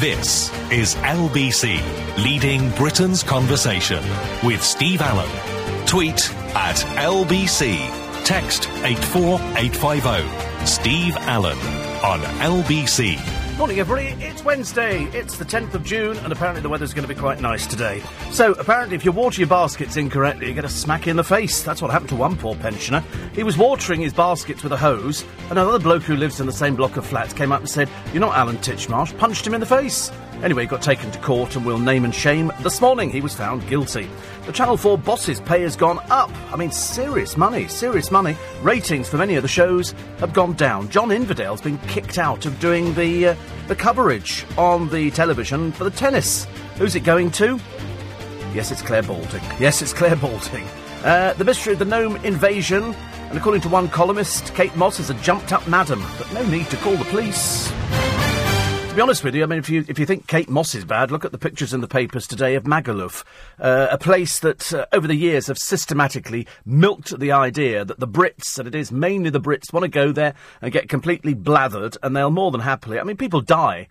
This is LBC, leading Britain's conversation with Steve Allen. Tweet at LBC. Text 84850. Steve Allen on LBC. Morning, everybody. It's Wednesday. It's the 10th of June, and apparently the weather's going to be quite nice today. So, apparently, if you water your baskets incorrectly, you get a smack in the face. That's what happened to one poor pensioner. He was watering his baskets with a hose, and another bloke who lives in the same block of flats came up and said, You're not Alan Titchmarsh, punched him in the face. Anyway, he got taken to court and will name and shame. This morning, he was found guilty. The Channel 4 boss's pay has gone up. I mean, serious money, serious money. Ratings for many of the shows have gone down. John Inverdale's been kicked out of doing the, uh, the coverage on the television for the tennis. Who's it going to? Yes, it's Clare Balding. Yes, it's Clare Balding. Uh, the mystery of the gnome invasion. And according to one columnist, Kate Moss is a jumped up madam, but no need to call the police. Be honest with you, I mean, if you if you think Kate Moss is bad, look at the pictures in the papers today of Magaluf, uh, a place that uh, over the years have systematically milked the idea that the Brits, and it is mainly the Brits, want to go there and get completely blathered, and they'll more than happily. I mean, people die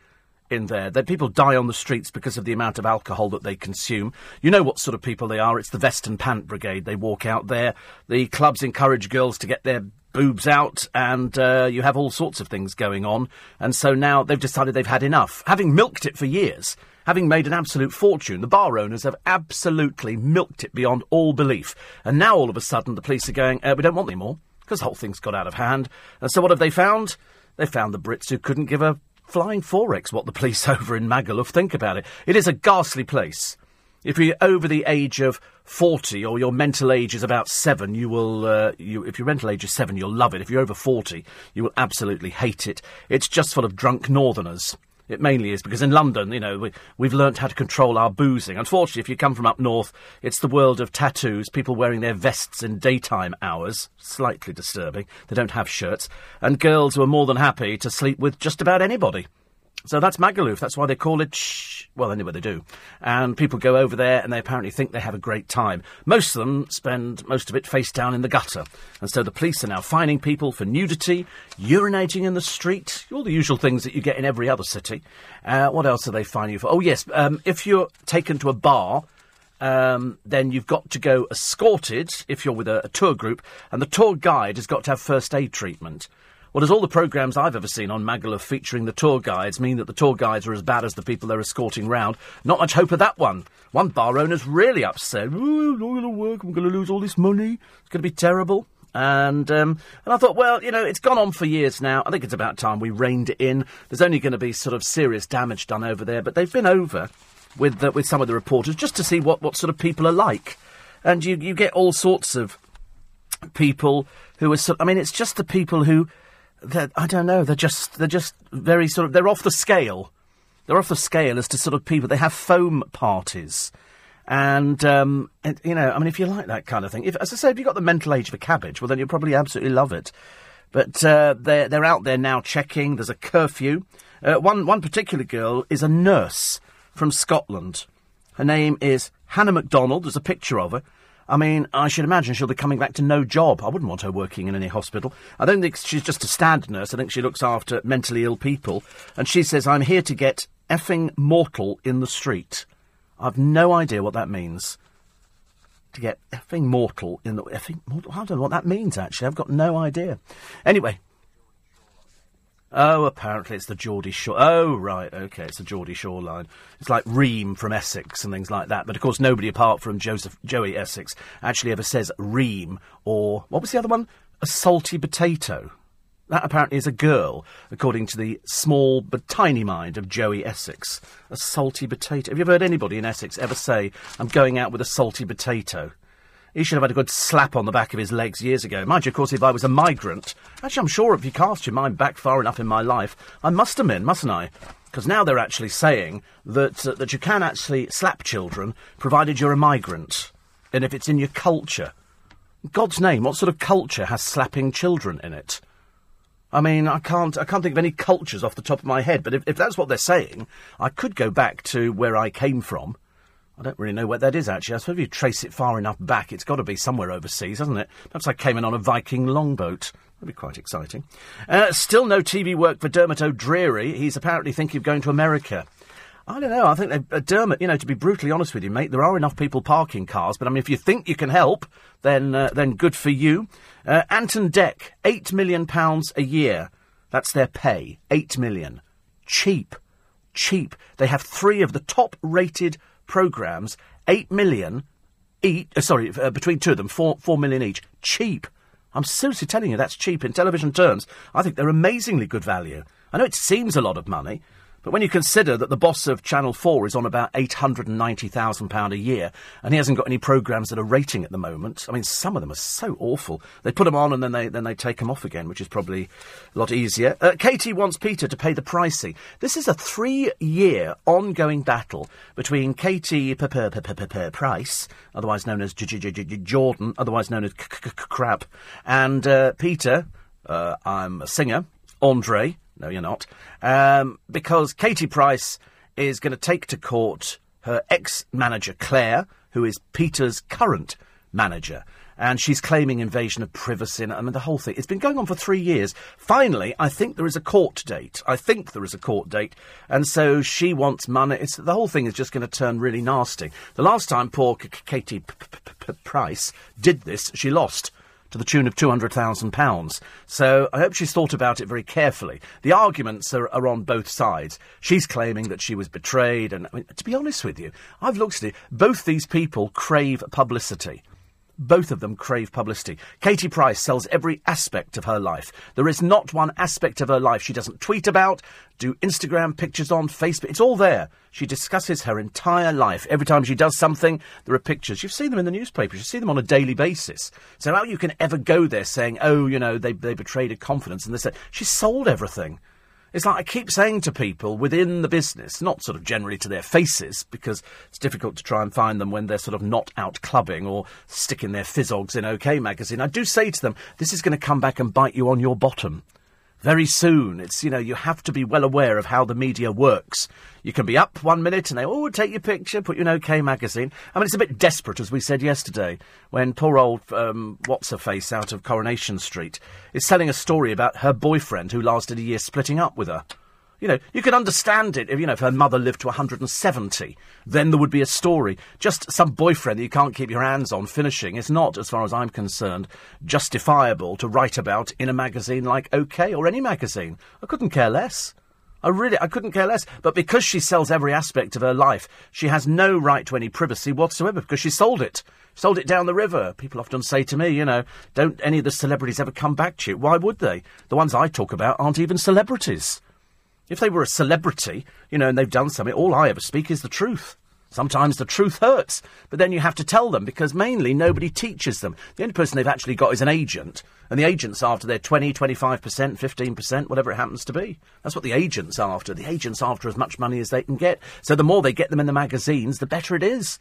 in there. That people die on the streets because of the amount of alcohol that they consume. You know what sort of people they are. It's the vest and pant brigade. They walk out there. The clubs encourage girls to get their boobs out, and uh, you have all sorts of things going on. And so now they've decided they've had enough. Having milked it for years, having made an absolute fortune, the bar owners have absolutely milked it beyond all belief. And now all of a sudden the police are going, uh, we don't want any more because the whole thing's got out of hand. And so what have they found? They found the Brits who couldn't give a flying forex what the police over in Magaluf think about it. It is a ghastly place. If you're over the age of 40 or your mental age is about 7, you will, uh, you, if your mental age is 7, you'll love it. If you're over 40, you will absolutely hate it. It's just full of drunk northerners. It mainly is because in London, you know, we, we've learnt how to control our boozing. Unfortunately, if you come from up north, it's the world of tattoos, people wearing their vests in daytime hours, slightly disturbing. They don't have shirts, and girls who are more than happy to sleep with just about anybody. So that's Magaluf. That's why they call it shh. Well, anyway, they do. And people go over there and they apparently think they have a great time. Most of them spend most of it face down in the gutter. And so the police are now fining people for nudity, urinating in the street, all the usual things that you get in every other city. Uh, what else are they fining you for? Oh, yes. Um, if you're taken to a bar, um, then you've got to go escorted if you're with a, a tour group, and the tour guide has got to have first aid treatment. Well, as all the programmes I've ever seen on Magaluf featuring the tour guides mean that the tour guides are as bad as the people they're escorting round, not much hope of that one. One bar owner's really upset. Oh, not going to work. I'm going to lose all this money. It's going to be terrible. And um, and I thought, well, you know, it's gone on for years now. I think it's about time we reined it in. There's only going to be sort of serious damage done over there, but they've been over with the, with some of the reporters just to see what, what sort of people are like, and you you get all sorts of people who are. I mean, it's just the people who they're, I don't know. They're just they're just very sort of they're off the scale. They're off the scale as to sort of people. They have foam parties, and, um, and you know, I mean, if you like that kind of thing, if as I say, if you've got the mental age of a cabbage, well, then you'll probably absolutely love it. But uh, they're they're out there now checking. There's a curfew. Uh, one one particular girl is a nurse from Scotland. Her name is Hannah MacDonald. There's a picture of her. I mean, I should imagine she'll be coming back to no job. I wouldn't want her working in any hospital. I don't think she's just a stand nurse. I think she looks after mentally ill people. And she says, I'm here to get effing mortal in the street. I've no idea what that means. To get effing mortal in the effing mortal. I don't know what that means. Actually, I've got no idea. Anyway, Oh, apparently it's the Geordie Shore. Oh, right, okay, it's the Geordie Shoreline. It's like Reem from Essex and things like that. But of course, nobody apart from Joseph Joey Essex actually ever says Reem or what was the other one? A salty potato. That apparently is a girl, according to the small but tiny mind of Joey Essex. A salty potato. Have you ever heard anybody in Essex ever say, I'm going out with a salty potato? He should have had a good slap on the back of his legs years ago. Mind you, of course, if I was a migrant, actually, I'm sure if you cast your mind back far enough in my life, I must have been, mustn't I? Because now they're actually saying that uh, that you can actually slap children, provided you're a migrant, and if it's in your culture. God's name, what sort of culture has slapping children in it? I mean, I can't, I can't think of any cultures off the top of my head. But if, if that's what they're saying, I could go back to where I came from I don't really know where that is, actually. I suppose if you trace it far enough back, it's got to be somewhere overseas, hasn't it? Perhaps I came in on a Viking longboat. That'd be quite exciting. Uh, still no TV work for Dermot O'Dreary. He's apparently thinking of going to America. I don't know. I think uh, Dermot. You know, to be brutally honest with you, mate, there are enough people parking cars. But I mean, if you think you can help, then uh, then good for you. Uh, Ant and Dec, eight million pounds a year. That's their pay. Eight million. Cheap, cheap. They have three of the top-rated programs. Eight million each. Uh, sorry, uh, between two of them, four four million each. Cheap. I'm seriously telling you, that's cheap in television terms. I think they're amazingly good value. I know it seems a lot of money, but when you consider that the boss of Channel 4 is on about £890,000 a year and he hasn't got any programmes that are rating at the moment, I mean, some of them are so awful. They put them on and then they, then they take them off again, which is probably a lot easier. Uh, Katie wants Peter to pay the pricing. This is a three year ongoing battle between Katie Price, otherwise known as Jordan, otherwise known as Crap, and uh, Peter, uh, I'm a singer, Andre, no, you're not. Um, because Katie Price is going to take to court her ex manager, Claire, who is Peter's current manager. And she's claiming invasion of privacy. And I mean, the whole thing. It's been going on for three years. Finally, I think there is a court date. I think there is a court date. And so she wants money. It's, the whole thing is just going to turn really nasty. The last time poor Katie Price did this, she lost to the tune of £200,000. So I hope she's thought about it very carefully. The arguments are, are on both sides. She's claiming that she was betrayed, and I mean, to be honest with you, I've looked at it. Both these people crave publicity. Both of them crave publicity. Katie Price sells every aspect of her life. There is not one aspect of her life she doesn't tweet about, do Instagram pictures on, Facebook. It's all there. She discusses her entire life. Every time she does something, there are pictures. You've seen them in the newspapers. You see them on a daily basis. So how you can ever go there saying, oh, you know, they, they betrayed her confidence and they said, she sold everything. It's like I keep saying to people within the business, not sort of generally to their faces, because it's difficult to try and find them when they're sort of not out clubbing or sticking their fizzogs in OK magazine. I do say to them, this is going to come back and bite you on your bottom very soon. It's, you know, you have to be well aware of how the media works. You can be up one minute and they, oh, take your picture, put you in OK magazine. I mean, it's a bit desperate, as we said yesterday, when poor old, um, what's her face out of Coronation Street is telling a story about her boyfriend who lasted a year splitting up with her. You know, you can understand it if, you know, if her mother lived to 170, then there would be a story. Just some boyfriend that you can't keep your hands on finishing is not, as far as I'm concerned, justifiable to write about in a magazine like OK or any magazine. I couldn't care less. I really, I couldn't care less. But because she sells every aspect of her life, she has no right to any privacy whatsoever because she sold it. Sold it down the river. People often say to me, you know, don't any of the celebrities ever come back to you? Why would they? The ones I talk about aren't even celebrities. If they were a celebrity, you know, and they've done something, all I ever speak is the truth. Sometimes the truth hurts, but then you have to tell them because mainly nobody teaches them. The only person they've actually got is an agent, and the agent's after their 20, 25%, 15%, whatever it happens to be. That's what the agent's after. The agent's after as much money as they can get. So the more they get them in the magazines, the better it is.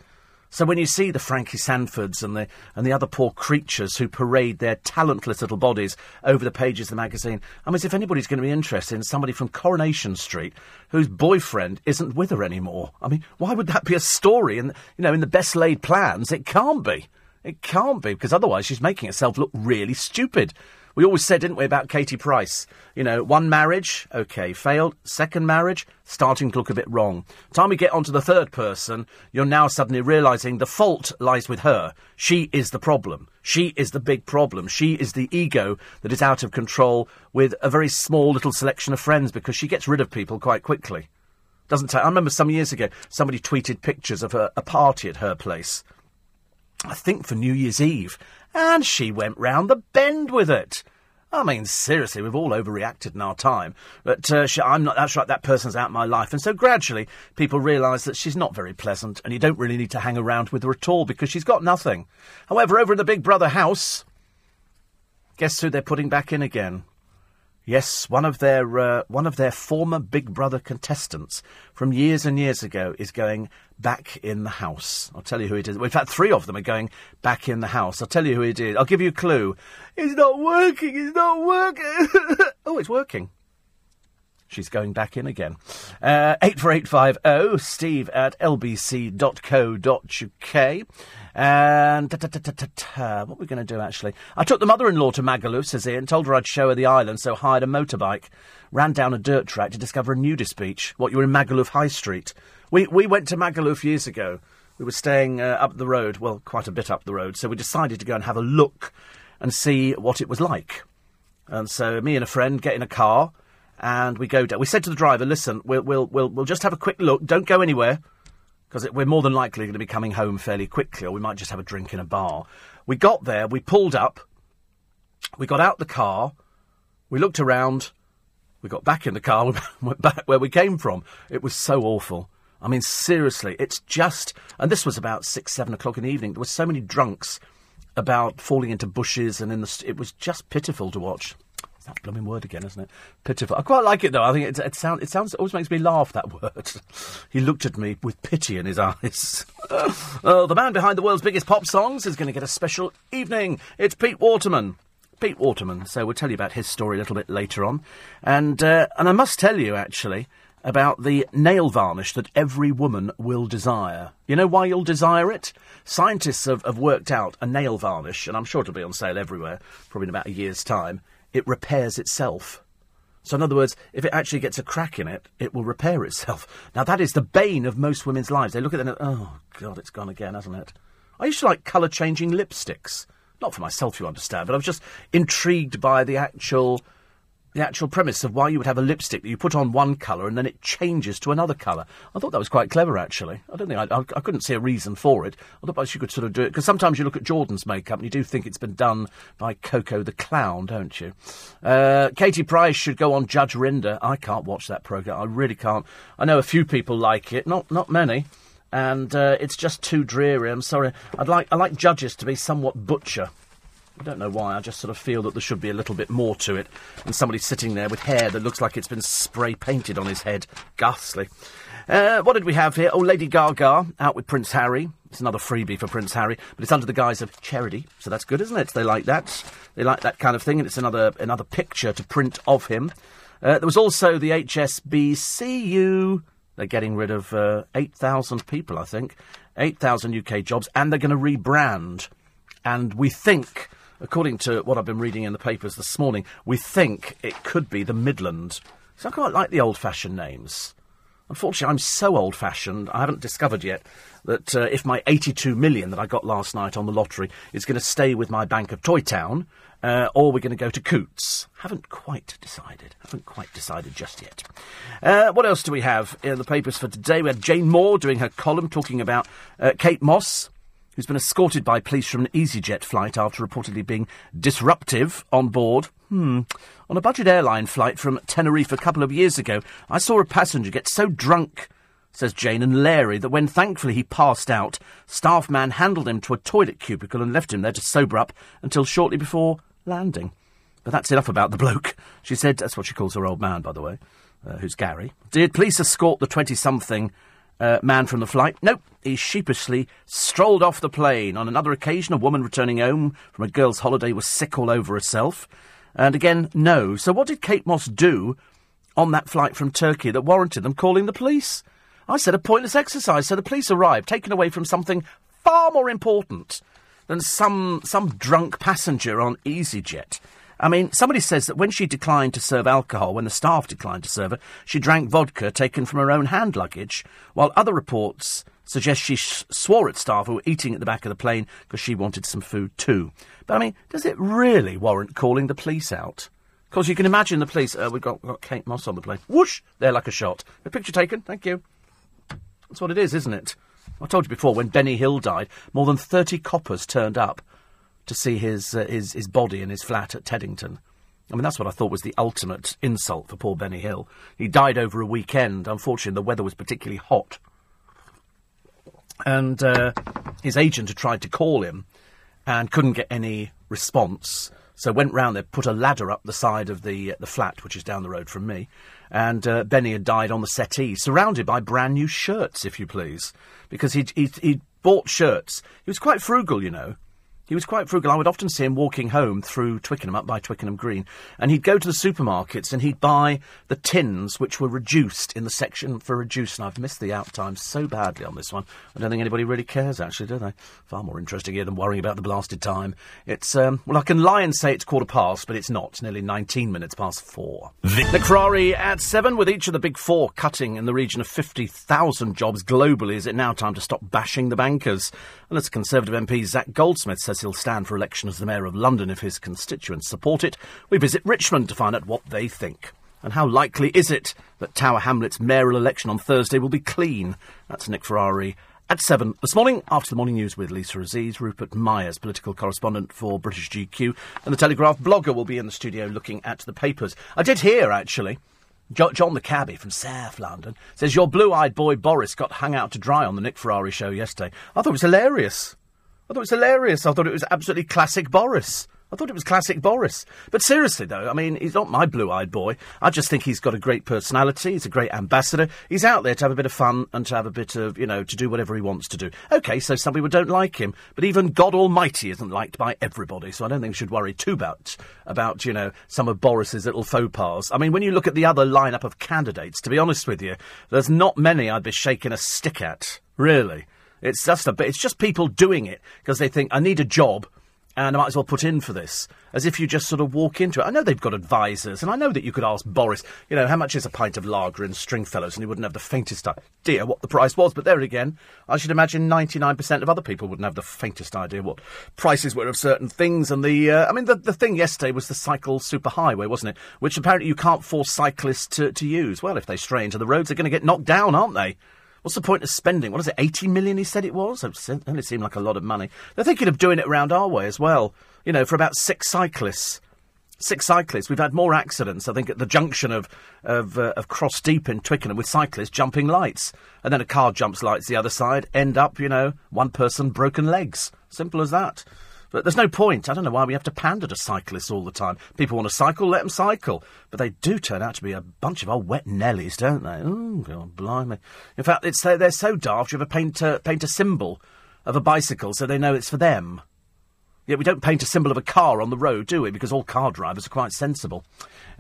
So when you see the Frankie Sandfords and the and the other poor creatures who parade their talentless little bodies over the pages of the magazine, I mean, if anybody's going to be interested in somebody from Coronation Street whose boyfriend isn't with her anymore. I mean, why would that be a story? And you know, in the best laid plans, it can't be. It can't be because otherwise she's making herself look really stupid. We always said, didn't we, about Katie Price? You know, one marriage, okay, failed. Second marriage, starting to look a bit wrong. Time we get onto the third person, you're now suddenly realising the fault lies with her. She is the problem. She is the big problem. She is the ego that is out of control with a very small little selection of friends because she gets rid of people quite quickly. Doesn't take. I remember some years ago somebody tweeted pictures of a, a party at her place. I think for New Year's Eve, and she went round the bend with it. I mean, seriously, we've all overreacted in our time. But uh, she, I'm not. That's right. That person's out of my life, and so gradually, people realise that she's not very pleasant, and you don't really need to hang around with her at all because she's got nothing. However, over in the Big Brother house, guess who they're putting back in again? Yes, one of their uh, one of their former Big Brother contestants from years and years ago is going back in the house. I'll tell you who it is. In fact, three of them are going back in the house. I'll tell you who it is. I'll give you a clue. It's not working. It's not working. oh, it's working. She's going back in again. Uh, 84850 steve at lbc.co.uk. And ta, ta, ta, what are we going to do actually? I took the mother in law to Magaluf, says Ian, told her I'd show her the island, so hired a motorbike. Ran down a dirt track to discover a nudist beach. What, you were in Magaluf High Street? We, we went to Magaluf years ago. We were staying uh, up the road, well, quite a bit up the road, so we decided to go and have a look and see what it was like. And so me and a friend get in a car and we go down. We said to the driver, "Listen, we'll we'll we'll, we'll just have a quick look. Don't go anywhere." Because we're more than likely going to be coming home fairly quickly, or we might just have a drink in a bar. We got there, we pulled up, we got out the car, we looked around, we got back in the car, we went back where we came from. It was so awful. I mean, seriously, it's just. And this was about six, seven o'clock in the evening. There were so many drunks about falling into bushes, and in the. It was just pitiful to watch that blooming word again, isn't it? Pitiful. I quite like it though. I think it, it, it sounds it always makes me laugh. That word. he looked at me with pity in his eyes. oh, the man behind the world's biggest pop songs is going to get a special evening. It's Pete Waterman. Pete Waterman. So we'll tell you about his story a little bit later on, and uh, and I must tell you actually about the nail varnish that every woman will desire. You know why you'll desire it? Scientists have, have worked out a nail varnish, and I'm sure it'll be on sale everywhere, probably in about a year's time it repairs itself. So, in other words, if it actually gets a crack in it, it will repair itself. Now, that is the bane of most women's lives. They look at it and, oh, God, it's gone again, hasn't it? I used to like colour changing lipsticks. Not for myself, you understand, but I was just intrigued by the actual the actual premise of why you would have a lipstick that you put on one colour and then it changes to another colour. I thought that was quite clever, actually. I don't think I, I, I couldn't see a reason for it. Otherwise, you could sort of do it because sometimes you look at Jordan's makeup and you do think it's been done by Coco the Clown, don't you? Uh, Katie Price should go on Judge Rinder. I can't watch that program. I really can't. I know a few people like it, not not many. And uh, it's just too dreary. I'm sorry. I'd like I like judges to be somewhat butcher. I don't know why. I just sort of feel that there should be a little bit more to it than somebody sitting there with hair that looks like it's been spray painted on his head. Ghastly. Uh, what did we have here? Oh, Lady Gaga out with Prince Harry. It's another freebie for Prince Harry, but it's under the guise of charity, so that's good, isn't it? They like that. They like that kind of thing, and it's another another picture to print of him. Uh, there was also the HSBCU. They're getting rid of uh, 8,000 people, I think. 8,000 UK jobs, and they're going to rebrand. And we think according to what I've been reading in the papers this morning, we think it could be the Midland. So I quite like the old fashioned names. Unfortunately, I'm so old fashioned, I haven't discovered yet that uh, if my 82 million that I got last night on the lottery is going to stay with my bank of Toy Town, uh, or we're going to go to Coutts. Haven't quite decided. Haven't quite decided just yet. Uh, what else do we have in the papers for today? We had Jane Moore doing her column talking about uh, Kate Moss who's been escorted by police from an EasyJet flight after reportedly being disruptive on board. Hmm. On a budget airline flight from Tenerife a couple of years ago, I saw a passenger get so drunk, says Jane and Larry, that when thankfully he passed out, staff man handled him to a toilet cubicle and left him there to sober up until shortly before landing. But that's enough about the bloke. She said, that's what she calls her old man, by the way, uh, who's Gary. Did police escort the 20 something uh, man from the flight? Nope. He sheepishly strolled off the plane. On another occasion, a woman returning home from a girl's holiday was sick all over herself. And again, no. So what did Kate Moss do on that flight from Turkey that warranted them calling the police? I said a pointless exercise. So the police arrived, taken away from something far more important than some some drunk passenger on EasyJet. I mean, somebody says that when she declined to serve alcohol, when the staff declined to serve her, she drank vodka taken from her own hand luggage, while other reports suggest she sh- swore at staff who were eating at the back of the plane because she wanted some food too. But I mean, does it really warrant calling the police out? Of course, you can imagine the police. Uh, we've got, got Kate Moss on the plane. Whoosh! There, like a shot. A picture taken. Thank you. That's what it is, isn't it? I told you before, when Benny Hill died, more than 30 coppers turned up to see his, uh, his, his body in his flat at Teddington. I mean, that's what I thought was the ultimate insult for poor Benny Hill. He died over a weekend. Unfortunately, the weather was particularly hot. And uh, his agent had tried to call him and couldn't get any response. So went round there, put a ladder up the side of the uh, the flat, which is down the road from me, and uh, Benny had died on the settee, surrounded by brand new shirts, if you please, because he'd, he'd, he'd bought shirts. He was quite frugal, you know. He was quite frugal. I would often see him walking home through Twickenham, up by Twickenham Green, and he'd go to the supermarkets and he'd buy the tins which were reduced in the section for reduced. And I've missed the out time so badly on this one. I don't think anybody really cares, actually, do they? Far more interesting here than worrying about the blasted time. It's, um, well, I can lie and say it's quarter past, but it's not. It's nearly 19 minutes past four. Ferrari at seven, with each of the big four cutting in the region of 50,000 jobs globally. Is it now time to stop bashing the bankers? And as Conservative MP Zac Goldsmith says he'll stand for election as the Mayor of London if his constituents support it, we visit Richmond to find out what they think. And how likely is it that Tower Hamlets mayoral election on Thursday will be clean? That's Nick Ferrari at 7 this morning, after the morning news with Lisa Aziz, Rupert Myers, political correspondent for British GQ, and the Telegraph blogger will be in the studio looking at the papers. I did hear, actually, Jo- John the cabbie from South London says your blue-eyed boy Boris got hung out to dry on the Nick Ferrari show yesterday. I thought it was hilarious. I thought it was hilarious. I thought it was absolutely classic Boris. I thought it was classic Boris. But seriously, though, I mean, he's not my blue eyed boy. I just think he's got a great personality. He's a great ambassador. He's out there to have a bit of fun and to have a bit of, you know, to do whatever he wants to do. OK, so some people don't like him, but even God Almighty isn't liked by everybody, so I don't think we should worry too about, about you know, some of Boris's little faux pas. I mean, when you look at the other lineup of candidates, to be honest with you, there's not many I'd be shaking a stick at, really. It's just a bit, it's just people doing it because they think, I need a job and I might as well put in for this, as if you just sort of walk into it. I know they've got advisors, and I know that you could ask Boris, you know, how much is a pint of lager in Stringfellows, and he wouldn't have the faintest idea what the price was. But there again, I should imagine 99% of other people wouldn't have the faintest idea what prices were of certain things. And the, uh, I mean, the, the thing yesterday was the cycle superhighway, wasn't it? Which apparently you can't force cyclists to, to use. Well, if they stray into the roads, they're going to get knocked down, aren't they? What's the point of spending? What is it, 80 million he said it was? It only seemed like a lot of money. They're thinking of doing it around our way as well. You know, for about six cyclists. Six cyclists. We've had more accidents, I think, at the junction of of, uh, of Cross Deep in Twickenham with cyclists jumping lights. And then a car jumps lights the other side, end up, you know, one person broken legs. Simple as that. But there's no point. I don't know why we have to pander to cyclists all the time. People want to cycle, let them cycle. But they do turn out to be a bunch of old wet Nellies, don't they? Oh, God, blimey. In fact, it's, they're, they're so daft, you ever paint a, paint a symbol of a bicycle so they know it's for them. Yet we don't paint a symbol of a car on the road, do we? Because all car drivers are quite sensible.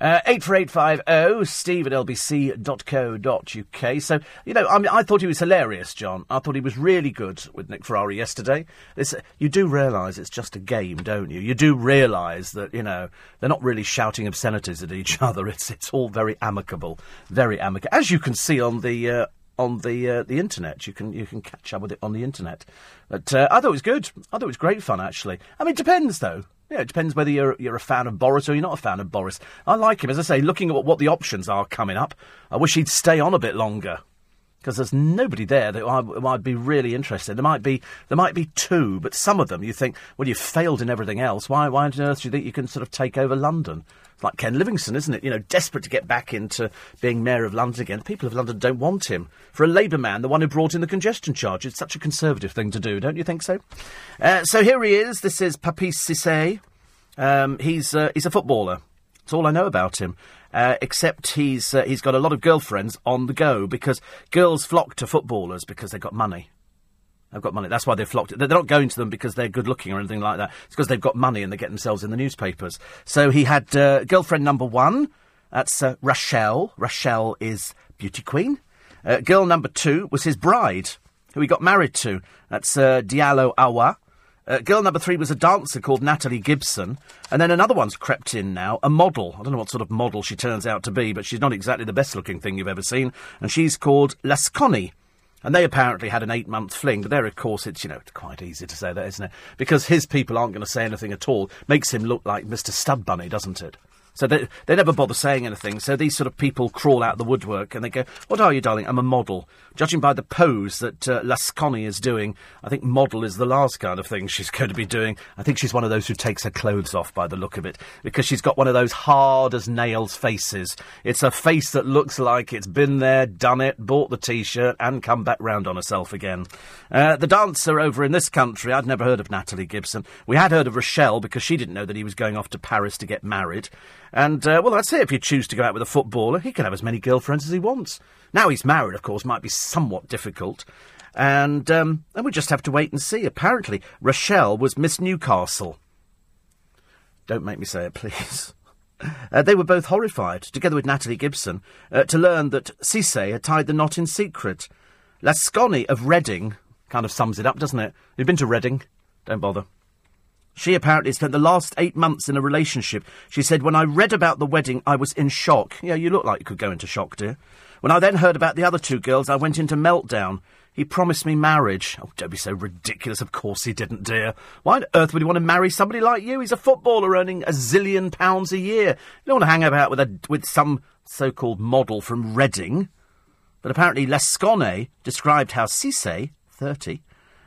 Uh, 84850 steve at lbc.co.uk. So, you know, I mean, I thought he was hilarious, John. I thought he was really good with Nick Ferrari yesterday. This, you do realise it's just a game, don't you? You do realise that, you know, they're not really shouting obscenities at each other. It's, it's all very amicable. Very amicable. As you can see on the, uh, on the uh, the internet. You can you can catch up with it on the internet. But uh, I thought it was good. I thought it was great fun actually. I mean, it depends though. Yeah, it depends whether you're you're a fan of Boris or you're not a fan of Boris. I like him, as I say. Looking at what, the options are coming up, I wish he'd stay on a bit longer because there's nobody there that I, would be really interested. There might be there might be two, but some of them you think, well, you've failed in everything else. Why why on earth do you think you can sort of take over London? It's like Ken Livingstone, isn't it? You know, desperate to get back into being mayor of London again. The people of London don't want him. For a Labour man, the one who brought in the congestion charge, it's such a conservative thing to do, don't you think so? Uh, so here he is. This is Papiss Cissé. Um, he's uh, he's a footballer. That's all I know about him. Uh, except he's uh, he's got a lot of girlfriends on the go because girls flock to footballers because they've got money. They've got money. That's why they've flocked. They're not going to them because they're good looking or anything like that. It's because they've got money and they get themselves in the newspapers. So he had uh, girlfriend number one. That's uh, Rachelle. Rachelle is beauty queen. Uh, girl number two was his bride, who he got married to. That's uh, Diallo Awa. Uh, girl number three was a dancer called Natalie Gibson. And then another one's crept in now, a model. I don't know what sort of model she turns out to be, but she's not exactly the best looking thing you've ever seen. And she's called Lasconi. And they apparently had an eight month fling, but there, of course, it's, you know, quite easy to say that, isn't it? Because his people aren't going to say anything at all. Makes him look like Mr. Stud Bunny, doesn't it? So they, they never bother saying anything. So these sort of people crawl out the woodwork and they go, What are you, darling? I'm a model. Judging by the pose that uh, Lasconi is doing, I think model is the last kind of thing she's going to be doing. I think she's one of those who takes her clothes off by the look of it because she's got one of those hard as nails faces. It's a face that looks like it's been there, done it, bought the t shirt, and come back round on herself again. Uh, the dancer over in this country, I'd never heard of Natalie Gibson. We had heard of Rochelle because she didn't know that he was going off to Paris to get married. And, uh, well, that's it. If you choose to go out with a footballer, he can have as many girlfriends as he wants. Now he's married, of course, might be somewhat difficult. And, um, and we just have to wait and see. Apparently, Rochelle was Miss Newcastle. Don't make me say it, please. Uh, they were both horrified, together with Natalie Gibson, uh, to learn that Cisse had tied the knot in secret. Lasconi of Reading kind of sums it up, doesn't it? You've been to Reading? Don't bother. She apparently spent the last eight months in a relationship. She said, When I read about the wedding, I was in shock. Yeah, you look like you could go into shock, dear. When I then heard about the other two girls, I went into meltdown. He promised me marriage. Oh, don't be so ridiculous. Of course he didn't, dear. Why on earth would he want to marry somebody like you? He's a footballer earning a zillion pounds a year. You don't want to hang about with a, with some so-called model from Reading. But apparently Lasconi described how Cisse, 30,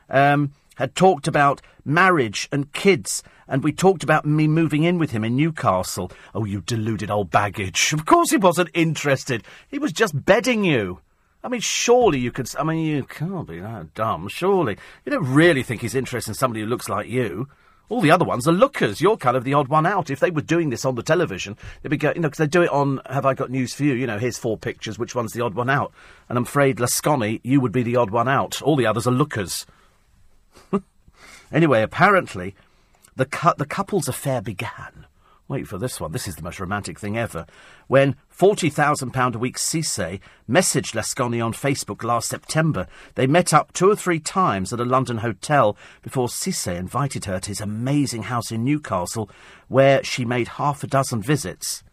um, had talked about marriage and kids, and we talked about me moving in with him in Newcastle. Oh, you deluded old baggage. Of course he wasn't interested. He was just bedding you. I mean, surely you could. I mean, you can't be that dumb, surely. You don't really think he's interested in somebody who looks like you. All the other ones are lookers. You're kind of the odd one out. If they were doing this on the television, they'd be going, you know, because they do it on Have I Got News for You? You know, here's four pictures, which one's the odd one out? And I'm afraid, Lasconi, you would be the odd one out. All the others are lookers. Anyway, apparently, the, cu- the couple's affair began. Wait for this one. This is the most romantic thing ever. When £40,000 a week Cisse messaged Lasconi on Facebook last September, they met up two or three times at a London hotel before Cisse invited her to his amazing house in Newcastle, where she made half a dozen visits.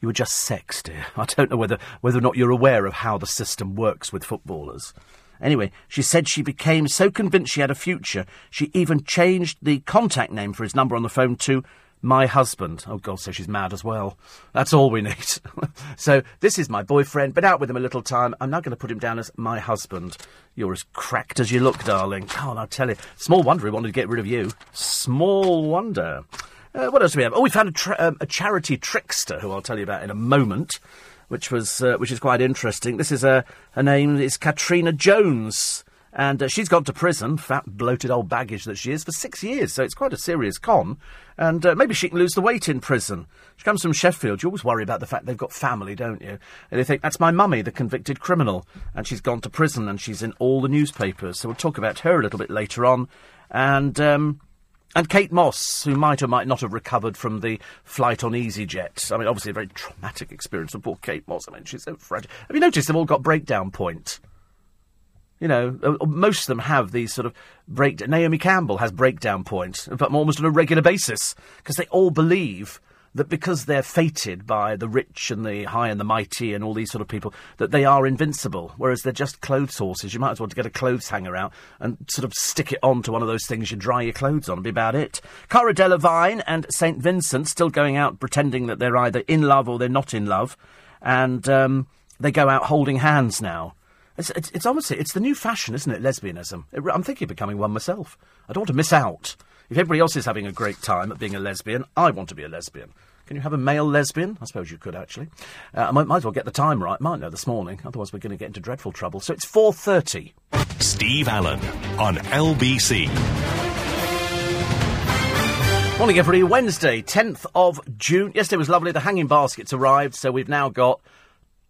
You were just sex, dear. I don't know whether, whether or not you're aware of how the system works with footballers. Anyway, she said she became so convinced she had a future, she even changed the contact name for his number on the phone to my husband. Oh, God, so she's mad as well. That's all we need. so, this is my boyfriend. Been out with him a little time. I'm now going to put him down as my husband. You're as cracked as you look, darling. God, I tell you. Small wonder he wanted to get rid of you. Small wonder. Uh, what else do we have? Oh, we found a, tra- um, a charity trickster who I'll tell you about in a moment which was uh, which is quite interesting. This is a her name is Katrina Jones, and uh, she's gone to prison, fat bloated old baggage that she is, for six years. So it's quite a serious con, and uh, maybe she can lose the weight in prison. She comes from Sheffield. You always worry about the fact they've got family, don't you? And they think that's my mummy, the convicted criminal, and she's gone to prison, and she's in all the newspapers. So we'll talk about her a little bit later on, and. Um, and Kate Moss, who might or might not have recovered from the flight on EasyJet. I mean, obviously a very traumatic experience for poor Kate Moss. I mean, she's so fragile. Have you noticed they've all got breakdown point? You know, uh, most of them have these sort of break. Naomi Campbell has breakdown point, but almost on a regular basis, because they all believe that because they're fated by the rich and the high and the mighty and all these sort of people, that they are invincible, whereas they're just clothes horses. You might as well get a clothes hanger out and sort of stick it on to one of those things you dry your clothes on and be about it. Cara Delevingne and St. Vincent still going out pretending that they're either in love or they're not in love, and um, they go out holding hands now. It's, it's, it's it's the new fashion, isn't it, lesbianism? It, I'm thinking of becoming one myself. I don't want to miss out. If everybody else is having a great time at being a lesbian, I want to be a lesbian. Can you have a male lesbian? I suppose you could, actually. Uh, I might, might, as well get the time right, might know, this morning. Otherwise, we're going to get into dreadful trouble. So it's 4.30. Steve Allen on LBC. Morning, everybody. Wednesday, 10th of June. Yesterday was lovely. The hanging baskets arrived, so we've now got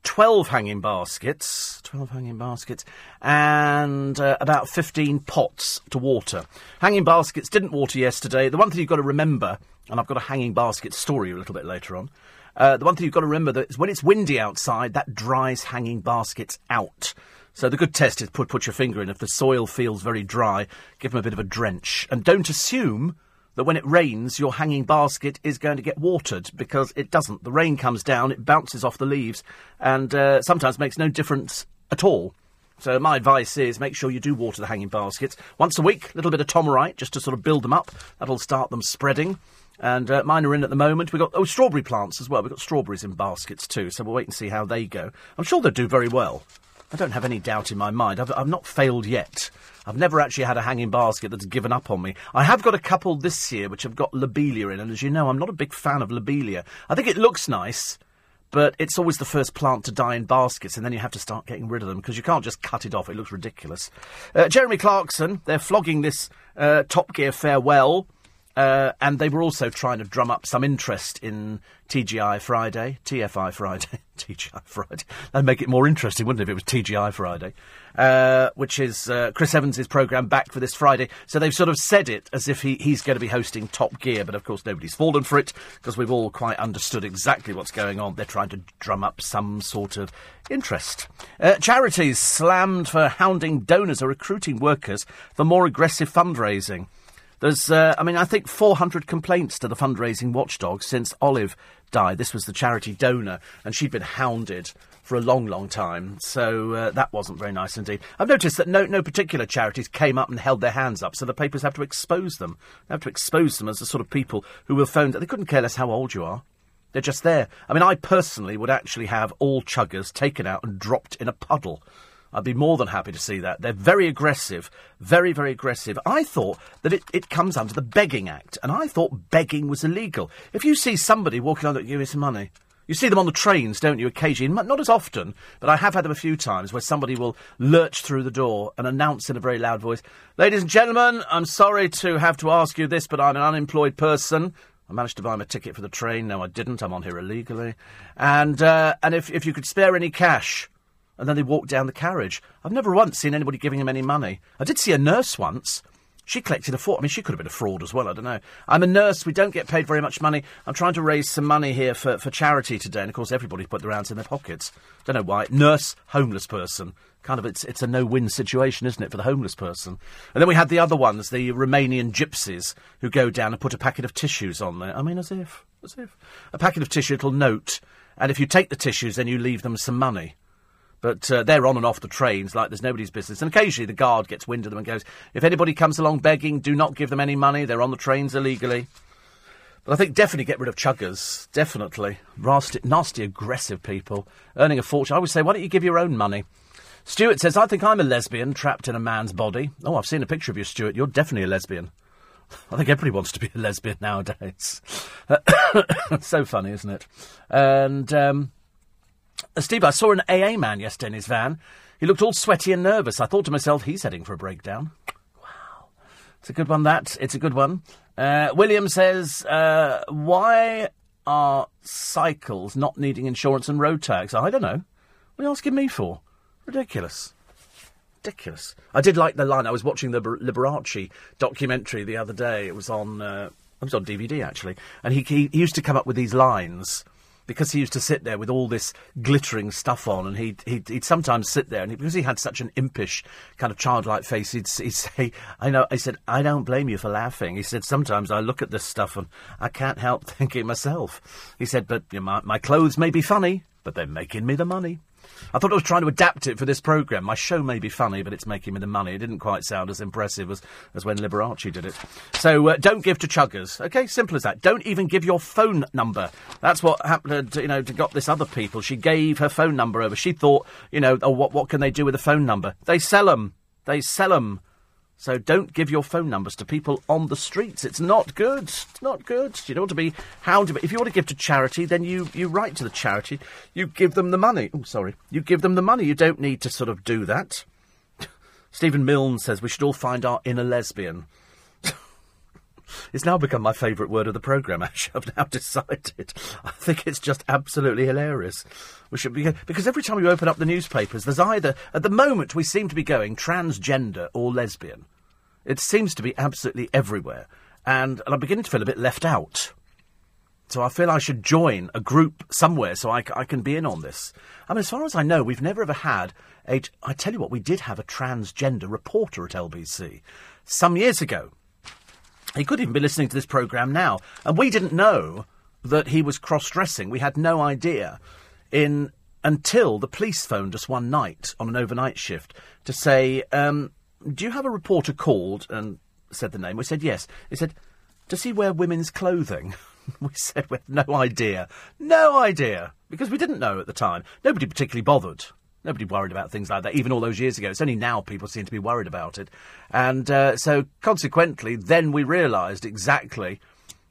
12 hanging baskets, 12 hanging baskets, and uh, about 15 pots to water. Hanging baskets didn't water yesterday. The one thing you've got to remember, and I've got a hanging basket story a little bit later on, uh, the one thing you've got to remember that is when it's windy outside, that dries hanging baskets out. So the good test is put, put your finger in. If the soil feels very dry, give them a bit of a drench. And don't assume that when it rains, your hanging basket is going to get watered because it doesn't. The rain comes down, it bounces off the leaves, and uh, sometimes makes no difference at all. So my advice is make sure you do water the hanging baskets once a week. A little bit of Tomorite just to sort of build them up. That'll start them spreading. And uh, mine are in at the moment. We've got oh strawberry plants as well. We've got strawberries in baskets too. So we'll wait and see how they go. I'm sure they'll do very well. I don't have any doubt in my mind. I've, I've not failed yet. I've never actually had a hanging basket that's given up on me. I have got a couple this year which have got lobelia in, and as you know, I'm not a big fan of lobelia. I think it looks nice, but it's always the first plant to die in baskets, and then you have to start getting rid of them because you can't just cut it off. It looks ridiculous. Uh, Jeremy Clarkson, they're flogging this uh, Top Gear farewell. Uh, and they were also trying to drum up some interest in TGI Friday, TFI Friday, TGI Friday. That'd make it more interesting, wouldn't it, if it was TGI Friday? Uh, which is uh, Chris Evans' programme back for this Friday. So they've sort of said it as if he, he's going to be hosting Top Gear, but of course nobody's fallen for it because we've all quite understood exactly what's going on. They're trying to drum up some sort of interest. Uh, charities slammed for hounding donors or recruiting workers for more aggressive fundraising. There's, uh, I mean, I think 400 complaints to the fundraising watchdog since Olive died. This was the charity donor, and she'd been hounded for a long, long time. So uh, that wasn't very nice indeed. I've noticed that no, no particular charities came up and held their hands up, so the papers have to expose them. They have to expose them as the sort of people who will phone. They couldn't care less how old you are. They're just there. I mean, I personally would actually have all chuggers taken out and dropped in a puddle I'd be more than happy to see that. They're very aggressive, very, very aggressive. I thought that it, it comes under the Begging Act, and I thought begging was illegal. If you see somebody walking on, give me some money. You see them on the trains, don't you, occasionally? Not as often, but I have had them a few times where somebody will lurch through the door and announce in a very loud voice, Ladies and gentlemen, I'm sorry to have to ask you this, but I'm an unemployed person. I managed to buy him a ticket for the train. No, I didn't. I'm on here illegally. And, uh, and if, if you could spare any cash, and then they walked down the carriage. I've never once seen anybody giving him any money. I did see a nurse once. She collected a fraud. I mean, she could have been a fraud as well. I don't know. I'm a nurse. We don't get paid very much money. I'm trying to raise some money here for, for charity today. And of course, everybody put their hands in their pockets. Don't know why. Nurse, homeless person. Kind of, it's, it's a no win situation, isn't it, for the homeless person? And then we had the other ones, the Romanian gypsies, who go down and put a packet of tissues on there. I mean, as if. As if. A packet of tissue, little note. And if you take the tissues, then you leave them some money. But uh, they're on and off the trains like there's nobody's business. And occasionally the guard gets wind of them and goes, if anybody comes along begging, do not give them any money. They're on the trains illegally. But I think definitely get rid of chuggers. Definitely. Nasty, nasty, aggressive people earning a fortune. I would say, why don't you give your own money? Stuart says, I think I'm a lesbian trapped in a man's body. Oh, I've seen a picture of you, Stuart. You're definitely a lesbian. I think everybody wants to be a lesbian nowadays. so funny, isn't it? And um, uh, Steve, I saw an AA man yesterday in his van. He looked all sweaty and nervous. I thought to myself, he's heading for a breakdown. Wow. It's a good one, that. It's a good one. Uh, William says, uh, why are cycles not needing insurance and road tax? I don't know. What are you asking me for? Ridiculous. Ridiculous. I did like the line. I was watching the Liberace documentary the other day. It was on. Uh, it was on DVD actually, and he, he, he used to come up with these lines because he used to sit there with all this glittering stuff on, and he'd, he'd, he'd sometimes sit there, and he, because he had such an impish, kind of childlike face, he'd, he'd say, I know, he said, I don't blame you for laughing. He said, sometimes I look at this stuff and I can't help thinking myself. He said, but you know, my, my clothes may be funny, but they're making me the money. I thought I was trying to adapt it for this programme. My show may be funny, but it's making me the money. It didn't quite sound as impressive as, as when Liberace did it. So uh, don't give to chuggers. Okay, simple as that. Don't even give your phone number. That's what happened, to, you know, to got this other people. She gave her phone number over. She thought, you know, oh, what, what can they do with a phone number? They sell them. They sell them. So don't give your phone numbers to people on the streets. It's not good. It's not good. You don't want to be hounded. If you want to give to charity, then you, you write to the charity. You give them the money. Oh, sorry. You give them the money. You don't need to sort of do that. Stephen Milne says we should all find our inner lesbian. It's now become my favourite word of the programme, actually. I've now decided. I think it's just absolutely hilarious. We should be because every time you open up the newspapers, there's either at the moment we seem to be going transgender or lesbian. It seems to be absolutely everywhere, and, and I'm beginning to feel a bit left out. So I feel I should join a group somewhere so I, I can be in on this. I mean, as far as I know, we've never ever had a. I tell you what, we did have a transgender reporter at LBC some years ago. He could even be listening to this programme now, and we didn't know that he was cross dressing. We had no idea in until the police phoned us one night on an overnight shift to say, um, "Do you have a reporter called?" and said the name. We said yes. He said, "Does he wear women's clothing?" we said we had no idea, no idea, because we didn't know at the time. Nobody particularly bothered. Nobody worried about things like that, even all those years ago. It's only now people seem to be worried about it. And uh, so, consequently, then we realised exactly,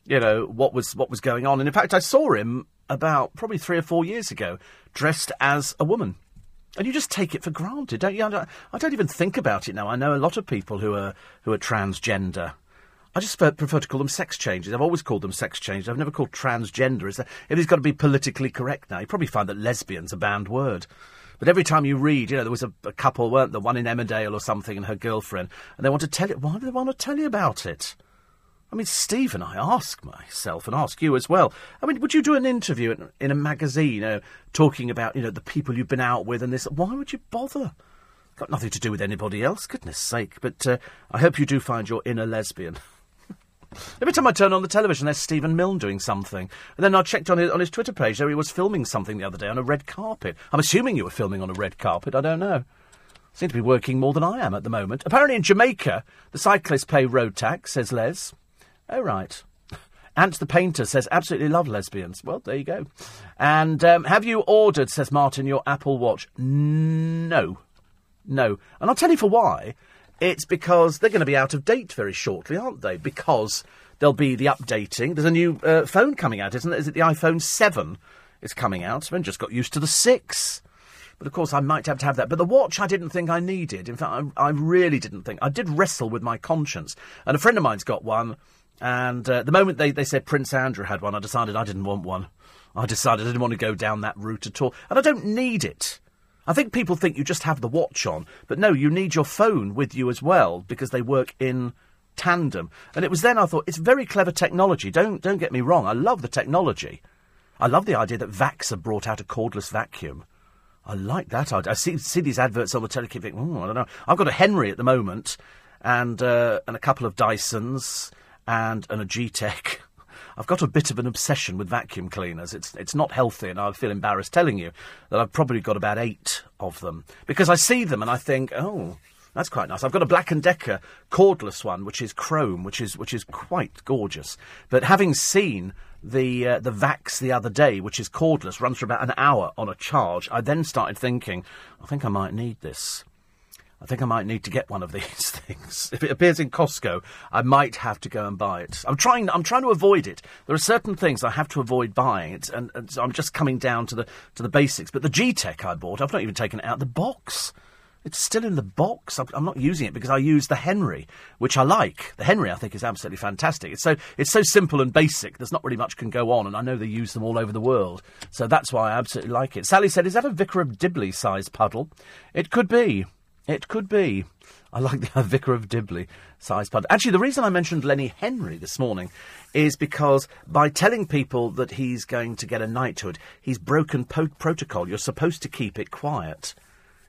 you know, what was what was going on. And in fact, I saw him about probably three or four years ago, dressed as a woman. And you just take it for granted, don't you? I don't, even think about it now. I know a lot of people who are who are transgender. I just prefer, to call them sex changes. I've always called them sex changes. I've never called transgender. If he's got to be politically correct now, you probably find that lesbian's a banned word. But every time you read, you know, there was a, a couple, weren't there? One in Emmerdale or something, and her girlfriend, and they want to tell you. Why do they want to tell you about it? I mean, Stephen, I ask myself and ask you as well. I mean, would you do an interview in, in a magazine, you know, talking about, you know, the people you've been out with and this? Why would you bother? Got nothing to do with anybody else, goodness sake. But uh, I hope you do find your inner lesbian. Every time I turn on the television, there's Stephen Milne doing something. And then I checked on his, on his Twitter page, there he was filming something the other day on a red carpet. I'm assuming you were filming on a red carpet, I don't know. Seem to be working more than I am at the moment. Apparently in Jamaica, the cyclists pay road tax, says Les. Oh, right. Ant the Painter says, absolutely love lesbians. Well, there you go. And um, have you ordered, says Martin, your Apple Watch? No. No. And I'll tell you for why. It's because they're going to be out of date very shortly, aren't they? Because there'll be the updating. There's a new uh, phone coming out, isn't it? Is it the iPhone 7 is coming out? I've just got used to the 6. But of course, I might have to have that. But the watch I didn't think I needed. In fact, I, I really didn't think. I did wrestle with my conscience. And a friend of mine's got one. And uh, the moment they, they said Prince Andrew had one, I decided I didn't want one. I decided I didn't want to go down that route at all. And I don't need it. I think people think you just have the watch on, but no, you need your phone with you as well because they work in tandem. And it was then I thought it's very clever technology. Don't don't get me wrong. I love the technology. I love the idea that Vax have brought out a cordless vacuum. I like that idea. I see see these adverts on the. Think, oh, I don't know. I've got a Henry at the moment, and uh, and a couple of Dysons and and a G-Tech. I've got a bit of an obsession with vacuum cleaners. It's it's not healthy, and I feel embarrassed telling you that I've probably got about eight of them because I see them and I think, oh, that's quite nice. I've got a Black and Decker cordless one, which is chrome, which is which is quite gorgeous. But having seen the uh, the Vax the other day, which is cordless, runs for about an hour on a charge, I then started thinking, I think I might need this. I think I might need to get one of these things. If it appears in Costco, I might have to go and buy it. I'm trying. I'm trying to avoid it. There are certain things I have to avoid buying. It's, and, and so I'm just coming down to the to the basics. But the G-Tech I bought, I've not even taken it out of the box. It's still in the box. I'm, not using it because I use the Henry, which I like. The Henry, I think, is absolutely fantastic. It's so it's so simple and basic. There's not really much can go on, and I know they use them all over the world. So that's why I absolutely like it. Sally said, "Is that a Vicar of Dibley sized puddle?" It could be. It could be. I like the Vicar of Dibley size puddle. Actually, the reason I mentioned Lenny Henry this morning is because by telling people that he's going to get a knighthood, he's broken po- protocol. You're supposed to keep it quiet.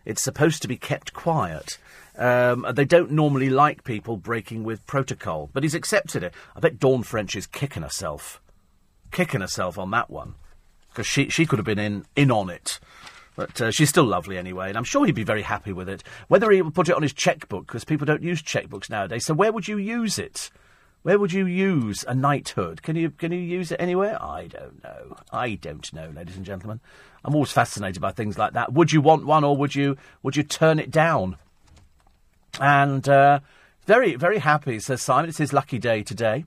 It's supposed to be kept quiet. Um, they don't normally like people breaking with protocol, but he's accepted it. I bet Dawn French is kicking herself, kicking herself on that one, because she she could have been in in on it. But uh, she's still lovely anyway, and I'm sure he'd be very happy with it. Whether he would put it on his checkbook, because people don't use checkbooks nowadays. So where would you use it? Where would you use a knighthood? Can you can you use it anywhere? I don't know. I don't know, ladies and gentlemen. I'm always fascinated by things like that. Would you want one, or would you would you turn it down? And uh, very very happy, says Simon. It's his lucky day today,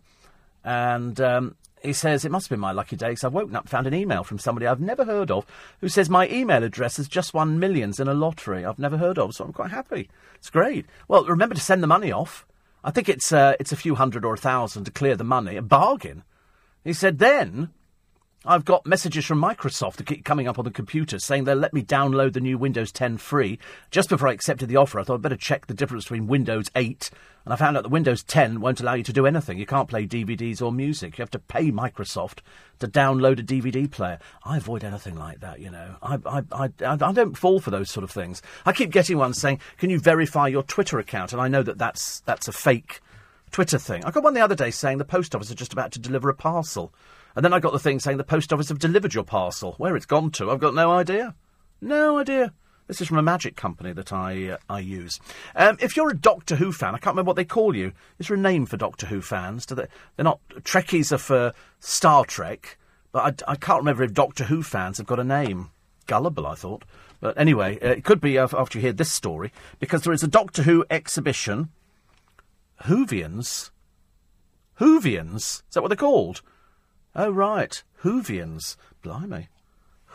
and um, he says, It must have been my lucky day because I've woken up found an email from somebody I've never heard of who says my email address has just won millions in a lottery I've never heard of, so I'm quite happy. It's great. Well, remember to send the money off. I think it's, uh, it's a few hundred or a thousand to clear the money. A bargain. He said, Then I've got messages from Microsoft that keep coming up on the computer saying they'll let me download the new Windows 10 free. Just before I accepted the offer, I thought I'd better check the difference between Windows 8 and I found out that Windows 10 won't allow you to do anything. You can't play DVDs or music. You have to pay Microsoft to download a DVD player. I avoid anything like that, you know. I, I, I, I don't fall for those sort of things. I keep getting ones saying, can you verify your Twitter account? And I know that that's, that's a fake Twitter thing. I got one the other day saying the post office are just about to deliver a parcel. And then I got the thing saying the post office have delivered your parcel. Where it's gone to, I've got no idea. No idea. This is from a magic company that I uh, I use. Um, if you're a Doctor Who fan, I can't remember what they call you. Is there a name for Doctor Who fans? Do they, they're not Trekkies are for Star Trek, but I, I can't remember if Doctor Who fans have got a name. Gullible, I thought. But anyway, uh, it could be after you hear this story because there is a Doctor Who exhibition. Whovians. Whovians? Is that what they're called? Oh, right. Hoovians. Blimey.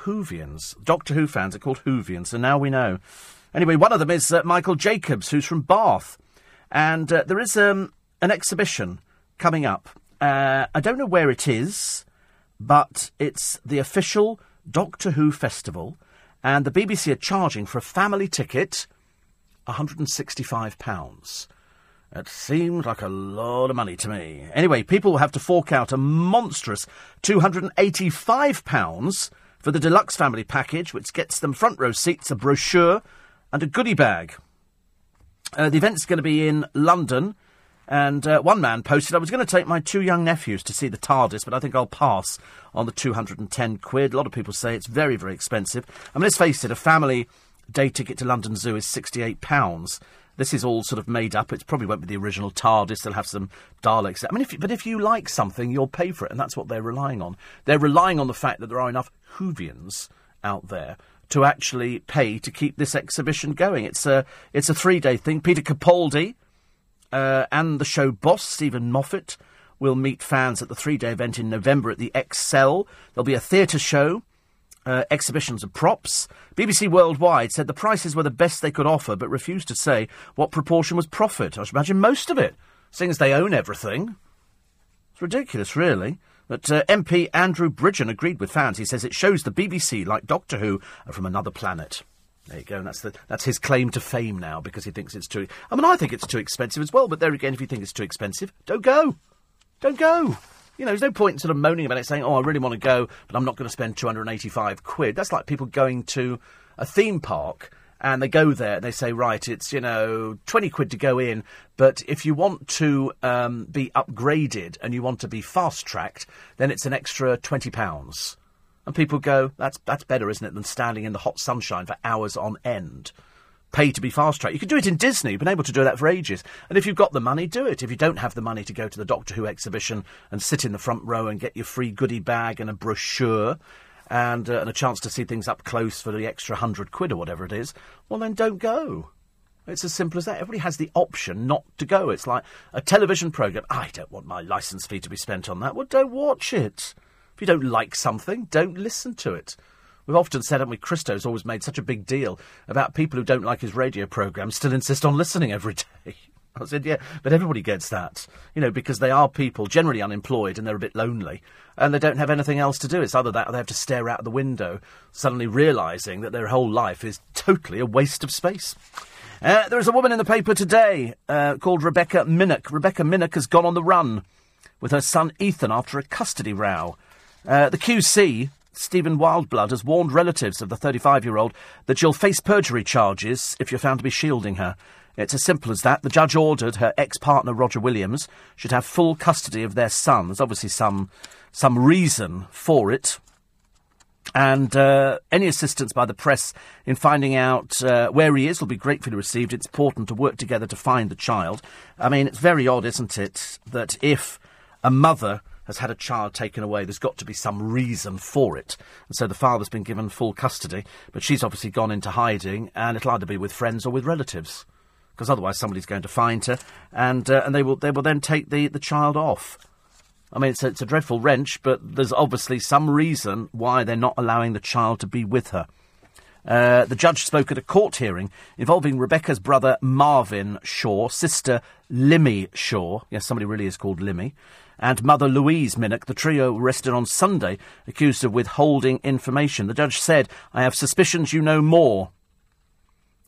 Hoovians. Doctor Who fans are called Whovians, so now we know. Anyway, one of them is uh, Michael Jacobs, who's from Bath. And uh, there is um, an exhibition coming up. Uh, I don't know where it is, but it's the official Doctor Who festival, and the BBC are charging for a family ticket £165. It seemed like a lot of money to me. Anyway, people will have to fork out a monstrous £285 for the deluxe family package, which gets them front row seats, a brochure, and a goodie bag. Uh, the event's going to be in London, and uh, one man posted, I was going to take my two young nephews to see the TARDIS, but I think I'll pass on the 210 quid. A lot of people say it's very, very expensive. I mean, let's face it, a family day ticket to London Zoo is £68. This is all sort of made up. It probably won't be the original TARDIS. They'll have some Daleks. I mean, if, but if you like something, you'll pay for it, and that's what they're relying on. They're relying on the fact that there are enough Whovians out there to actually pay to keep this exhibition going. It's a it's a three day thing. Peter Capaldi uh, and the show boss Steven Moffat will meet fans at the three day event in November at the ExCeL. There'll be a theatre show. Uh, exhibitions of props. BBC Worldwide said the prices were the best they could offer, but refused to say what proportion was profit. I should imagine most of it, seeing as they own everything. It's ridiculous, really. But uh, MP Andrew Bridgen agreed with fans. He says it shows the BBC, like Doctor Who, are from another planet. There you go. And that's the, that's his claim to fame now because he thinks it's too. I mean, I think it's too expensive as well. But there again, if you think it's too expensive, don't go. Don't go. You know, there's no point in sort of moaning about it, saying, "Oh, I really want to go, but I'm not going to spend 285 quid." That's like people going to a theme park and they go there and they say, right, it's, you know, 20 quid to go in, but if you want to um, be upgraded and you want to be fast tracked, then it's an extra 20 pounds. And people go, that's, that's better, isn't it, than standing in the hot sunshine for hours on end. Pay to be fast tracked. You can do it in Disney. You've been able to do that for ages. And if you've got the money, do it. If you don't have the money to go to the Doctor Who exhibition and sit in the front row and get your free goodie bag and a brochure, and, uh, and a chance to see things up close for the extra hundred quid or whatever it is, well, then don't go. It's as simple as that. Everybody has the option not to go. It's like a television programme. I don't want my licence fee to be spent on that. Well, don't watch it. If you don't like something, don't listen to it. We've often said, haven't we, Christo's always made such a big deal about people who don't like his radio programme still insist on listening every day. I said, yeah, but everybody gets that, you know, because they are people generally unemployed and they're a bit lonely and they don't have anything else to do. It's either that or they have to stare out the window, suddenly realising that their whole life is totally a waste of space. Uh, there is a woman in the paper today uh, called Rebecca Minnock. Rebecca Minnock has gone on the run with her son Ethan after a custody row. Uh, the QC, Stephen Wildblood, has warned relatives of the 35 year old that she'll face perjury charges if you're found to be shielding her. It's as simple as that. The judge ordered her ex partner, Roger Williams, should have full custody of their son. There's obviously some, some reason for it. And uh, any assistance by the press in finding out uh, where he is will be gratefully received. It's important to work together to find the child. I mean, it's very odd, isn't it, that if a mother has had a child taken away, there's got to be some reason for it. And so the father's been given full custody, but she's obviously gone into hiding, and it'll either be with friends or with relatives because otherwise somebody's going to find her, and uh, and they will they will then take the, the child off. I mean, it's a, it's a dreadful wrench, but there's obviously some reason why they're not allowing the child to be with her. Uh, the judge spoke at a court hearing involving Rebecca's brother Marvin Shaw, sister Limmy Shaw. Yes, somebody really is called Limmy. And mother Louise Minnock, the trio arrested on Sunday, accused of withholding information. The judge said, I have suspicions you know more.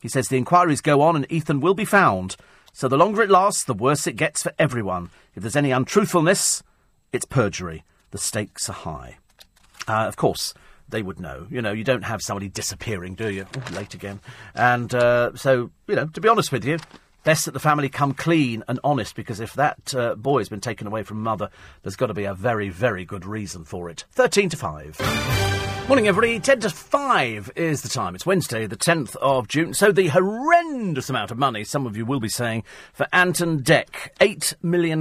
He says the inquiries go on and Ethan will be found. So the longer it lasts, the worse it gets for everyone. If there's any untruthfulness, it's perjury. The stakes are high. Uh, of course, they would know. You know, you don't have somebody disappearing, do you? Late again. And uh, so, you know, to be honest with you, best that the family come clean and honest because if that uh, boy has been taken away from mother, there's got to be a very, very good reason for it. 13 to 5. Morning, everybody. 10 to 5 is the time. It's Wednesday, the 10th of June. So, the horrendous amount of money, some of you will be saying, for Ant and Dec. £8 million.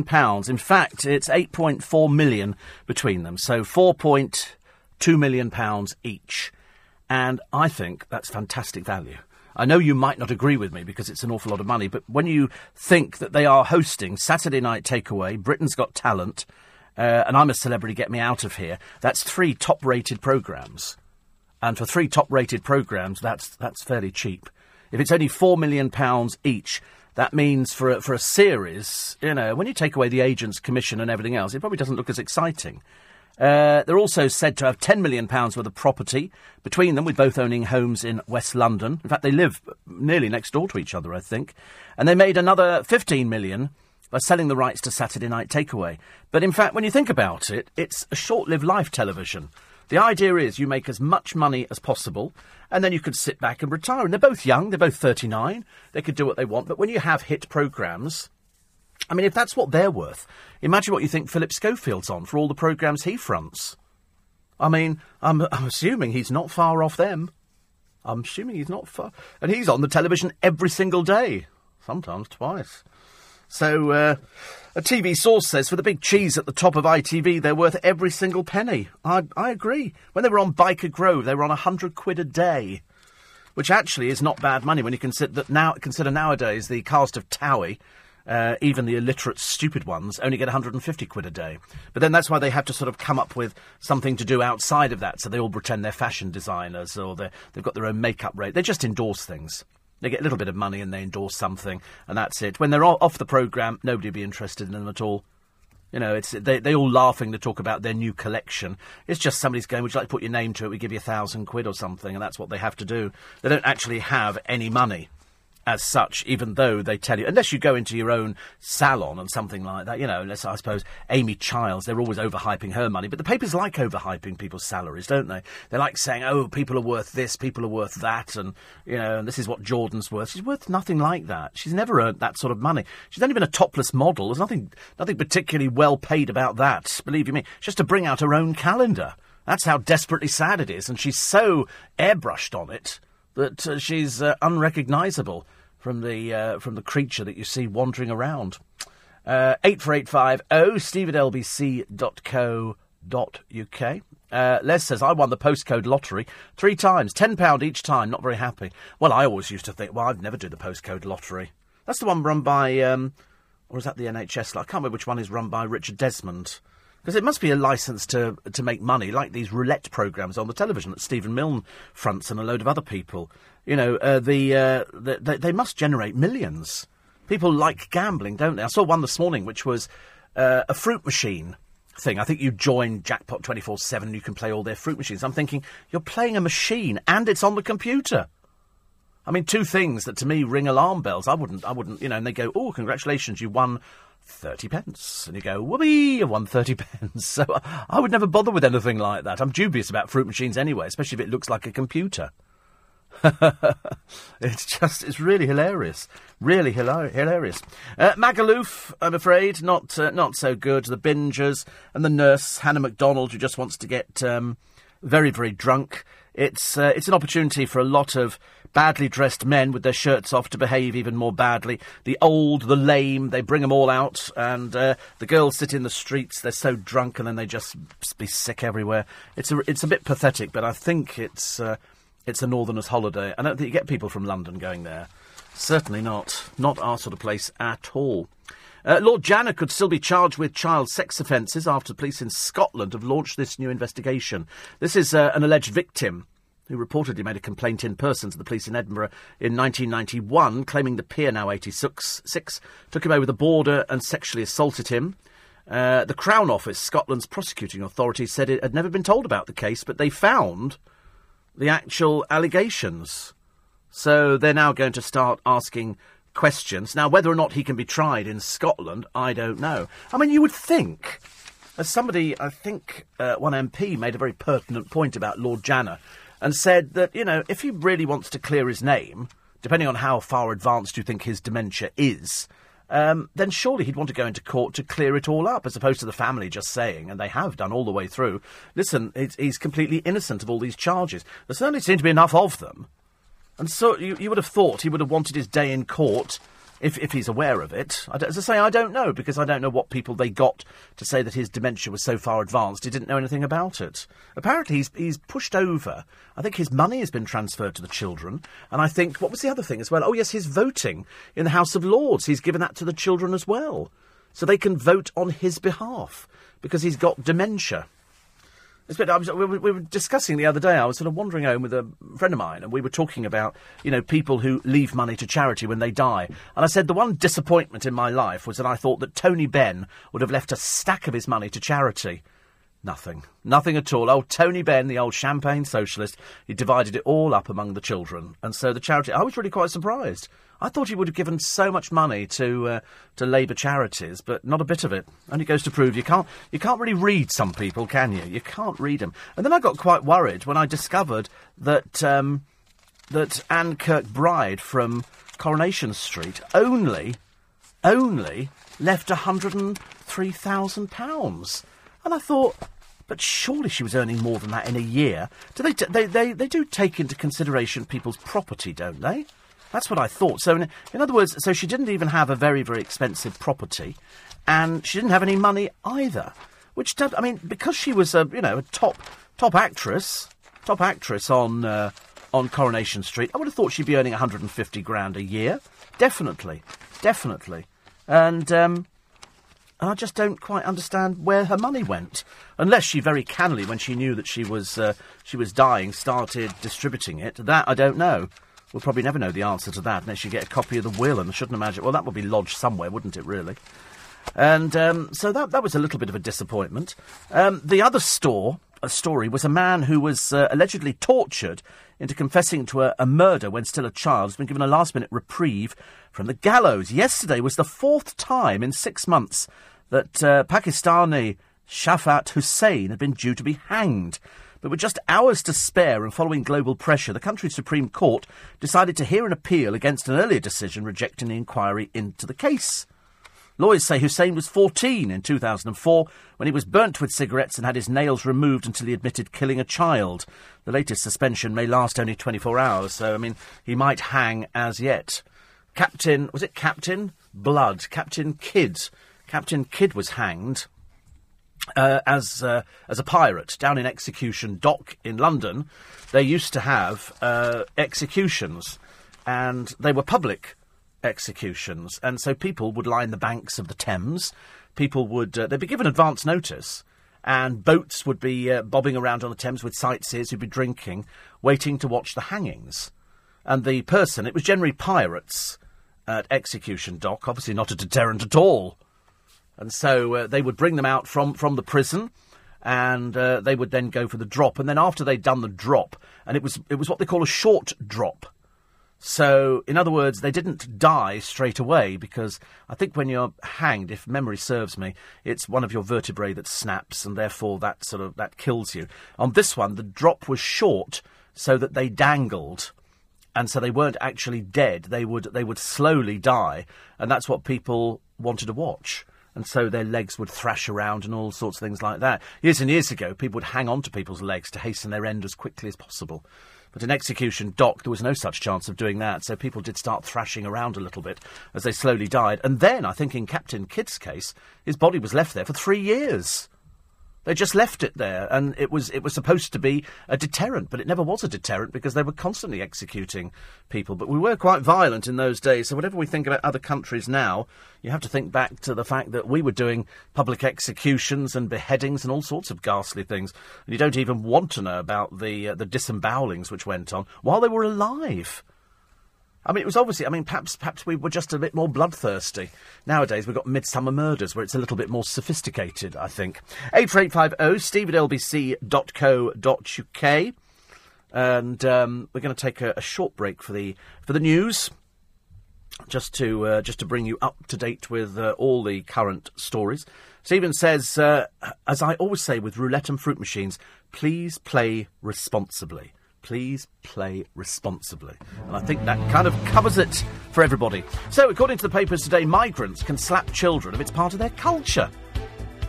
In fact, it's 8.4 million between them. So, £4.2 million each. And I think that's fantastic value. I know you might not agree with me because it's an awful lot of money, but when you think that they are hosting Saturday Night Takeaway, Britain's Got Talent, uh, and I'm a celebrity, get me out of here. That's three top rated programmes. And for three top rated programmes, that's, that's fairly cheap. If it's only £4 million each, that means for a, for a series, you know, when you take away the agent's commission and everything else, it probably doesn't look as exciting. Uh, they're also said to have £10 million worth of property between them, with both owning homes in West London. In fact, they live nearly next door to each other, I think. And they made another £15 million by selling the rights to Saturday Night Takeaway. But in fact, when you think about it, it's a short lived life television. The idea is you make as much money as possible, and then you could sit back and retire. And they're both young, they're both 39, they could do what they want. But when you have hit programmes, I mean, if that's what they're worth, imagine what you think Philip Schofield's on for all the programmes he fronts. I mean, I'm, I'm assuming he's not far off them. I'm assuming he's not far. And he's on the television every single day, sometimes twice. So, uh, a TV source says for the big cheese at the top of ITV, they're worth every single penny. I, I agree. When they were on Byker Grove, they were on a hundred quid a day, which actually is not bad money when you consider that now consider nowadays the cast of Towie uh, even the illiterate, stupid ones only get 150 quid a day. But then that's why they have to sort of come up with something to do outside of that. So they all pretend they're fashion designers or they've got their own makeup rate. They just endorse things. They get a little bit of money and they endorse something, and that's it. When they're off the programme, nobody will be interested in them at all. You know, it's they they all laughing to talk about their new collection. It's just somebody's going, "Would you like to put your name to it? We give you a thousand quid or something," and that's what they have to do. They don't actually have any money as such, even though they tell you, unless you go into your own salon and something like that, you know, unless I suppose Amy Childs, they're always overhyping her money. But the papers like overhyping people's salaries, don't they? They like saying, oh, people are worth this, people are worth that, and, you know, and this is what Jordan's worth. She's worth nothing like that. She's never earned that sort of money. She's only been a topless model. There's nothing, nothing particularly well paid about that, believe you me. Just to bring out her own calendar. That's how desperately sad it is, and she's so airbrushed on it that uh, she's uh, unrecognisable from the uh, from the creature that you see wandering around. Uh, eight four eight five oh steve at lbc.co.uk. Uh, Les says, I won the postcode lottery three times, £10 each time, not very happy. Well, I always used to think, well, I'd never do the postcode lottery. That's the one run by, um, or is that the NHS? I can't remember which one is run by Richard Desmond. Because it must be a license to to make money, like these roulette programs on the television that Stephen Milne fronts and a load of other people. You know, uh, the, uh, the, the, they must generate millions. People like gambling, don't they? I saw one this morning which was uh, a fruit machine thing. I think you join Jackpot 24 7 and you can play all their fruit machines. I'm thinking, you're playing a machine and it's on the computer. I mean, two things that to me ring alarm bells. I wouldn't, I wouldn't, you know, and they go, oh, congratulations, you won 30 pence. And you go, whoopee, you won 30 pence. So I would never bother with anything like that. I'm dubious about fruit machines anyway, especially if it looks like a computer. it's just, it's really hilarious. Really hilar- hilarious. Uh, Magaluf, I'm afraid, not uh, not so good. The bingers and the nurse, Hannah MacDonald, who just wants to get um, very, very drunk. It's, uh, it's an opportunity for a lot of badly dressed men with their shirts off to behave even more badly. The old, the lame, they bring them all out, and uh, the girls sit in the streets. They're so drunk, and then they just be sick everywhere. It's a, it's a bit pathetic, but I think it's, uh, it's a northerners' holiday. I don't think you get people from London going there. Certainly not. Not our sort of place at all. Uh, Lord Janner could still be charged with child sex offences after police in Scotland have launched this new investigation. This is uh, an alleged victim who reportedly made a complaint in person to the police in Edinburgh in 1991, claiming the peer, now 86, six, took him over the border and sexually assaulted him. Uh, the Crown Office, Scotland's prosecuting authority, said it had never been told about the case, but they found the actual allegations. So they're now going to start asking questions. Now, whether or not he can be tried in Scotland, I don't know. I mean, you would think, as somebody, I think uh, one MP made a very pertinent point about Lord Janner, and said that, you know, if he really wants to clear his name, depending on how far advanced you think his dementia is, um, then surely he'd want to go into court to clear it all up, as opposed to the family just saying, and they have done all the way through, listen, he's completely innocent of all these charges. There certainly seem to be enough of them. And so you, you would have thought he would have wanted his day in court if, if he's aware of it. as I say, I don't know, because I don't know what people they got to say that his dementia was so far advanced he didn't know anything about it. Apparently, he's, he's pushed over. I think his money has been transferred to the children. And I think, what was the other thing as well? Oh, yes, his voting in the House of Lords. He's given that to the children as well. So they can vote on his behalf, because he's got dementia. I was, we, we were discussing the other day. I was sort of wandering home with a friend of mine, and we were talking about, you know, people who leave money to charity when they die. And I said the one disappointment in my life was that I thought that Tony Benn would have left a stack of his money to charity. Nothing. Nothing at all. Old Tony Benn, the old champagne socialist, he divided it all up among the children. And so the charity, I was really quite surprised. I thought he would have given so much money to uh, to Labour charities, but not a bit of it. Only goes to prove you can't you can't really read some people, can you? You can't read them. And then I got quite worried when I discovered that um, that Anne Kirkbride from Coronation Street only only left hundred and three thousand pounds, and I thought. But surely she was earning more than that in a year. Do they, they, they, they do take into consideration people's property, don't they? That's what I thought. So, in, in other words, so she didn't even have a very, very expensive property, and she didn't have any money either. Which, did, I mean, because she was a, you know, a top, top actress, top actress on, uh, on Coronation Street, I would have thought she'd be earning 150 grand a year. Definitely. Definitely. And, um, I just don't quite understand where her money went, unless she very cannily, when she knew that she was uh, she was dying, started distributing it. That I don't know. We'll probably never know the answer to that unless you get a copy of the will, and I shouldn't imagine. Well, that would be lodged somewhere, wouldn't it, really? And um, so that, that was a little bit of a disappointment. Um, the other store, a story, was a man who was uh, allegedly tortured into confessing to a, a murder when still a child, has been given a last minute reprieve from the gallows. Yesterday was the fourth time in six months that uh, Pakistani Shafqat Hussain had been due to be hanged. But with just hours to spare and following global pressure, the country's Supreme Court decided to hear an appeal against an earlier decision rejecting the inquiry into the case. Lawyers say Hussain was 14 in 2004 when he was burnt with cigarettes and had his nails removed until he admitted killing a child. The latest suspension may last only 24 hours, so, I mean, he might hang as yet. Captain, was it Captain Blood? Captain Kidd. Captain Kidd was hanged uh, as uh, as a pirate down in Execution Dock in London, they used to have uh, executions, and they were public executions, and so people would line the banks of the Thames. People would uh, they'd be given advance notice, and boats would be uh, bobbing around on the Thames with sightseers who'd be drinking, waiting to watch the hangings. And the person, it was generally pirates at Execution Dock, obviously not a deterrent at all. And so uh, they would bring them out from, from the prison and uh, they would then go for the drop. And then after they'd done the drop, and it was, it was what they call a short drop. So, in other words, they didn't die straight away because I think when you're hanged, if memory serves me, it's one of your vertebrae that snaps and therefore that sort of that kills you. On this one, the drop was short so that they dangled and so they weren't actually dead. They would they would slowly die, and that's what people wanted to watch and so their legs would thrash around and all sorts of things like that. Years and years ago, people would hang on to people's legs to hasten their end as quickly as possible. But in execution dock, there was no such chance of doing that, so people did start thrashing around a little bit as they slowly died. And then, I think in Captain Kidd's case, his body was left there for three years. They just left it there, and it was it was supposed to be a deterrent, but it never was a deterrent because they were constantly executing people. But we were quite violent in those days, so whatever we think about other countries now, you have to think back to the fact that we were doing public executions and beheadings and all sorts of ghastly things, and you don't even want to know about the uh, the disembowelings which went on while they were alive. I mean, it was obviously. I mean, perhaps perhaps we were just a bit more bloodthirsty. Nowadays, we've got Midsomer Murders where it's a little bit more sophisticated. I think. Eight four eight five zero. Oh, Steve at lbc.co.uk. And um, we're going to take a, a, short break for the for the news, just to uh, just to bring you up to date with uh, all the current stories. Stephen says, uh, as I always say with roulette and fruit machines, please play responsibly please play responsibly. And I think that kind of covers it for everybody. So, according to the papers today, migrants can slap children if it's part of their culture.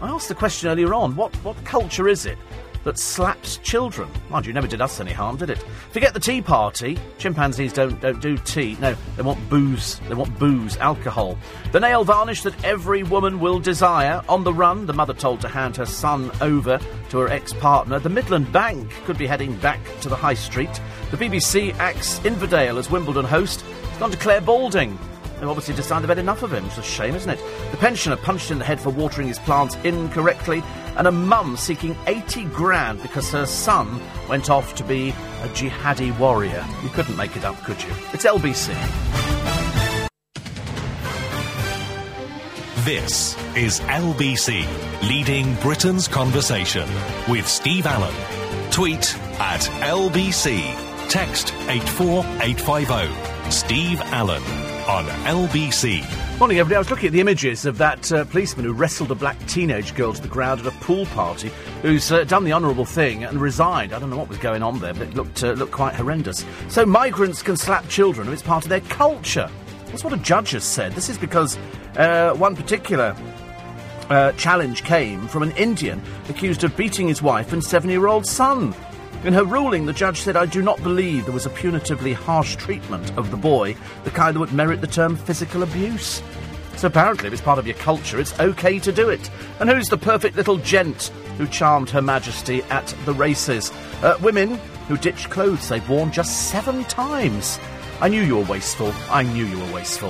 I asked the question earlier on what, what culture is it? That slaps children. Mind you, never did us any harm, did it? Forget the tea party. Chimpanzees don't don't do tea. No, they want booze. They want booze, alcohol. The nail varnish that every woman will desire. On the run, the mother told to hand her son over to her ex-partner. The Midland Bank could be heading back to the high street. The BBC acts Inverdale as Wimbledon host. It's gone to Clare Balding. They've obviously decided they've had enough of him. It's a shame, isn't it? The pensioner punched in the head for watering his plants incorrectly, and a mum seeking 80 grand because her son went off to be a jihadi warrior. You couldn't make it up, could you? It's LBC. This is LBC, leading Britain's conversation with Steve Allen. Tweet at LBC. Text 84850. Steve Allen on LBC. Morning, everybody. I was looking at the images of that uh, policeman who wrestled a black teenage girl to the ground at a pool party, who's uh, done the honourable thing and resigned. I don't know what was going on there, but it looked uh, looked quite horrendous. So migrants can slap children, and it's part of their culture. That's what a judge has said. This is because uh, one particular uh, challenge came from an Indian accused of beating his wife and seven-year-old son. In her ruling, the judge said, I do not believe there was a punitively harsh treatment of the boy, the kind that would merit the term physical abuse. So apparently, if it's part of your culture, it's okay to do it. And who's the perfect little gent who charmed Her Majesty at the races? Uh, women who ditch clothes they've worn just seven times. I knew you were wasteful. I knew you were wasteful.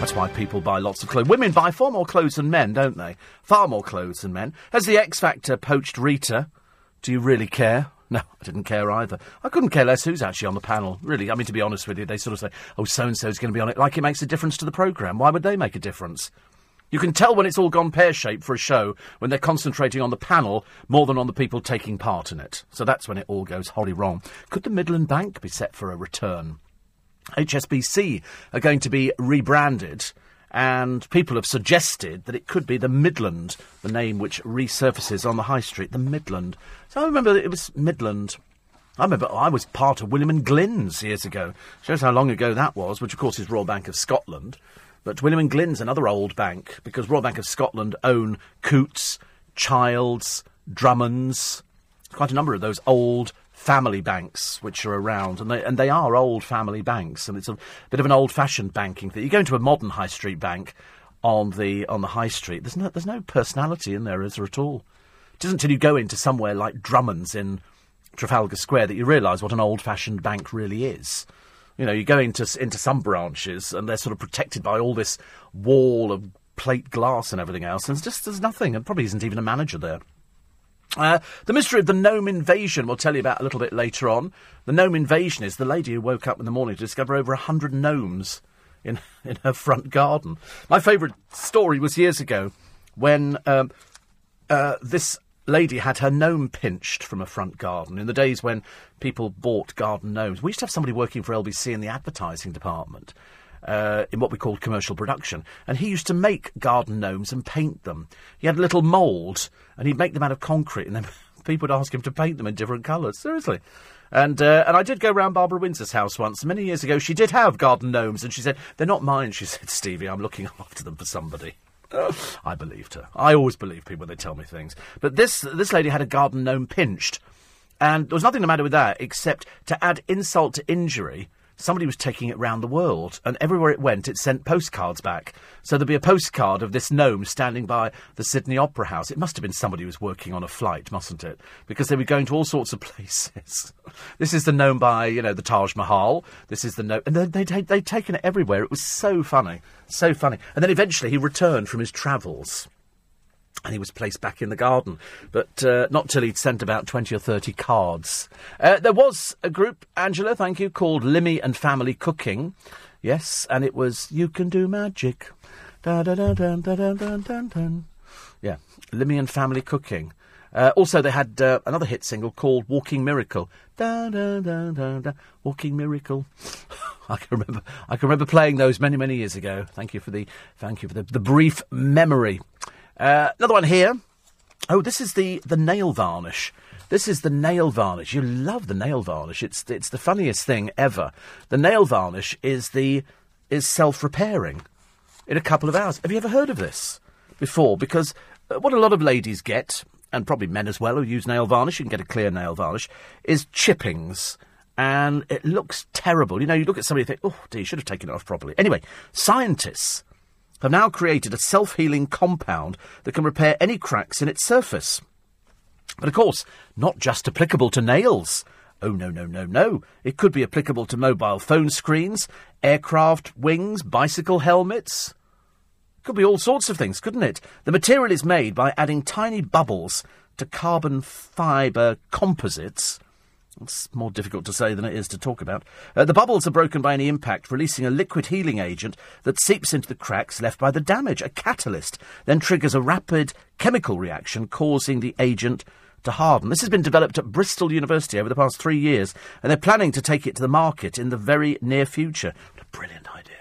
That's why people buy lots of clothes. Women buy far more clothes than men, don't they? Far more clothes than men. Has the X Factor poached Rita? Do you really care? No, I didn't care either. I couldn't care less who's actually on the panel. Really, I mean, to be honest with you, they sort of say, oh, so and so's going to be on it, like it makes a difference to the programme. Why would they make a difference? You can tell when it's all gone pear shaped for a show when they're concentrating on the panel more than on the people taking part in it. So that's when it all goes horribly wrong. Could the Midland Bank be set for a return? HSBC are going to be rebranded, and people have suggested that it could be the Midland, the name which resurfaces on the high street, the Midland. So I remember it was Midland. I remember I was part of William and Glyn's years ago. Shows how long ago that was, which of course is Royal Bank of Scotland. But William and Glyn's another old bank because Royal Bank of Scotland own Coutts, Childs, Drummonds, quite a number of those old family banks which are around, and they and they are old family banks, and it's a bit of an old-fashioned banking thing. You go into a modern high street bank on the on the high street. There's no there's no personality in there, is there at all? It isn't until you go into somewhere like Drummond's in Trafalgar Square that you realise what an old-fashioned bank really is. You know, you go into into some branches and they're sort of protected by all this wall of plate glass and everything else, and it's just there's nothing, and probably isn't even a manager there. Uh, the mystery of the gnome invasion we'll tell you about a little bit later on. The gnome invasion is the lady who woke up in the morning to discover over a hundred gnomes in in her front garden. My favourite story was years ago when um, uh, this lady had her gnome pinched from a front garden in the days when people bought garden gnomes. We used to have somebody working for LBC in the advertising department. Uh, in what we called commercial production, and he used to make garden gnomes and paint them. He had a little mould, and he'd make them out of concrete, and then people would ask him to paint them in different colours. Seriously. And uh, and I did go round Barbara Windsor's house once many years ago. She did have garden gnomes, and she said they're not mine. She said, Stevie, I'm looking after them for somebody. I believed her. I always believe people when they tell me things. But this this lady had a garden gnome pinched, and there was nothing the matter with that except to add insult to injury. Somebody was taking it round the world, and everywhere it went, it sent postcards back. So there'd be a postcard of this gnome standing by the Sydney Opera House. It must have been somebody who was working on a flight, mustn't it? Because they were going to all sorts of places. this is the gnome by, you know, the Taj Mahal. This is the gnome. And they'd, they'd, they'd taken it everywhere. It was so funny. So funny. And then eventually he returned from his travels and he was placed back in the garden, but uh, not till he'd sent about 20 or 30 cards. Uh, there was a group, Angela, thank you, called Limmie and Family Cooking. Yes, and it was You Can Do Magic. Da, da, da, da, da, da, da, da. Yeah, Limmie and Family Cooking. Uh, also, they had uh, another hit single called Walking Miracle. Da, da, da, da, da. Walking Miracle. I can remember. I can remember playing those many, many years ago. Thank you for the, thank you for the, the brief memory. Uh, another one here. Oh, this is the, the nail varnish. This is the nail varnish. You love the nail varnish. It's it's the funniest thing ever. The nail varnish is the is self repairing in a couple of hours. Have you ever heard of this before? Because uh, what a lot of ladies get, and probably men as well who use nail varnish, you can get a clear nail varnish, is chippings. And it looks terrible. You know, you look at somebody and think, oh, dear, you should have taken it off properly. Anyway, scientists have now created a self healing compound that can repair any cracks in its surface. But of course, not just applicable to nails. Oh, no, no, no, no. It could be applicable to mobile phone screens, aircraft wings, bicycle helmets. Could be all sorts of things, couldn't it? The material is made by adding tiny bubbles to carbon fibre composites. It's more difficult to say than it is to talk about. Uh, the bubbles are broken by any impact, releasing a liquid healing agent that seeps into the cracks left by the damage. A catalyst then triggers a rapid chemical reaction, causing the agent to harden. This has been developed at Bristol University over the past three years, and they're planning to take it to the market in the very near future. What a brilliant idea.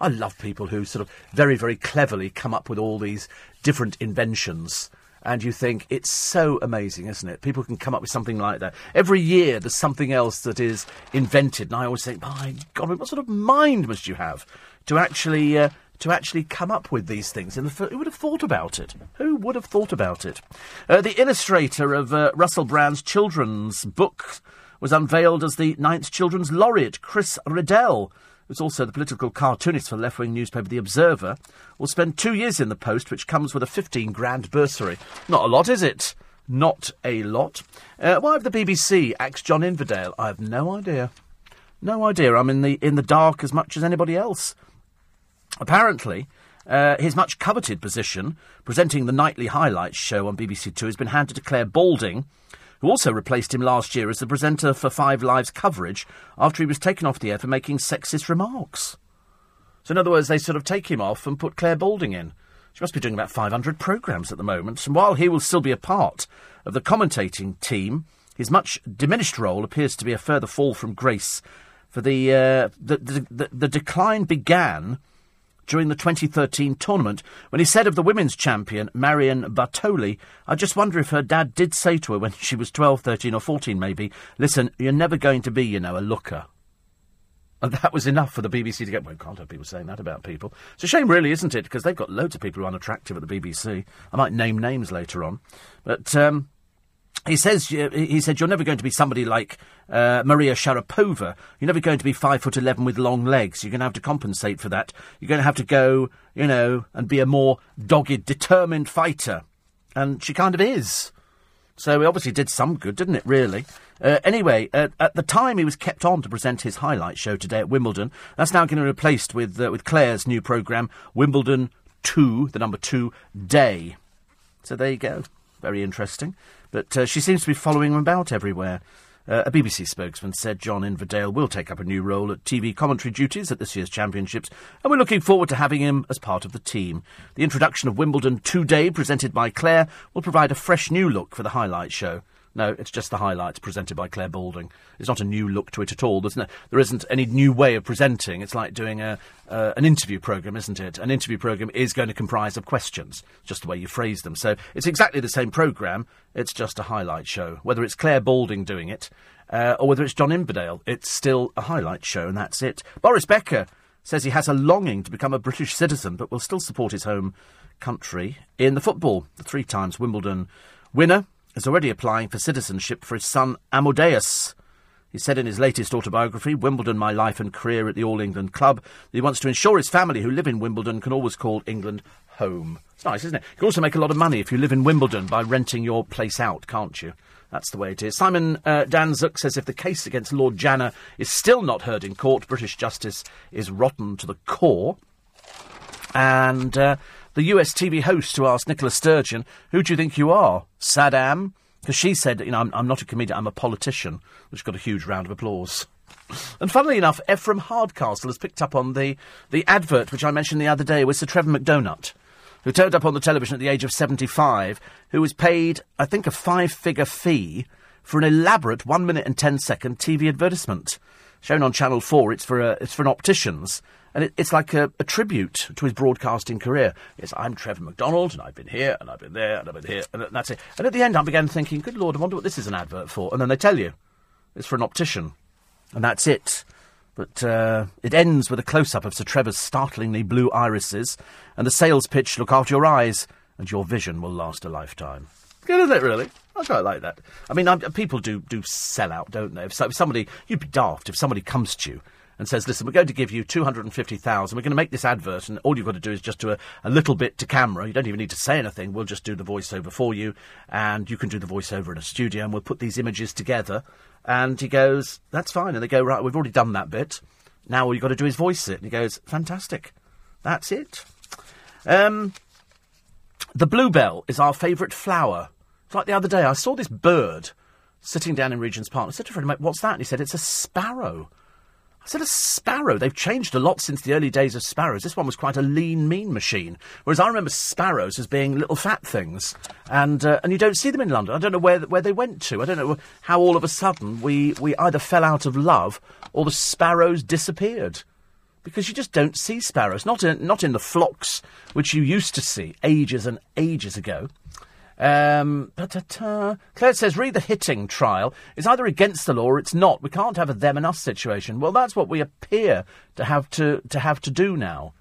I love people who sort of very, very cleverly come up with all these different inventions. And you think it's so amazing, isn't it? People can come up with something like that. Every year there's something else that is invented, and I always think, my God, what sort of mind must you have to actually uh, to actually come up with these things? Who would have thought about it? Who would have thought about it? Uh, the illustrator of uh, Russell Brand's children's book was unveiled as the ninth children's laureate, Chris Riddell who's also the political cartoonist for the left wing newspaper The Observer, will spend two years in the post, which comes with a 15 grand bursary. Not a lot, is it? Not a lot. Uh, why have the BBC axed John Inverdale? I have no idea. No idea. I'm in the in the dark as much as anybody else. Apparently, uh, his much coveted position, presenting the nightly highlights show on BBC Two, has been handed to Clare Balding, who also replaced him last year as the presenter for Five Live's coverage after he was taken off the air for making sexist remarks. So, in other words, they sort of take him off and put Clare Balding in. She must be doing about 500 programmes at the moment, and while he will still be a part of the commentating team, his much diminished role appears to be a further fall from grace. For the, uh, the, the, the, the decline began during the 2013 tournament when he said of the women's champion, Marion Bartoli, I just wonder if her dad did say to her when she was 12, 13, or 14 maybe, listen, you're never going to be, you know, a looker. And that was enough for the BBC to get. Well, can't have people saying that about people. It's a shame, really, isn't it? Because they've got loads of people who are unattractive at the BBC. I might name names later on. But um, he says he said you're never going to be somebody like uh, Maria Sharapova. You're never going to be five foot eleven with long legs. You're going to have to compensate for that. You're going to have to go, you know, and be a more dogged, determined fighter. And she kind of is. So it obviously did some good, didn't it? Really. Uh, anyway, uh, at the time he was kept on to present his highlight show today at Wimbledon. That's now going to be replaced with uh, with Clare's new programme, Wimbledon Two, the number two day. So there you go. Very interesting. But uh, she seems to be following him about everywhere. Uh, a BBC spokesman said John Inverdale will take up a new role at TV commentary duties at this year's championships, and we're looking forward to having him as part of the team. The introduction of Wimbledon Today, presented by Clare, will provide a fresh new look for the highlight show. No, it's just the highlights presented by Clare Balding. It's not a new look to it at all. There's no, there isn't any new way of presenting. It's like doing a, uh, an interview programme, isn't it? An interview programme is going to comprise of questions, just the way you phrase them. So it's exactly the same programme. It's just a highlight show. Whether it's Clare Balding doing it uh, or whether it's John Inverdale, it's still a highlight show, and that's it. Boris Becker says he has a longing to become a British citizen, but will still support his home country in the football. The three times Wimbledon winner is already applying for citizenship for his son Amadeus. He said in his latest autobiography, Wimbledon, My Life and Career at the All England Club, that he wants to ensure his family who live in Wimbledon can always call England home. It's nice, isn't it? You can also make a lot of money if you live in Wimbledon by renting your place out, can't you? That's the way it is. Simon uh, Danczuk says if the case against Lord Janner is still not heard in court, British justice is rotten to the core. And uh, the US TV host who asked Nicola Sturgeon, Who do you think you are? Saddam? Because she said, You know, I'm, I'm, not a comedian, I'm a politician, which got a huge round of applause. And funnily enough, Ephraim Hardcastle has picked up on the, the advert which I mentioned the other day with Sir Trevor McDonald, who turned up on the television at the age of 75, who was paid, I think, a five figure fee for an elaborate one minute and ten second TV advertisement. Shown on Channel 4, it's for, a, it's for an optician's and it, it's like a, a, tribute to his broadcasting career. Yes, I'm Trevor McDonald, and I've been here, and I've been there, and I've been here, and that's it. And at the end, I began thinking, good Lord, I wonder what this is an advert for. And then they tell you it's for an optician, and that's it. But uh, it ends with a close up of Sir Trevor's startlingly blue irises, and the sales pitch look after your eyes, and your vision will last a lifetime. Good, isn't it, really? I quite like that. I mean, I'm, people do, do sell out, don't they? If, so, if somebody, you'd be daft if somebody comes to you and says, listen, we're going to give you 250000 we're going to make this advert, and all you've got to do is just do a, a little bit to camera. You don't even need to say anything. We'll just do the voiceover for you, and you can do the voiceover in a studio, and we'll put these images together, And he goes, That's fine. And they go, Right, we've already done that bit. Now all you've got to do is voice it. And he goes, Fantastic. That's it. Um, the bluebell is our favourite flower. It's like the other day, I saw this bird sitting down in Regent's Park. I said to a friend, mate, what's that? And he said, it's a sparrow. I said, a sparrow? They've changed a lot since the early days of sparrows. This one was quite a lean, mean machine. Whereas I remember sparrows as being little fat things. And, uh, and you don't see them in London. I don't know where, where they went to. I don't know how all of a sudden we, we either fell out of love or the sparrows disappeared. Because you just don't see sparrows. Not in, not in the flocks which you used to see ages and ages ago. Um, Claire says, read the hitting trial. It's either against the law or it's not. We can't have a them and us situation. Well, that's what we appear to have to, to have to do now.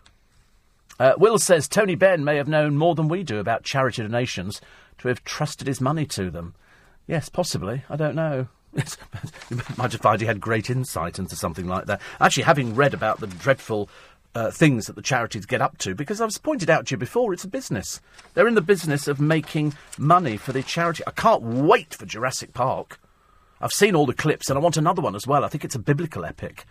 Uh, Will says Tony Benn may have known more than we do about charity donations to have trusted his money to them. Yes, possibly. I don't know. you might have found he had great insight into something like that. Actually, having read about the dreadful uh, things that the charities get up to because I've pointed out to you before, it's a business. They're in the business of making money for the charity. I can't wait for Jurassic Park. I've seen all the clips and I want another one as well. I think it's a biblical epic.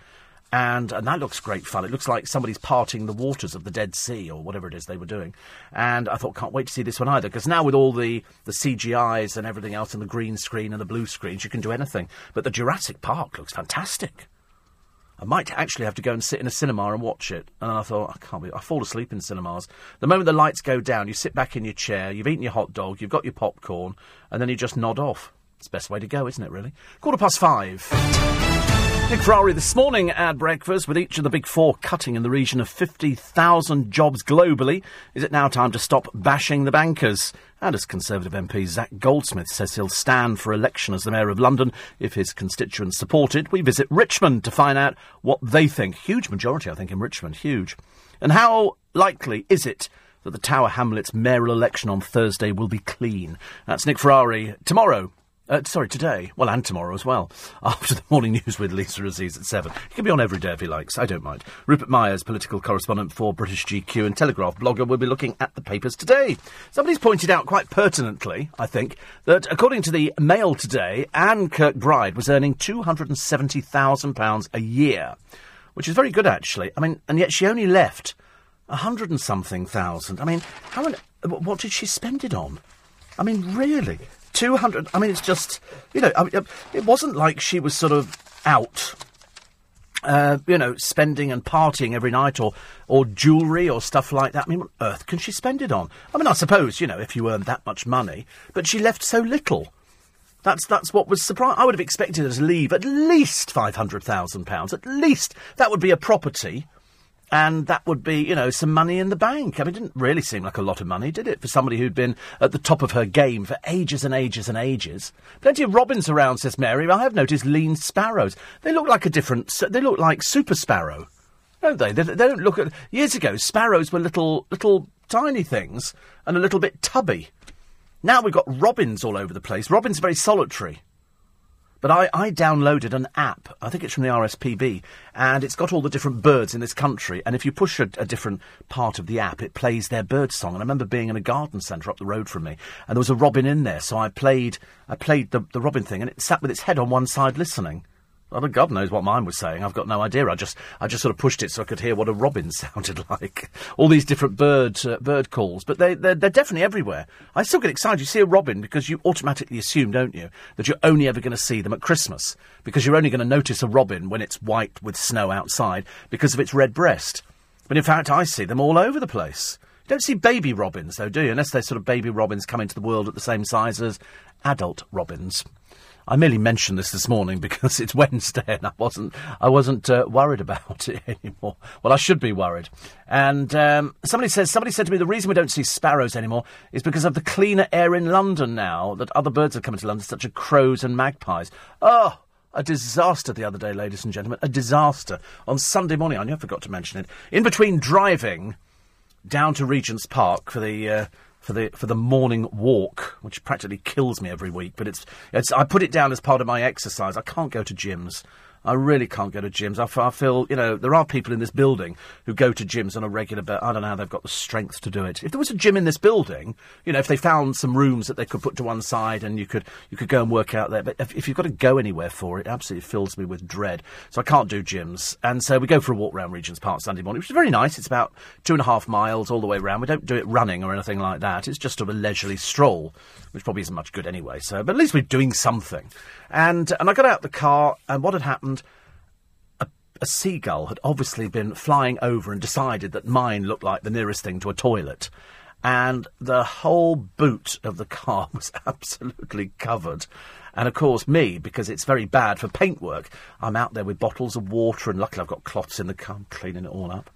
And, and that looks great fun. It looks like somebody's parting the waters of the Dead Sea or whatever it is they were doing. And I thought, can't wait to see this one either, because now with all the, the CGIs and everything else and the green screen and the blue screens, you can do anything. But the Jurassic Park looks fantastic. I might actually have to go and sit in a cinema and watch it. And I thought, I can't be. I fall asleep in cinemas. The moment the lights go down, you sit back in your chair, you've eaten your hot dog, you've got your popcorn, and then you just nod off. It's the best way to go, isn't it, really? Quarter past five. Nick Ferrari this morning at breakfast with each of the big four cutting in the region of 50,000 jobs globally. Is it now time to stop bashing the bankers? And as Conservative MP Zac Goldsmith says he'll stand for election as the Mayor of London if his constituents support it, we visit Richmond to find out what they think. Huge majority, I think, in Richmond. Huge. And how likely is it that the Tower Hamlets mayoral election on Thursday will be clean? That's Nick Ferrari tomorrow uh, sorry, today. Well, and tomorrow as well. After the morning news with Lisa Aziz at 7. He can be on every day if he likes. I don't mind. Rupert Myers, political correspondent for British GQ and Telegraph blogger, will be looking at the papers today. Somebody's pointed out quite pertinently, I think, that according to the Mail today, Anne Kirkbride was earning £270,000 a year, which is very good, actually. I mean, and yet she only left a hundred and something thousand. I mean, how what did she spend it on? I mean, really? 200. I mean, it's just, you know, I mean, it wasn't like she was sort of out. Uh, you know, spending and partying every night, or or jewellery or stuff like that. I mean, what earth can she spend it on? I mean, I suppose you know if you earn that much money, but she left so little. That's that's what was surprising. I would have expected her to leave at least five hundred thousand pounds. At least that would be a property and that would be, you know, some money in the bank. I mean, it didn't really seem like a lot of money, did it, for somebody who'd been at the top of her game for ages and ages and ages? Plenty of robins around, says Mary. I have noticed lean sparrows. They look like a different. They look like super sparrow, don't they? They, they don't look at. Years ago, sparrows were little, little tiny things and a little bit tubby. Now we've got robins all over the place. Robins are very solitary. But I, I downloaded an app, I think it's from the RSPB, and it's got all the different birds in this country. And if you push a, a different part of the app, it plays their bird song. And I remember being in a garden centre up the road from me, and there was a robin in there. So I played, I played the, the robin thing, and it sat with its head on one side listening. Well, God knows what mine was saying. I've got no idea. I just, I just sort of pushed it so I could hear what a robin sounded like. All these different bird, uh, bird calls, but they, they're, they're definitely everywhere. I still get excited. You see a robin because you automatically assume, don't you, that you're only ever going to see them at Christmas because you're only going to notice a robin when it's white with snow outside because of its red breast. But in fact, I see them all over the place. You don't see baby robins, though, do you? Unless they're sort of baby robins come into the world at the same size as adult robins. I merely mentioned this this morning because it's Wednesday and I wasn't I wasn't uh, worried about it anymore. Well, I should be worried. And um, somebody says somebody said to me the reason we don't see sparrows anymore is because of the cleaner air in London now that other birds are coming to London, such as crows and magpies. Oh. A disaster the other day, ladies and gentlemen. A disaster. On Sunday morning, I never forgot to mention it. In between driving down to Regent's Park for the uh, for the for the morning walk, which practically kills me every week. But it's it's I put it down as part of my exercise. I can't go to gyms. I really can't go to gyms. I, feel, you know, there are people in this building who go to gyms on a regular basis. I don't know how they've got the strength to do it. If there was a gym in this building, you know, if they found some rooms that they could put to one side and you could you could go and work out there, but if, if you've got to go anywhere for it, it absolutely fills me with dread. So I can't do gyms. And so we go for a walk around Regent's Park Sunday morning, which is very nice. It's about two and a half miles all the way around. We don't do it running or anything like that. It's just a leisurely stroll, which probably isn't much good anyway. So, but at least we're doing something. And and I got out the car, and what had happened? A, a seagull had obviously been flying over and decided that mine looked like the nearest thing to a toilet. And the whole boot of the car was absolutely covered. And of course, me, because it's very bad for paintwork, I'm out there with bottles of water, and luckily I've got cloths in the car, I'm cleaning it all up.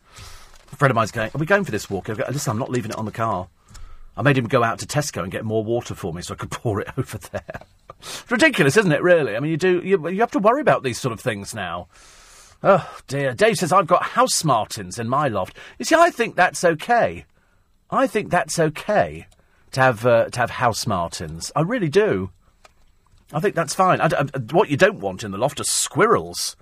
A friend of mine's going, Are we going for this walk? I go, Listen, I'm not leaving it on the car. I made him go out to Tesco and get more water for me so I could pour it over there. it's ridiculous, isn't it, really? I mean, you do, you, you have to worry about these sort of things now. Oh, dear. Dave says, I've got house martins in my loft. You see, I think that's okay. I think that's okay to have, uh, to have house martins. I really do. I think that's fine. I I- what you don't want in the loft are squirrels.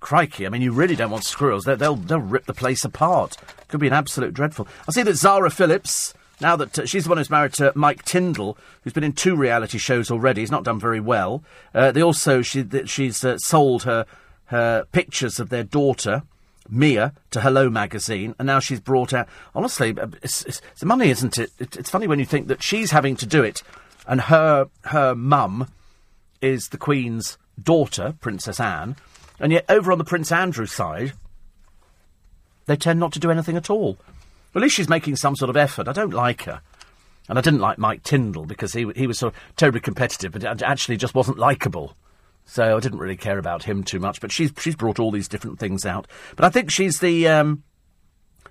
Crikey, I mean, you really don't want squirrels. They, they'll, they'll rip the place apart. Could be an absolute dreadful. I see that Zara Phillips, now that uh, she's the one who's married to Mike Tindall, who's been in two reality shows already, he's not done very well. Uh, they also, she, th- she's uh, sold her, her pictures of their daughter, Mia, to Hello magazine, and now she's brought out. Honestly, uh, it's, it's, it's money, isn't it? it? It's funny when you think that she's having to do it, and her her mum is the Queen's daughter, Princess Anne, and yet over on the Prince Andrew side, they tend not to do anything at all. Well, at least she's making some sort of effort. I don't like her. And I didn't like Mike Tindall because he, he was sort of terribly competitive, but actually just wasn't likable. So I didn't really care about him too much. But she's, she's brought all these different things out. But I think she's the. Um,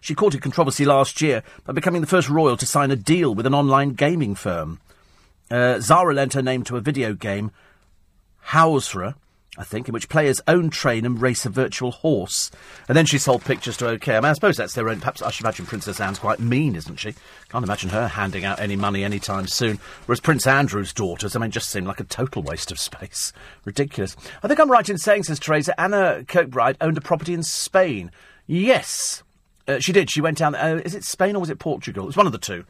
she courted controversy last year by becoming the first royal to sign a deal with an online gaming firm. Uh, Zara lent her name to a video game, Hausra, I think, in which players own, train, and race a virtual horse. And then she sold pictures to OK. I mean, I suppose that's their own. Perhaps I should imagine Princess Anne's quite mean, isn't she? Can't imagine her handing out any money anytime soon. Whereas Prince Andrew's daughters, I mean, just seem like a total waste of space. Ridiculous. I think I'm right in saying, says Teresa, Anna Kirkbride owned a property in Spain. Yes. Uh, she did. She went down. Uh, is it Spain or was it Portugal? It was one of the two.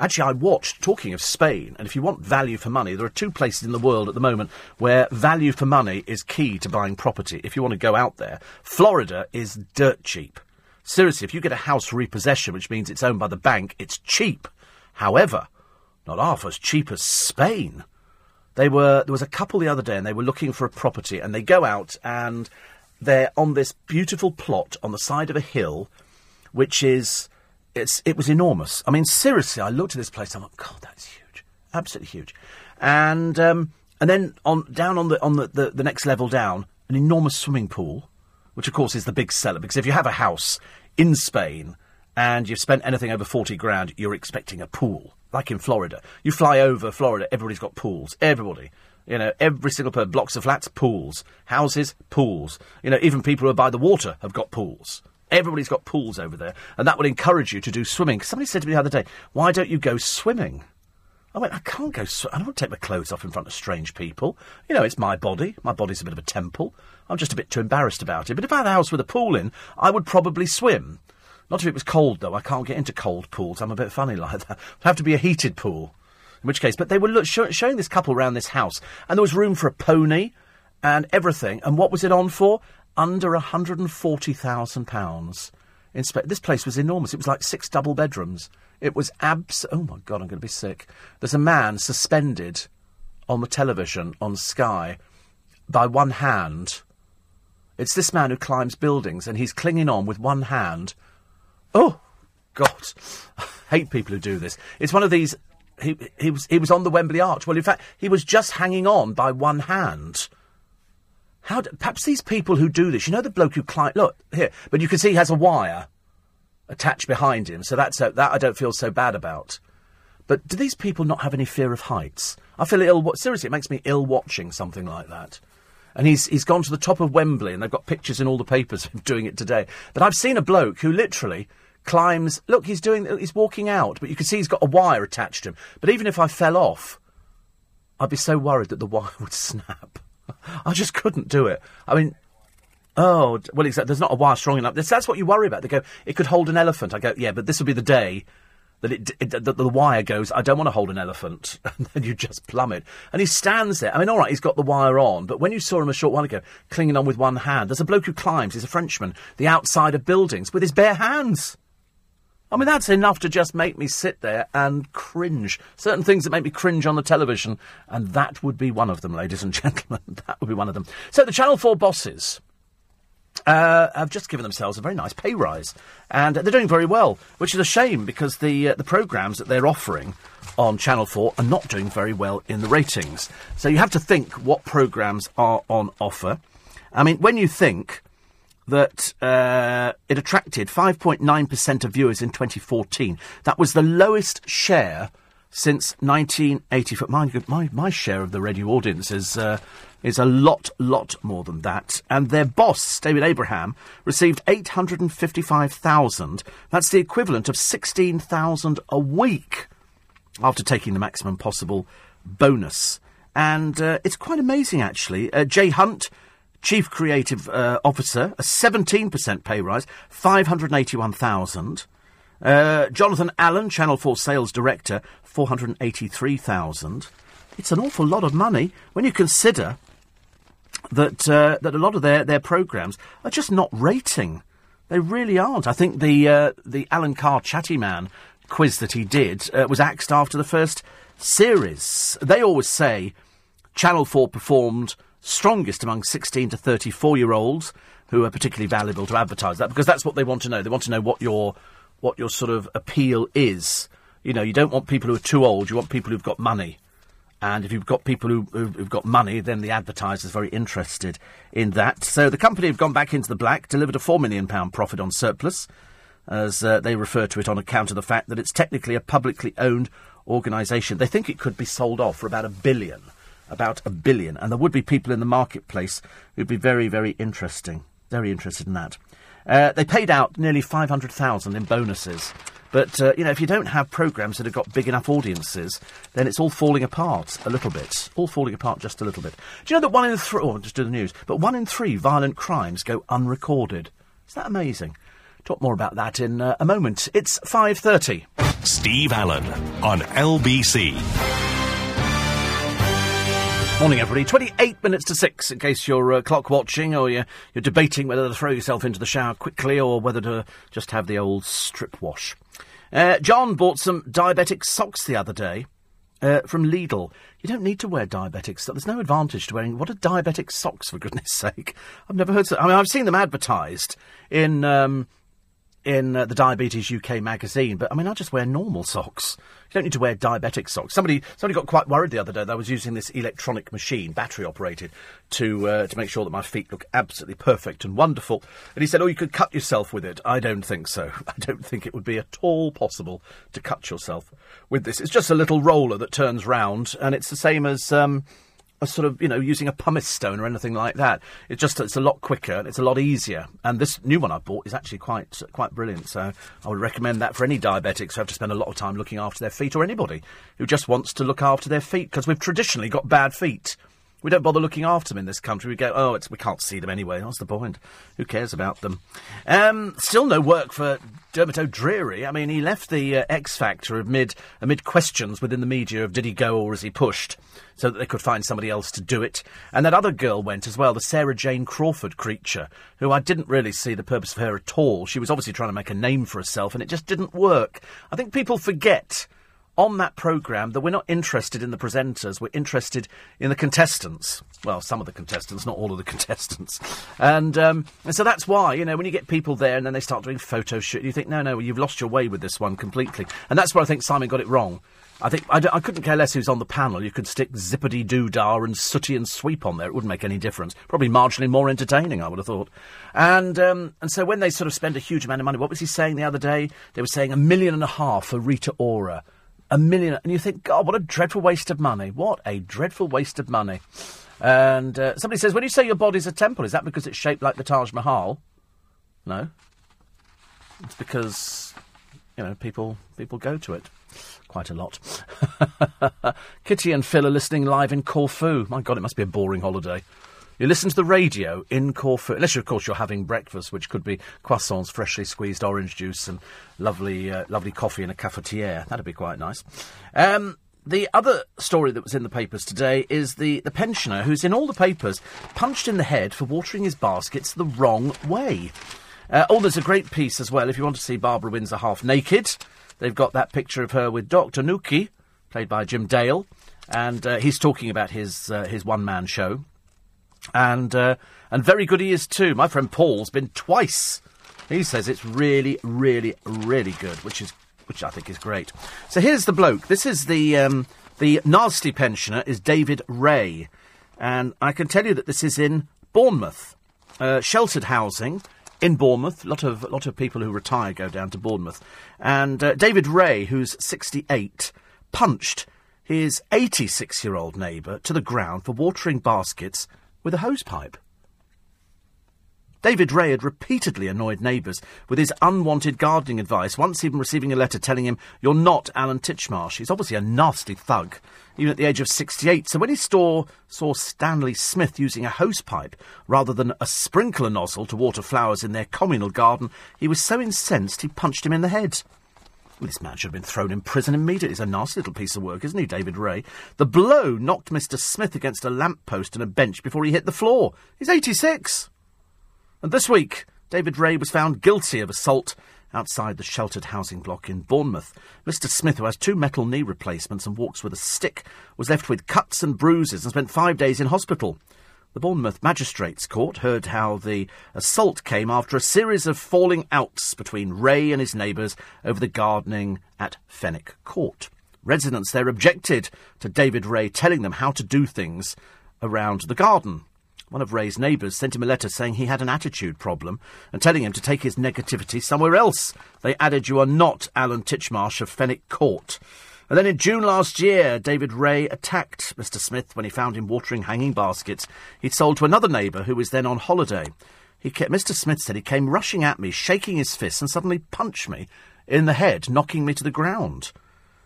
Actually, I watched, talking of Spain, and if you want value for money, there are two places in the world at the moment where value for money is key to buying property. If you want to go out there, Florida is dirt cheap. Seriously, if you get a house repossession, which means it's owned by the bank, it's cheap. However, not half as cheap as Spain. They were there was a couple the other day, and they were looking for a property, and they go out and they're on this beautiful plot on the side of a hill, which is it's it was enormous. I mean, seriously, I looked at this place. I'm like, God, that's huge, absolutely huge. And um, and then on down on the on the, the, the next level down, an enormous swimming pool, which of course is the big seller because if you have a house in Spain and you've spent anything over forty grand, you're expecting a pool. Like in Florida, you fly over Florida, everybody's got pools. Everybody. You know, every single per blocks of flats, pools. Houses, pools. You know, even people who are by the water have got pools. Everybody's got pools over there, and that would encourage you to do swimming. Somebody said to me the other day, "Why don't you go swimming?" I went, "I can't go. Sw- I don't want to take my clothes off in front of strange people. You know, it's my body. My body's a bit of a temple. I'm just a bit too embarrassed about it. But if I had a house with a pool in, I would probably swim. Not if it was cold, though. I can't get into cold pools. I'm a bit funny like that. It'd have to be a heated pool. In which case, but they were look, show, showing this couple around this house, and there was room for a pony and everything. And what was it on for? Under a hundred and forty thousand pounds. In Spa- this place was enormous. It was like six double bedrooms. It was abs. Oh my god, I'm going to be sick. There's a man suspended on the television on Sky by one hand. It's this man who climbs buildings, and he's clinging on with one hand. Oh, God, I hate people who do this. It's one of these. He, he was he was on the Wembley Arch. Well, in fact, he was just hanging on by one hand. How? Do, perhaps these people who do this, you know, the bloke who climb. Look here, but you can see he has a wire attached behind him, so that's uh, that I don't feel so bad about. But do these people not have any fear of heights? I feel ill. Seriously, it makes me ill watching something like that. And he's he's gone to the top of Wembley, and they've got pictures in all the papers of doing it today. But I've seen a bloke who literally climbs. Look, he's doing. He's walking out, but you can see he's got a wire attached to him. But even if I fell off, I'd be so worried that the wire would snap. I just couldn't do it. I mean, Oh, well, exactly. There's not a wire strong enough. That's, that's what you worry about. They go, it could hold an elephant. I go, yeah, but this will be the day that it, it that the wire goes. I don't want to hold an elephant, and then you just plummet. And he stands there. I mean, all right, he's got the wire on, but when you saw him a short while ago, clinging on with one hand, there's a bloke who climbs. He's a Frenchman, the outside of buildings with his bare hands. I mean, that's enough to just make me sit there and cringe. Certain things that make me cringe on the television, and that would be one of them, ladies and gentlemen. that would be one of them. So the Channel 4 bosses uh, have just given themselves a very nice pay rise, and they're doing very well, which is a shame because the uh, the programs that they're offering on Channel Four are not doing very well in the ratings. So you have to think what programs are on offer. I mean, when you think that uh, it attracted 5.9% of viewers in 2014, that was the lowest share since 1980. My, my, my share of the radio audience is, uh, is a lot, lot more than that. And their boss, David Abraham, received 855,000. That's the equivalent of 16,000 a week after taking the maximum possible bonus. And uh, it's quite amazing, actually. Uh, Jay Hunt, Chief Creative uh, Officer, a 17% pay rise, 581,000. Uh, Jonathan Allen, Channel 4 Sales Director, 483,000. It's an awful lot of money when you consider that uh, that a lot of their, their programs are just not rating. They really aren't. I think the uh, the Alan Carr Chatty Man quiz that he did uh, was axed after the first series. They always say Channel 4 performed strongest among 16 to 34 year olds who are particularly valuable to advertise that because that's what they want to know. They want to know what your what your sort of appeal is. You know, you don't want people who are too old. You want people who've got money. And if you've got people who, who've who've got money, then the advertiser's very interested in that. So the company have gone back into the black, delivered a £4 million profit on surplus, as uh, they refer to it on account of the fact that it's technically a publicly owned organisation. They think it could be sold off for about a billion. About a billion. And there would be people in the marketplace who'd be very, very interesting. Very interested in that. Uh, they paid out nearly 500,000 in bonuses. But, uh, you know, if you don't have programmes that have got big enough audiences, then it's all falling apart a little bit. All falling apart just a little bit. Do you know that one in three, oh, just do the news, but one in three violent crimes go unrecorded? Is that amazing? Talk more about that in uh, a moment. It's 5.30. Steve Allen on LBC. Morning, everybody. 28 minutes to 6, in case you're uh, clock watching or you're, you're debating whether to throw yourself into the shower quickly or whether to just have the old strip wash. Uh, John bought some diabetic socks the other day uh, from Lidl. You don't need to wear diabetic socks. There's no advantage to wearing. What are diabetic socks, for goodness sake? I've never heard. So- I mean, I've seen them advertised in um, in uh, the Diabetes UK magazine, but I mean, I just wear normal socks. You don't need to wear diabetic socks. Somebody somebody got quite worried the other day that I was using this electronic machine, battery operated, to uh, to make sure that my feet look absolutely perfect and wonderful. And he said, "Oh, you could cut yourself with it." I don't think so. I don't think it would be at all possible to cut yourself with this. It's just a little roller that turns round, and it's the same as. Um, a sort of, you know, using a pumice stone or anything like that. It's just it's a lot quicker and it's a lot easier. And this new one I bought is actually quite quite brilliant. So I would recommend that for any diabetics who have to spend a lot of time looking after their feet, or anybody who just wants to look after their feet because we've traditionally got bad feet. We don't bother looking after them in this country. We go, oh, we can't see them anyway. What's the point? Who cares about them? Um, still no work for Dermot O'Dreary. I mean, he left the uh, X Factor amid amid questions within the media of did he go or is he pushed, so that they could find somebody else to do it. And that other girl went as well, the Sarah Jane Crawford creature, who I didn't really see the purpose of her at all. She was obviously trying to make a name for herself, and it just didn't work. I think people forget on that programme that we're not interested in the presenters, we're interested in the contestants. Well, some of the contestants, not all of the contestants. And, um, and so that's why, you know, when you get people there and then they start doing photo shoot, you think, no, no, you've lost your way with this one completely. And that's where I think Simon got it wrong. I think I couldn't care less who's on the panel. You could stick zippity doo dah and sooty and sweep on there. It wouldn't make any difference. Probably marginally more entertaining, I would have thought. And um, and so when they sort of spend a huge amount of money, what was he saying the other day? They were saying a million and a half for Rita Ora a million, and you think, God, what a dreadful waste of money. What a dreadful waste of money. And uh, somebody says, when you say your body's a temple, is that because it's shaped like the Taj Mahal? No. It's because, you know, people people go to it quite a lot. Kitty and Phil are listening live in Corfu. My God, it must be a boring holiday. You listen to the radio in Corfu, unless, of course, you're having breakfast, which could be croissants, freshly squeezed orange juice, and lovely, uh, lovely coffee in a cafetiere. That'd be quite nice. Um, the other story that was in the papers today is the, the pensioner who's in all the papers punched in the head for watering his baskets the wrong way. Uh, oh, there's a great piece as well. If you want to see Barbara Windsor half naked, they've got that picture of her with Dr. Nookey, played by Jim Dale, and uh, he's talking about his uh, his one man show and uh, and very good he is too. My friend Paul's been twice. He says it's really, really, really good, which is which I think is great. So here's the bloke. This is the um, the nasty pensioner is David Ray, and I can tell you that this is in Bournemouth, uh, sheltered housing in Bournemouth. A lot of lot of people who retire go down to Bournemouth, and uh, David Ray, who's 68, punched his 86 year old neighbour to the ground for watering baskets with a hosepipe. David Ray had repeatedly annoyed neighbours with his unwanted gardening advice, once even receiving a letter telling him, You're not Alan Titchmarsh. He's obviously a nasty thug, even at the age of 68. So when he saw, saw Stanley Smith using a hosepipe rather than a sprinkler nozzle to water flowers in their communal garden, he was so incensed he punched him in the head. This man should have been thrown in prison immediately. It's a nasty little piece of work, isn't he, David Ray? The blow knocked Mr. Smith against a lamp post and a bench before he hit the floor. He's 86. And this week, David Ray was found guilty of assault outside the sheltered housing block in Bournemouth. Mr. Smith, who has two metal knee replacements and walks with a stick, was left with cuts and bruises and spent five days in hospital. The Bournemouth Magistrates Court heard how the assault came after a series of falling outs between Ray and his neighbours over the gardening at Fenwick Court. Residents there objected to David Ray telling them how to do things around the garden. One of Ray's neighbours sent him a letter saying he had an attitude problem and telling him to take his negativity somewhere else. They added, You are not Alan Titchmarsh of Fenwick Court. And then in June last year, David Ray attacked Mr. Smith when he found him watering hanging baskets he'd sold to another neighbour who was then on holiday. He kept, Mr. Smith said he came rushing at me, shaking his fist, and suddenly punched me in the head, knocking me to the ground.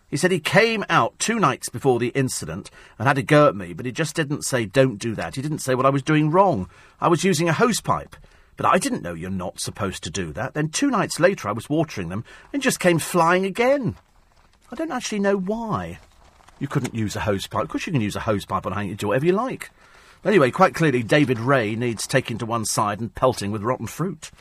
He said he came out two nights before the incident and had a go at me, but he just didn't say, don't do that. He didn't say what I was doing wrong. I was using a hosepipe. But I didn't know you're not supposed to do that. Then two nights later I was watering them and just came flying again. I don't actually know why you couldn't use a hose pipe. Of course, you can use a hose pipe on hanging to do whatever you like. Anyway, quite clearly, David Ray needs taking to one side and pelting with rotten fruit.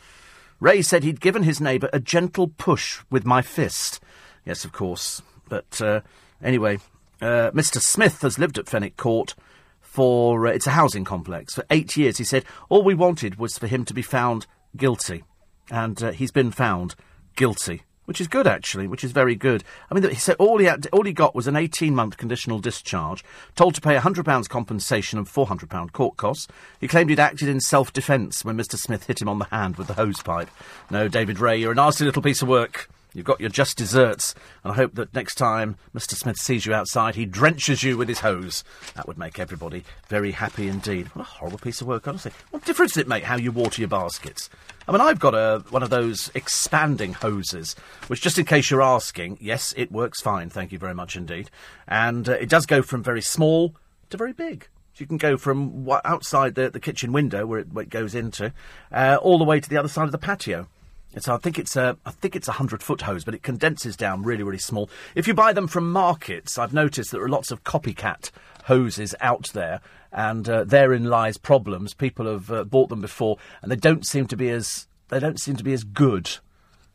Ray said he'd given his neighbour a gentle push with my fist. Yes, of course. But uh, anyway, uh, Mr. Smith has lived at Fenwick Court for, uh, it's a housing complex, for eight years. He said all we wanted was for him to be found guilty. And uh, he's been found guilty which is good actually, which is very good. I mean, he said all he had, all he got was an eighteen-month conditional discharge, told to pay hundred pounds compensation and four hundred pound court costs. He claimed he'd acted in self-defence when Mr. Smith hit him on the hand with the hose pipe. No, David Ray, you're a nasty little piece of work. You've got your just desserts, and I hope that next time Mr. Smith sees you outside, he drenches you with his hose. That would make everybody very happy indeed. What a horrible piece of work, honestly. What difference does it make how you water your baskets? I mean, I've got a, one of those expanding hoses, which, just in case you're asking, yes, it works fine, thank you very much indeed. And uh, it does go from very small to very big. So you can go from outside the, the kitchen window, where it, where it goes into, uh, all the way to the other side of the patio. It's, I think it's a, I think it's a hundred foot hose, but it condenses down really, really small. If you buy them from markets, I've noticed there are lots of copycat hoses out there, and uh, therein lies problems. People have uh, bought them before, and they don't seem to be as they don't seem to be as good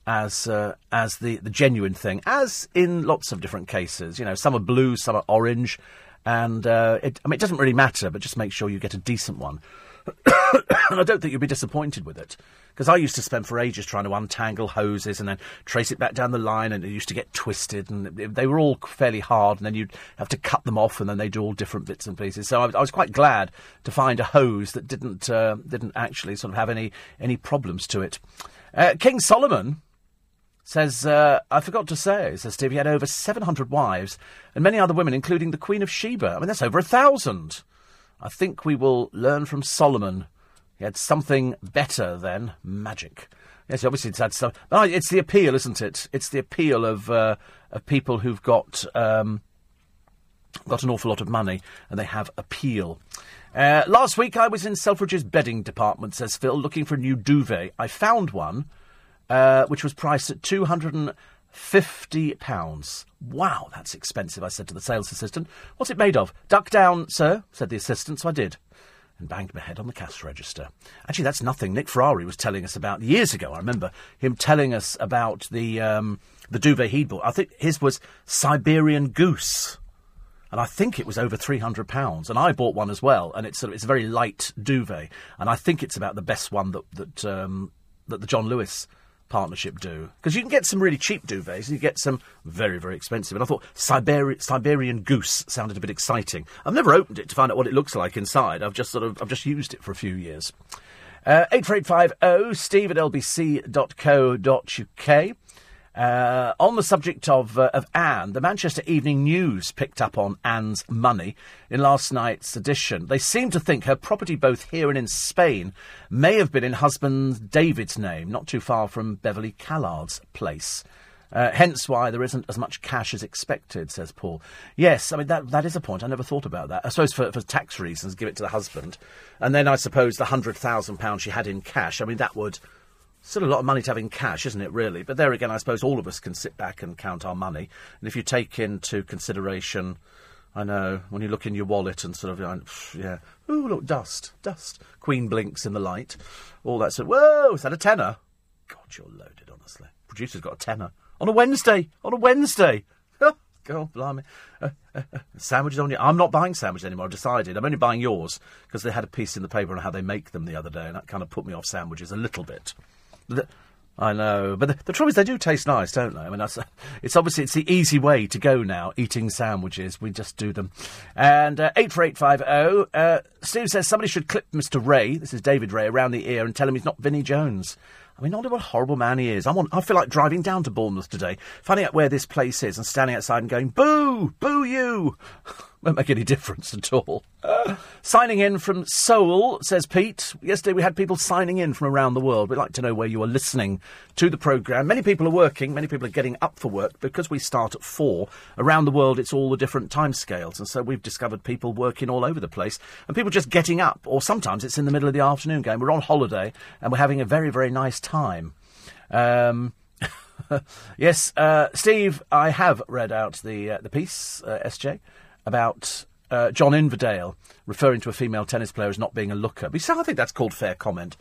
as uh, as the the genuine thing. As in lots of different cases, you know, some are blue, some are orange, and uh, it, I mean, it doesn't really matter, but just make sure you get a decent one. And I don't think you'll be disappointed with it. Because I used to spend for ages trying to untangle hoses and then trace it back down the line, and it used to get twisted, and they were all fairly hard, and then you'd have to cut them off, and then they do all different bits and pieces. So I, I was quite glad to find a hose that didn't uh, didn't actually sort of have any any problems to it. Uh, King Solomon says, uh, I forgot to say, says Steve, he had over 700 wives and many other women, including the Queen of Sheba. I mean, that's over a thousand. I think we will learn from Solomon he had something better than magic. Yes, obviously it's had some. it's the appeal, isn't it? It's the appeal of uh, of people who've got um, got an awful lot of money and they have appeal. Uh, last week I was in Selfridge's bedding department, says Phil, looking for a new duvet. I found one, uh, which was priced at two hundred and fifty pounds. Wow, that's expensive, I said to the sales assistant. What's it made of? Duck down, sir, said the assistant, so I did. And banged my head on the cash register. Actually, that's nothing Nick Ferrari was telling us about years ago. I remember him telling us about the um, the duvet he'd bought. I think his was Siberian Goose and I think it was over three hundred pounds. And I bought one as well, and it's a, it's a very light duvet, and I think it's about the best one that that um, that the John Lewis partnership do? Because you can get some really cheap duvets and you get some very very expensive. And i thought Siberi- siberian goose sounded a bit exciting. I've never opened it to find out what it looks like inside. I've just sort of i've just used it for a few years. Uh, 84850 steve at lbc.co.uk uh, on the subject of, uh, of Anne, the Manchester Evening News picked up on Anne's money in last night's edition. They seem to think her property, both here and in Spain, may have been in husband David's name, not too far from Beverley Callard's place. Uh, hence why there isn't as much cash as expected, says Paul. Yes, I mean, that, that is a point. I never thought about that. I suppose for, for tax reasons, give it to the husband. And then I suppose the £100,000 she had in cash, I mean, that would Still a lot of money to have in cash, isn't it, really? But there again, I suppose all of us can sit back and count our money. And if you take into consideration, I know, when you look in your wallet and sort of, yeah, ooh, look, dust, dust. Queen blinks in the light. All that sort of, whoa, is that a tenner? God, you're loaded, honestly. Producer's got a tenner. On a Wednesday! On a Wednesday! God, blimey. Uh, uh, uh, sandwiches on you. I'm not buying sandwiches anymore. I've decided. I'm only buying yours because they had a piece in the paper on how they make them the other day, and that kind of put me off sandwiches a little bit. I know, but the, the, trouble is they do taste nice, don't they? I mean, it's obviously it's the easy way to go now. Eating sandwiches, we just do them. And uh, eight four eight five zero. Oh, uh, Steve says somebody should clip Mr. Ray. This is David Ray around the ear and tell him he's not Vinnie Jones. I mean, not what a horrible man he is. I want. I feel like driving down to Bournemouth today, finding out where this place is, and standing outside and going, "Boo, boo you." Won't make any difference at all. Signing in from Seoul, says Pete. Yesterday we had people signing in from around the world. We'd like to know where you are listening to the programme. Many people are working, many people are getting up for work. Because we start at four, around the world it's all the different time scales. And so we've discovered people working all over the place and people just getting up. Or sometimes it's in the middle of the afternoon going, we're on holiday and we're having a very, very nice time. Um, yes, uh, Steve, I have read out the uh, the piece, uh, SJ about uh, John Inverdale referring to a female tennis player as not being a looker. But I think that's called fair comment.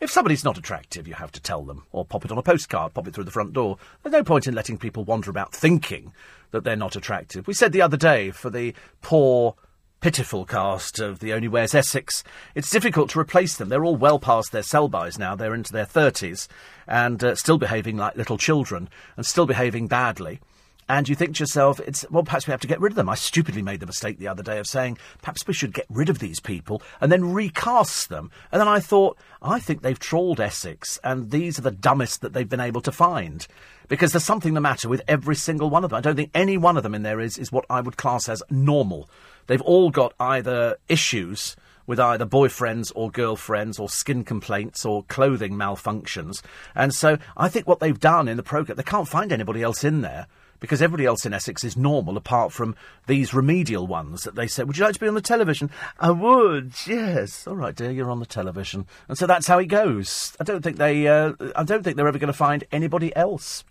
If somebody's not attractive, you have to tell them, or pop it on a postcard, pop it through the front door. There's no point in letting people wander about thinking that they're not attractive. We said the other day for the poor, pitiful cast of The Only Way Is Essex, it's difficult to replace them. They're all well past their sell-bys now. They're into their 30s and uh, still behaving like little children and still behaving badly and you think to yourself, it's well, perhaps we have to get rid of them. I stupidly made the mistake the other day of saying perhaps we should get rid of these people and then recast them. And then I thought, I think they've trawled Essex, and these are the dumbest that they've been able to find. Because there's something the matter with every single one of them. I don't think any one of them in there is, is what I would class as normal. They've all got either issues with either boyfriends or girlfriends or skin complaints or clothing malfunctions. And so I think what they've done in the programme, they can't find anybody else in there because everybody else in Essex is normal apart from these remedial ones that they say, Would you like to be on the television? I would, yes. All right, dear, you're on the television. And so that's how it goes. I don't think they, uh, I don't think they're ever going to find anybody else.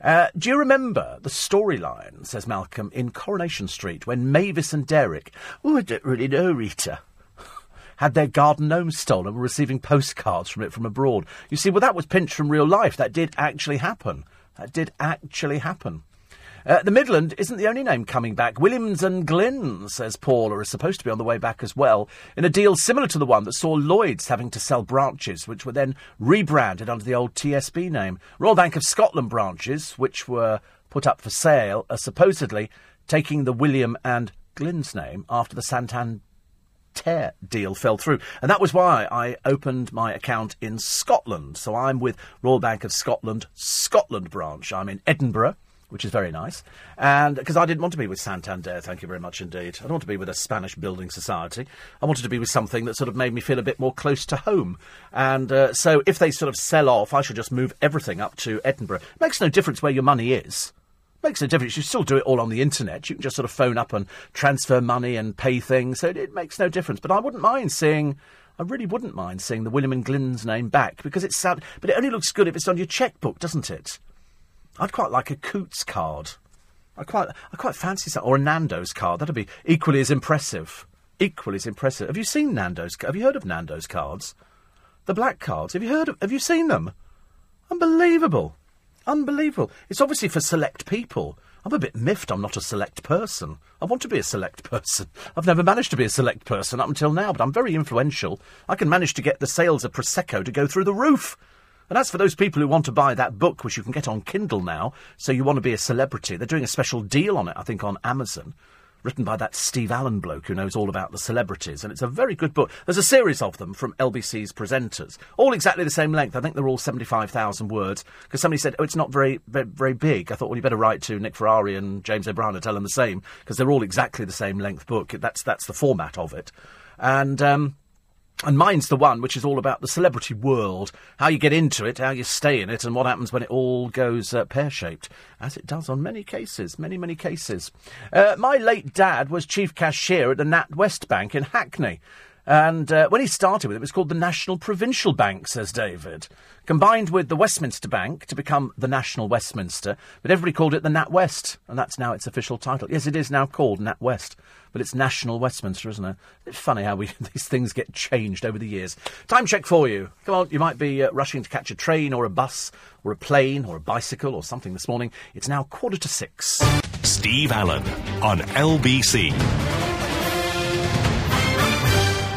Uh, do you remember the storyline, says Malcolm, in Coronation Street when Mavis and Derek, oh, I don't really know, Rita, had their garden gnome stolen and were receiving postcards from it from abroad? You see, well, that was pinched from real life. That did actually happen. That did actually happen. Uh, the Midland isn't the only name coming back. Williams and Glyn, says Paula, is supposed to be on the way back as well, in a deal similar to the one that saw Lloyd's having to sell branches, which were then rebranded under the old TSB name. Royal Bank of Scotland branches, which were put up for sale, are supposedly taking the William and Glyn's name after the Santander tear deal fell through. And that was why I opened my account in Scotland. So I'm with Royal Bank of Scotland, Scotland branch. I'm in Edinburgh. Which is very nice. And because I didn't want to be with Santander, thank you very much indeed. I don't want to be with a Spanish building society. I wanted to be with something that sort of made me feel a bit more close to home. And uh, so if they sort of sell off, I should just move everything up to Edinburgh. It makes no difference where your money is. Makes no difference. You still do it all on the internet. You can just sort of phone up and transfer money and pay things. So it, it makes no difference. But I wouldn't mind seeing. I really wouldn't mind seeing the William and Glyn's name back because it's sad. But it only looks good if it's on your checkbook, doesn't it? I'd quite like a Coutts card. I quite, I quite fancy that, or a Nando's card. That'd be equally as impressive. Equally as impressive. Have you seen Nando's? Have you heard of Nando's cards? The black cards. Have you heard of? Have you seen them? Unbelievable. Unbelievable. It's obviously for select people. I'm a bit miffed I'm not a select person. I want to be a select person. I've never managed to be a select person up until now, but I'm very influential. I can manage to get the sales of Prosecco to go through the roof. And as for those people who want to buy that book, which you can get on Kindle now, so you want to be a celebrity, they're doing a special deal on it, I think, on Amazon written by that Steve Allen bloke who knows all about the celebrities, and it's a very good book. There's a series of them from LBC's presenters, all exactly the same length. I think they're all 75,000 words, because somebody said, oh, it's not very, very, very big. I thought, well, you better write to Nick Ferrari and James O'Brien and tell them the same, because they're all exactly the same length book. That's, that's the format of it. And, um, and mine's the one which is all about the celebrity world, how you get into it, how you stay in it, and what happens when it all goes uh, pear shaped, as it does on many cases, many, many cases. Uh, my late dad was chief cashier at the Nat West Bank in Hackney. And uh, when he started with it, it was called the National Provincial Bank, says David. Combined with the Westminster Bank to become the National Westminster, but everybody called it the Nat West, and that's now its official title. Yes, it is now called Nat West, but it's National Westminster, isn't it? It's funny how we, these things get changed over the years. Time check for you. Come on, you might be uh, rushing to catch a train or a bus or a plane or a bicycle or something this morning. It's now quarter to six. Steve Allen on LBC.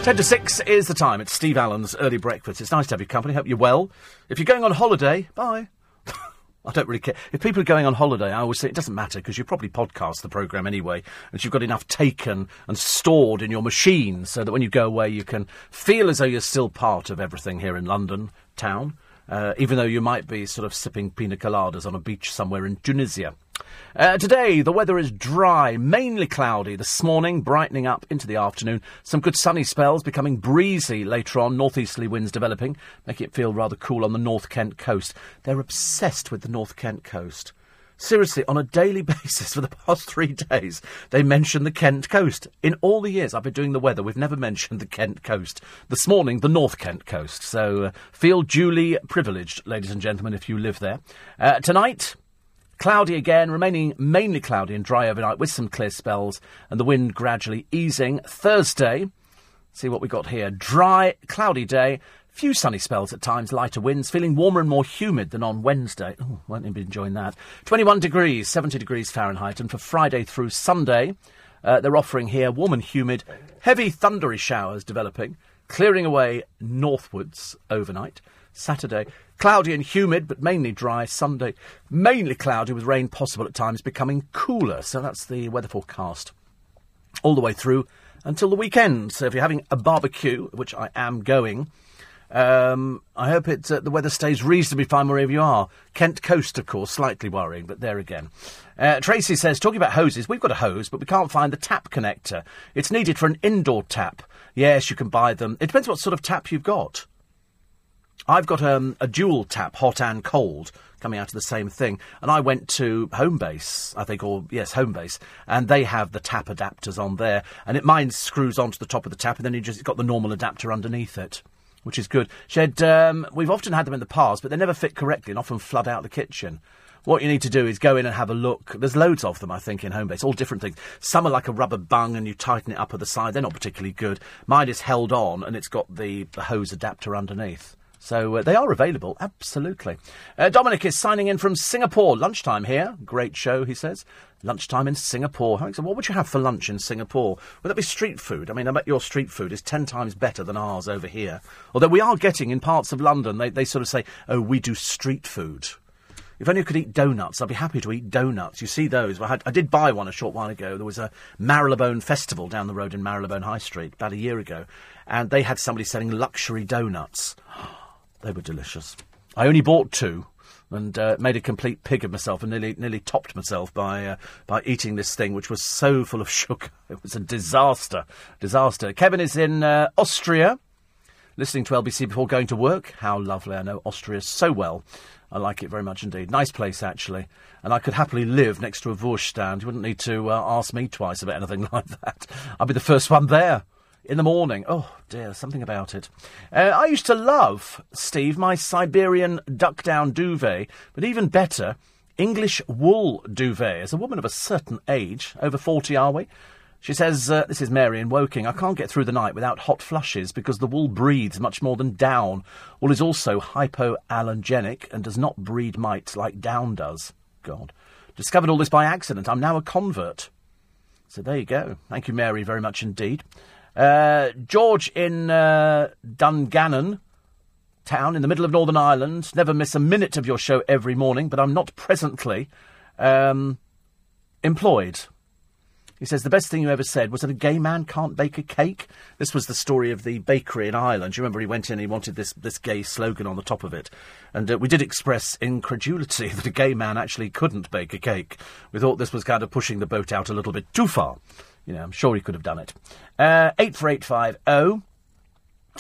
10 to 6 is the time. It's Steve Allen's early breakfast. It's nice to have your company. Hope you're well. If you're going on holiday, bye. I don't really care. If people are going on holiday, I always say it doesn't matter because you probably podcast the programme anyway, and you've got enough taken and stored in your machine so that when you go away, you can feel as though you're still part of everything here in London town, uh, even though you might be sort of sipping pina coladas on a beach somewhere in Tunisia. Uh, today, the weather is dry, mainly cloudy this morning, brightening up into the afternoon. Some good sunny spells, becoming breezy later on, northeasterly winds developing, making it feel rather cool on the North Kent coast. They're obsessed with the North Kent coast. Seriously, on a daily basis for the past three days, they mention the Kent coast. In all the years I've been doing the weather, we've never mentioned the Kent coast. This morning, the North Kent coast. So uh, feel duly privileged, ladies and gentlemen, if you live there. Uh, tonight, Cloudy again, remaining mainly cloudy and dry overnight with some clear spells and the wind gradually easing. Thursday, see what we got here. Dry, cloudy day, few sunny spells at times, lighter winds, feeling warmer and more humid than on Wednesday. Oh, won't be enjoying that. 21 degrees, 70 degrees Fahrenheit. And for Friday through Sunday, uh, they're offering here warm and humid, heavy thundery showers developing, clearing away northwards overnight. Saturday, cloudy and humid, but mainly dry. Sunday, mainly cloudy with rain possible at times, becoming cooler. So that's the weather forecast all the way through until the weekend. So if you're having a barbecue, which I am going, um, I hope it, uh, the weather stays reasonably fine wherever you are. Kent Coast, of course, slightly worrying, but there again. Uh, Tracy says, talking about hoses, we've got a hose, but we can't find the tap connector. It's needed for an indoor tap. Yes, you can buy them. It depends what sort of tap you've got. I've got um, a dual tap, hot and cold, coming out of the same thing. And I went to Homebase, I think, or yes, Homebase, and they have the tap adapters on there. And it mine screws onto the top of the tap, and then you just got the normal adapter underneath it, which is good. Shed, um, we've often had them in the past, but they never fit correctly and often flood out the kitchen. What you need to do is go in and have a look. There's loads of them, I think, in Homebase, all different things. Some are like a rubber bung and you tighten it up at the side. They're not particularly good. Mine is held on and it's got the, the hose adapter underneath. So uh, they are available, absolutely. Uh, Dominic is signing in from Singapore. Lunchtime here. Great show, he says. Lunchtime in Singapore. So What would you have for lunch in Singapore? Would that be street food? I mean, I bet your street food is ten times better than ours over here. Although we are getting in parts of London, they, they sort of say, oh, we do street food. If only I could eat donuts, I'd be happy to eat donuts. You see those? I, had, I did buy one a short while ago. There was a Marylebone festival down the road in Marylebone High Street about a year ago, and they had somebody selling luxury donuts. They were delicious. I only bought two and uh, made a complete pig of myself and nearly nearly topped myself by uh, by eating this thing, which was so full of sugar. It was a disaster, disaster. Kevin is in uh, Austria, listening to LBC before going to work. How lovely! I know Austria so well. I like it very much indeed. Nice place, actually. And I could happily live next to a Vosges stand. You wouldn't need to uh, ask me twice about anything like that. I'd be the first one there in the morning. Oh, dear, something about it. Uh, I used to love, Steve, my Siberian duck down duvet, but even better, English wool duvet. As a woman of a certain age, over 40 are we? She says, uh, this is Mary in Woking, I can't get through the night without hot flushes because the wool breathes much more than down. Wool is also hypoallergenic and does not breed mites like down does. God. Discovered all this by accident. I'm now a convert. So there you go. Thank you, Mary, very much indeed. Uh, George in uh, Dungannon town in the middle of Northern Ireland. Never miss a minute of your show every morning, but I'm not presently um, employed. He says, The best thing you ever said was that a gay man can't bake a cake. This was the story of the bakery in Ireland. You remember he went in, and he wanted this, this gay slogan on the top of it. And uh, we did express incredulity that a gay man actually couldn't bake a cake. We thought this was kind of pushing the boat out a little bit too far. You know, I'm sure he could have done it. Uh, 84850.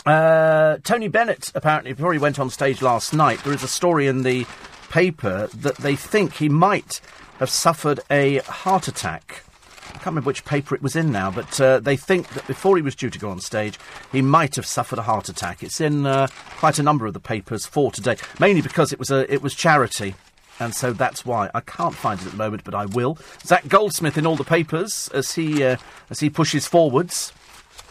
Uh, Tony Bennett, apparently, before he went on stage last night, there is a story in the paper that they think he might have suffered a heart attack. I can't remember which paper it was in now, but uh, they think that before he was due to go on stage, he might have suffered a heart attack. It's in uh, quite a number of the papers for today, mainly because it was a it was charity, and so that's why I can't find it at the moment, but I will. Zac Goldsmith in all the papers as he uh, as he pushes forwards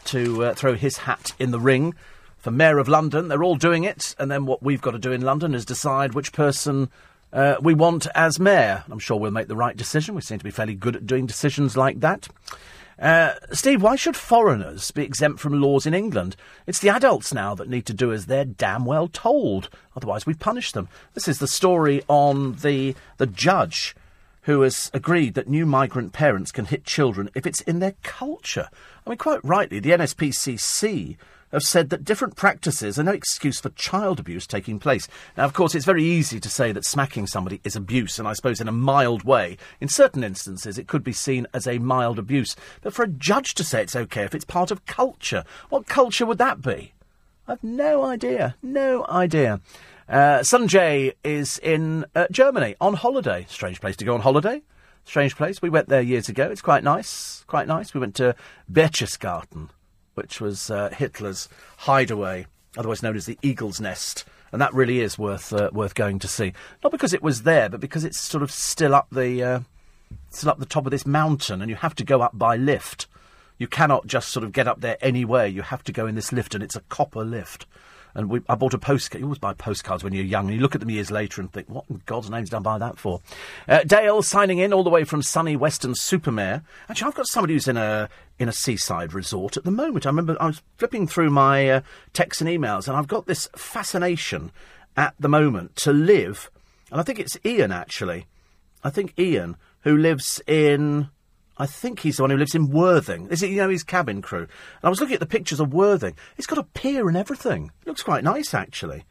to uh, throw his hat in the ring for Mayor of London. They're all doing it, and then what we've got to do in London is decide which person uh, we want as mayor. I'm sure we'll make the right decision. We seem to be fairly good at doing decisions like that. Uh, Steve, why should foreigners be exempt from laws in England? It's the adults now that need to do as they're damn well told. Otherwise, we punish them. This is the story on the the judge who has agreed that new migrant parents can hit children if it's in their culture. I mean, quite rightly, the NSPCC have said that different practices are no excuse for child abuse taking place. Now, of course, it's very easy to say that smacking somebody is abuse, and I suppose in a mild way. In certain instances, it could be seen as a mild abuse. But for a judge to say it's okay if it's part of culture, what culture would that be? I've no idea. No idea. Uh, Sanjay is in uh, Germany on holiday. Strange place to go on holiday. Strange place. We went there years ago. It's quite nice. Quite nice. We went to Berchtesgaden which was uh, Hitler's hideaway, otherwise known as the Eagle's Nest. And that really is worth uh, worth going to see. Not because it was there, but because it's sort of still up the uh, still up the top of this mountain, and you have to go up by lift. You cannot just sort of get up there anywhere. You have to go in this lift, and it's a copper lift. And we, I bought a postcard. You always buy postcards when you're young, and you look at them years later and think, what in God's name's done buy that for? Uh, Dale signing in all the way from sunny Weston-super-Mare. Actually, I've got somebody who's in a in a seaside resort at the moment. I remember I was flipping through my uh, texts and emails, and I've got this fascination at the moment to live. And I think it's Ian actually. I think Ian who lives in I think he's the one who lives in Worthing. Is it, you know, his cabin crew? And I was looking at the pictures of Worthing. It's got a pier and everything. It looks quite nice, actually.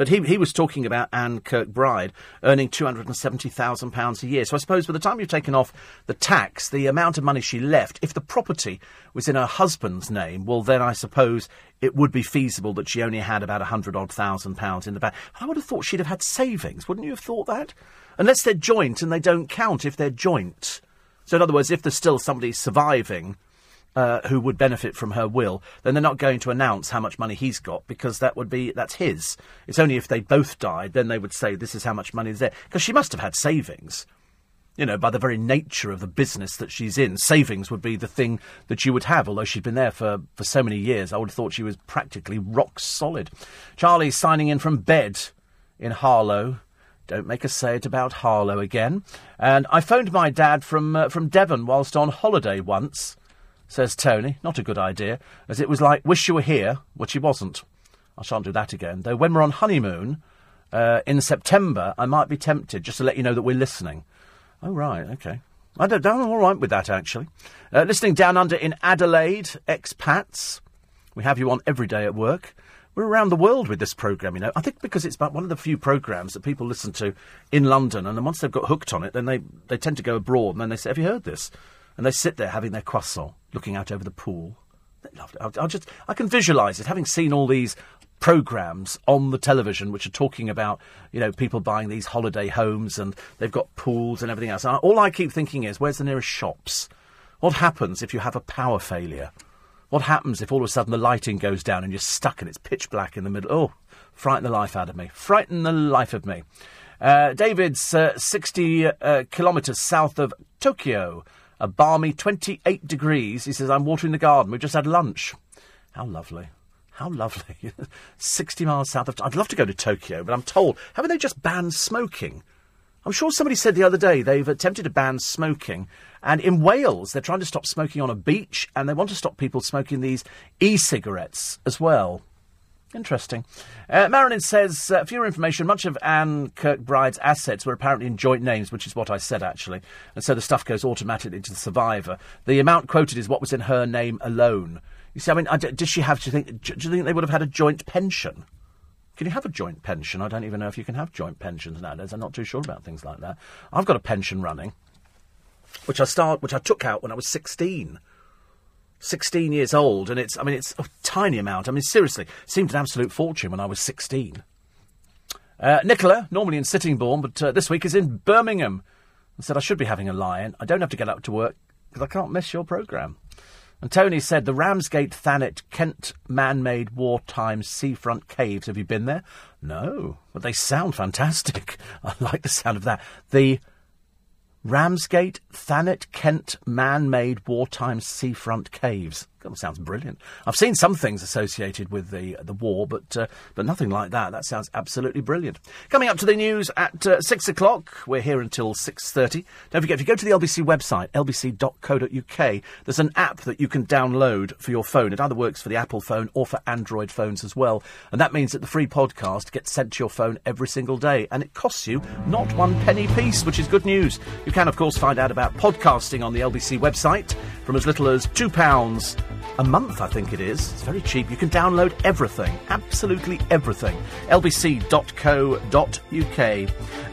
But he, he was talking about Anne Kirkbride earning £270,000 a year. So I suppose by the time you've taken off the tax, the amount of money she left, if the property was in her husband's name, well, then I suppose it would be feasible that she only had about a hundred odd thousand pounds in the bank. I would have thought she'd have had savings. Wouldn't you have thought that? Unless they're joint and they don't count if they're joint. So, in other words, if there's still somebody surviving uh, who would benefit from her will, then they're not going to announce how much money he's got because that would be that's his. It's only if they both died then they would say this is how much money is there because she must have had savings. You know, by the very nature of the business that she's in, savings would be the thing that you would have. Although she'd been there for, for so many years, I would have thought she was practically rock solid. Charlie's signing in from bed in Harlow. Don't make us say it about Harlow again. And I phoned my dad from uh, from Devon whilst on holiday once, says Tony. Not a good idea, as it was like wish you were here, which he wasn't. I shan't do that again. Though when we're on honeymoon uh, in September, I might be tempted just to let you know that we're listening. Oh right, okay. I don't, I'm all right with that actually. Uh, listening down under in Adelaide, expats. We have you on every day at work. We're around the world with this programme, you know. I think because it's about one of the few programmes that people listen to in London, and then once they've got hooked on it, then they, they tend to go abroad, and then they say, Have you heard this? And they sit there having their croissant, looking out over the pool. They loved it. I'll, I'll just, I can visualise it, having seen all these programs on the television which are talking about, you know, people buying these holiday homes and they've got pools and everything else. And all I keep thinking is, where's the nearest shops? What happens if you have a power failure? What happens if all of a sudden the lighting goes down and you're stuck and it's pitch black in the middle? Oh, frighten the life out of me. Frighten the life of me. Uh, David's uh, 60 uh, kilometres south of Tokyo, a balmy 28 degrees. He says, I'm watering the garden. We've just had lunch. How lovely. How lovely. 60 miles south of. I'd love to go to Tokyo, but I'm told, haven't they just banned smoking? I'm sure somebody said the other day they've attempted to ban smoking. And in Wales, they're trying to stop smoking on a beach, and they want to stop people smoking these e cigarettes as well. Interesting. Uh, Marilyn says, uh, for your information, much of Anne Kirkbride's assets were apparently in joint names, which is what I said, actually. And so the stuff goes automatically to the survivor. The amount quoted is what was in her name alone. You see, I mean, I d- she have, do you, think, do you think they would have had a joint pension? Can you have a joint pension? I don't even know if you can have joint pensions nowadays. I'm not too sure about things like that. I've got a pension running, which I start, which I took out when I was 16. 16 years old, and it's, I mean, it's a tiny amount. I mean, seriously, seemed an absolute fortune when I was 16. Uh, Nicola, normally in Sittingbourne, but uh, this week is in Birmingham, and said I should be having a lie-in. I don't have to get up to work because I can't miss your programme. And Tony said the Ramsgate Thanet Kent man-made wartime seafront caves. Have you been there? No, but they sound fantastic. I like the sound of that. The Ramsgate, Thanet, Kent, man-made wartime seafront caves. That sounds brilliant. I've seen some things associated with the the war, but uh, but nothing like that. That sounds absolutely brilliant. Coming up to the news at uh, six o'clock. We're here until six thirty. Don't forget if you go to the LBC website, lbc.co.uk, there's an app that you can download for your phone. It either works for the Apple phone or for Android phones as well, and that means that the free podcast gets sent to your phone every single day, and it costs you not one penny piece, which is good news. You can of course find out about podcasting on the LBC website from as little as two pounds a month, I think it is. It's very cheap. You can download everything, absolutely everything. lbc.co.uk.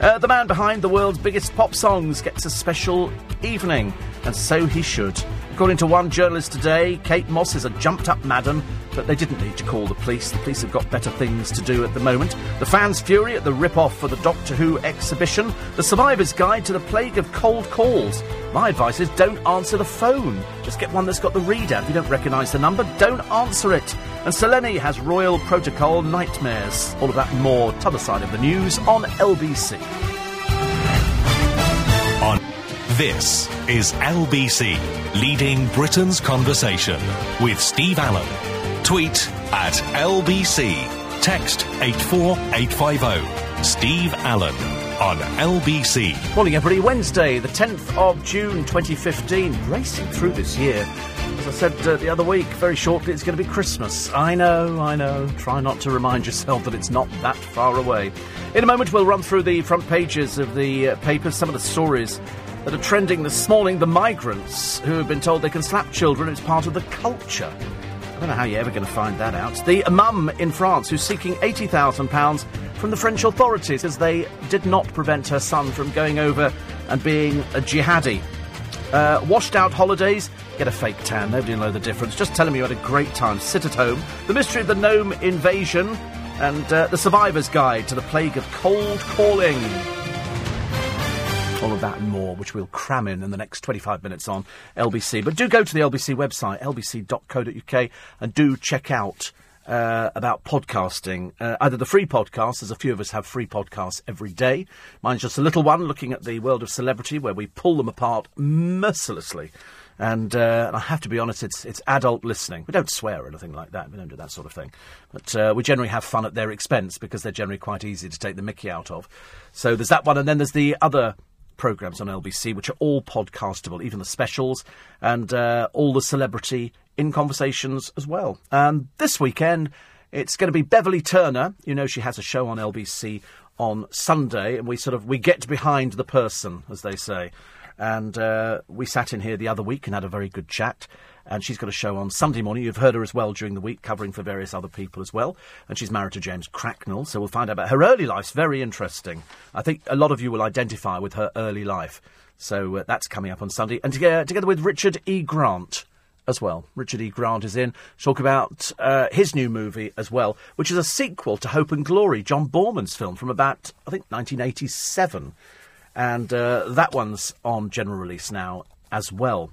Uh, the man behind the world's biggest pop songs gets a special evening, and so he should. According to one journalist today, Kate Moss is a jumped up madam, but they didn't need to call the police. The police have got better things to do at the moment. The fans' fury at the rip off for the Doctor Who exhibition. The survivor's guide to the plague of cold calls. My advice is don't answer the phone. Just get one that's got the reader. If you don't recognise the number, don't answer it. And Selene has royal protocol nightmares. All of that more, t'other side of the news on LBC. This is LBC, leading Britain's conversation with Steve Allen. Tweet at LBC. Text 84850. Steve Allen on LBC. Morning, everybody. Wednesday, the 10th of June 2015. Racing through this year. As I said uh, the other week, very shortly it's going to be Christmas. I know, I know. Try not to remind yourself that it's not that far away. In a moment, we'll run through the front pages of the uh, papers, some of the stories that are trending this morning. The migrants who have been told they can slap children, it's part of the culture. I don't know how you're ever going to find that out. The mum in France who's seeking £80,000 from the French authorities as they did not prevent her son from going over and being a jihadi. Uh, washed out holidays, get a fake tan, nobody will know the difference. Just tell them you had a great time, sit at home. The mystery of the gnome invasion, and uh, the survivor's guide to the plague of cold calling. All of that and more, which we'll cram in in the next 25 minutes on LBC. But do go to the LBC website, lbc.co.uk, and do check out uh, about podcasting. Uh, either the free podcast, as a few of us have free podcasts every day. Mine's just a little one looking at the world of celebrity, where we pull them apart mercilessly. And, uh, I have to be honest, it's it's adult listening. We don't swear or anything like that. We don't do that sort of thing. But uh, we generally have fun at their expense because they're generally quite easy to take the mickey out of. So there's that one, and then there's the other programs on LBC, which are all podcastable, even the specials and uh, all the celebrity in conversations as well. And this weekend, it's going to be Beverley Turner. You know, she has a show on LBC on Sunday, and we sort of we get behind the person, as they say. And uh, we sat in here the other week and had a very good chat. And she's got a show on Sunday morning. You've heard her as well during the week, covering for various other people as well. And she's married to James Cracknell, so we'll find out about her early life's very interesting. I think a lot of you will identify with her early life. So uh, that's coming up on Sunday. And together, together with Richard E. Grant as well. Richard E. Grant is in. To talk about uh, his new movie as well, which is a sequel to Hope and Glory, John Boorman's film from about, I think, 1987. And uh, that one's on general release now as well.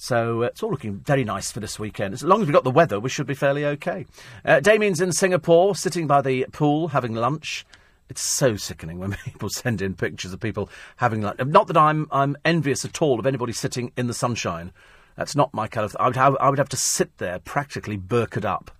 So uh, it's all looking very nice for this weekend. As long as we've got the weather, we should be fairly okay. Uh, Damien's in Singapore, sitting by the pool, having lunch. It's so sickening when people send in pictures of people having lunch. Not that I'm I'm envious at all of anybody sitting in the sunshine. That's not my kind of. I would have, I would have to sit there practically burkered up.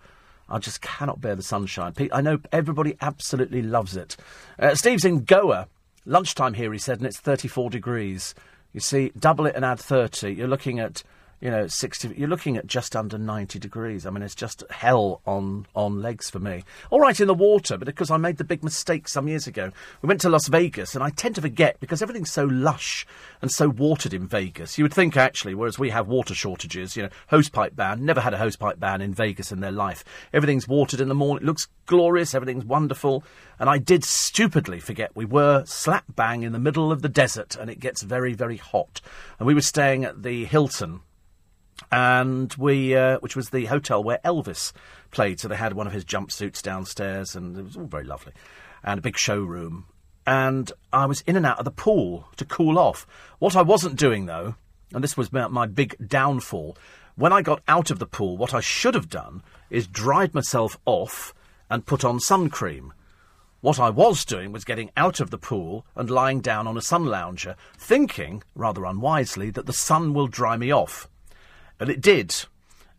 I just cannot bear the sunshine. I know everybody absolutely loves it. Uh, Steve's in Goa. Lunchtime here, he said, and it's 34 degrees. You see, double it and add 30, you're looking at you know, 60, you're looking at just under 90 degrees. I mean, it's just hell on, on legs for me. All right in the water, but because I made the big mistake some years ago. We went to Las Vegas, and I tend to forget because everything's so lush and so watered in Vegas. You would think, actually, whereas we have water shortages, you know, hosepipe ban, never had a hosepipe ban in Vegas in their life. Everything's watered in the morning, it looks glorious, everything's wonderful. And I did stupidly forget we were slap bang in the middle of the desert, and it gets very, very hot. And we were staying at the Hilton and we, uh, which was the hotel where Elvis played. So they had one of his jumpsuits downstairs, and it was all very lovely, and a big showroom. And I was in and out of the pool to cool off. What I wasn't doing though, and this was my big downfall, when I got out of the pool, what I should have done is dried myself off and put on sun cream. What I was doing was getting out of the pool and lying down on a sun lounger, thinking, rather unwisely, that the sun will dry me off. But it did,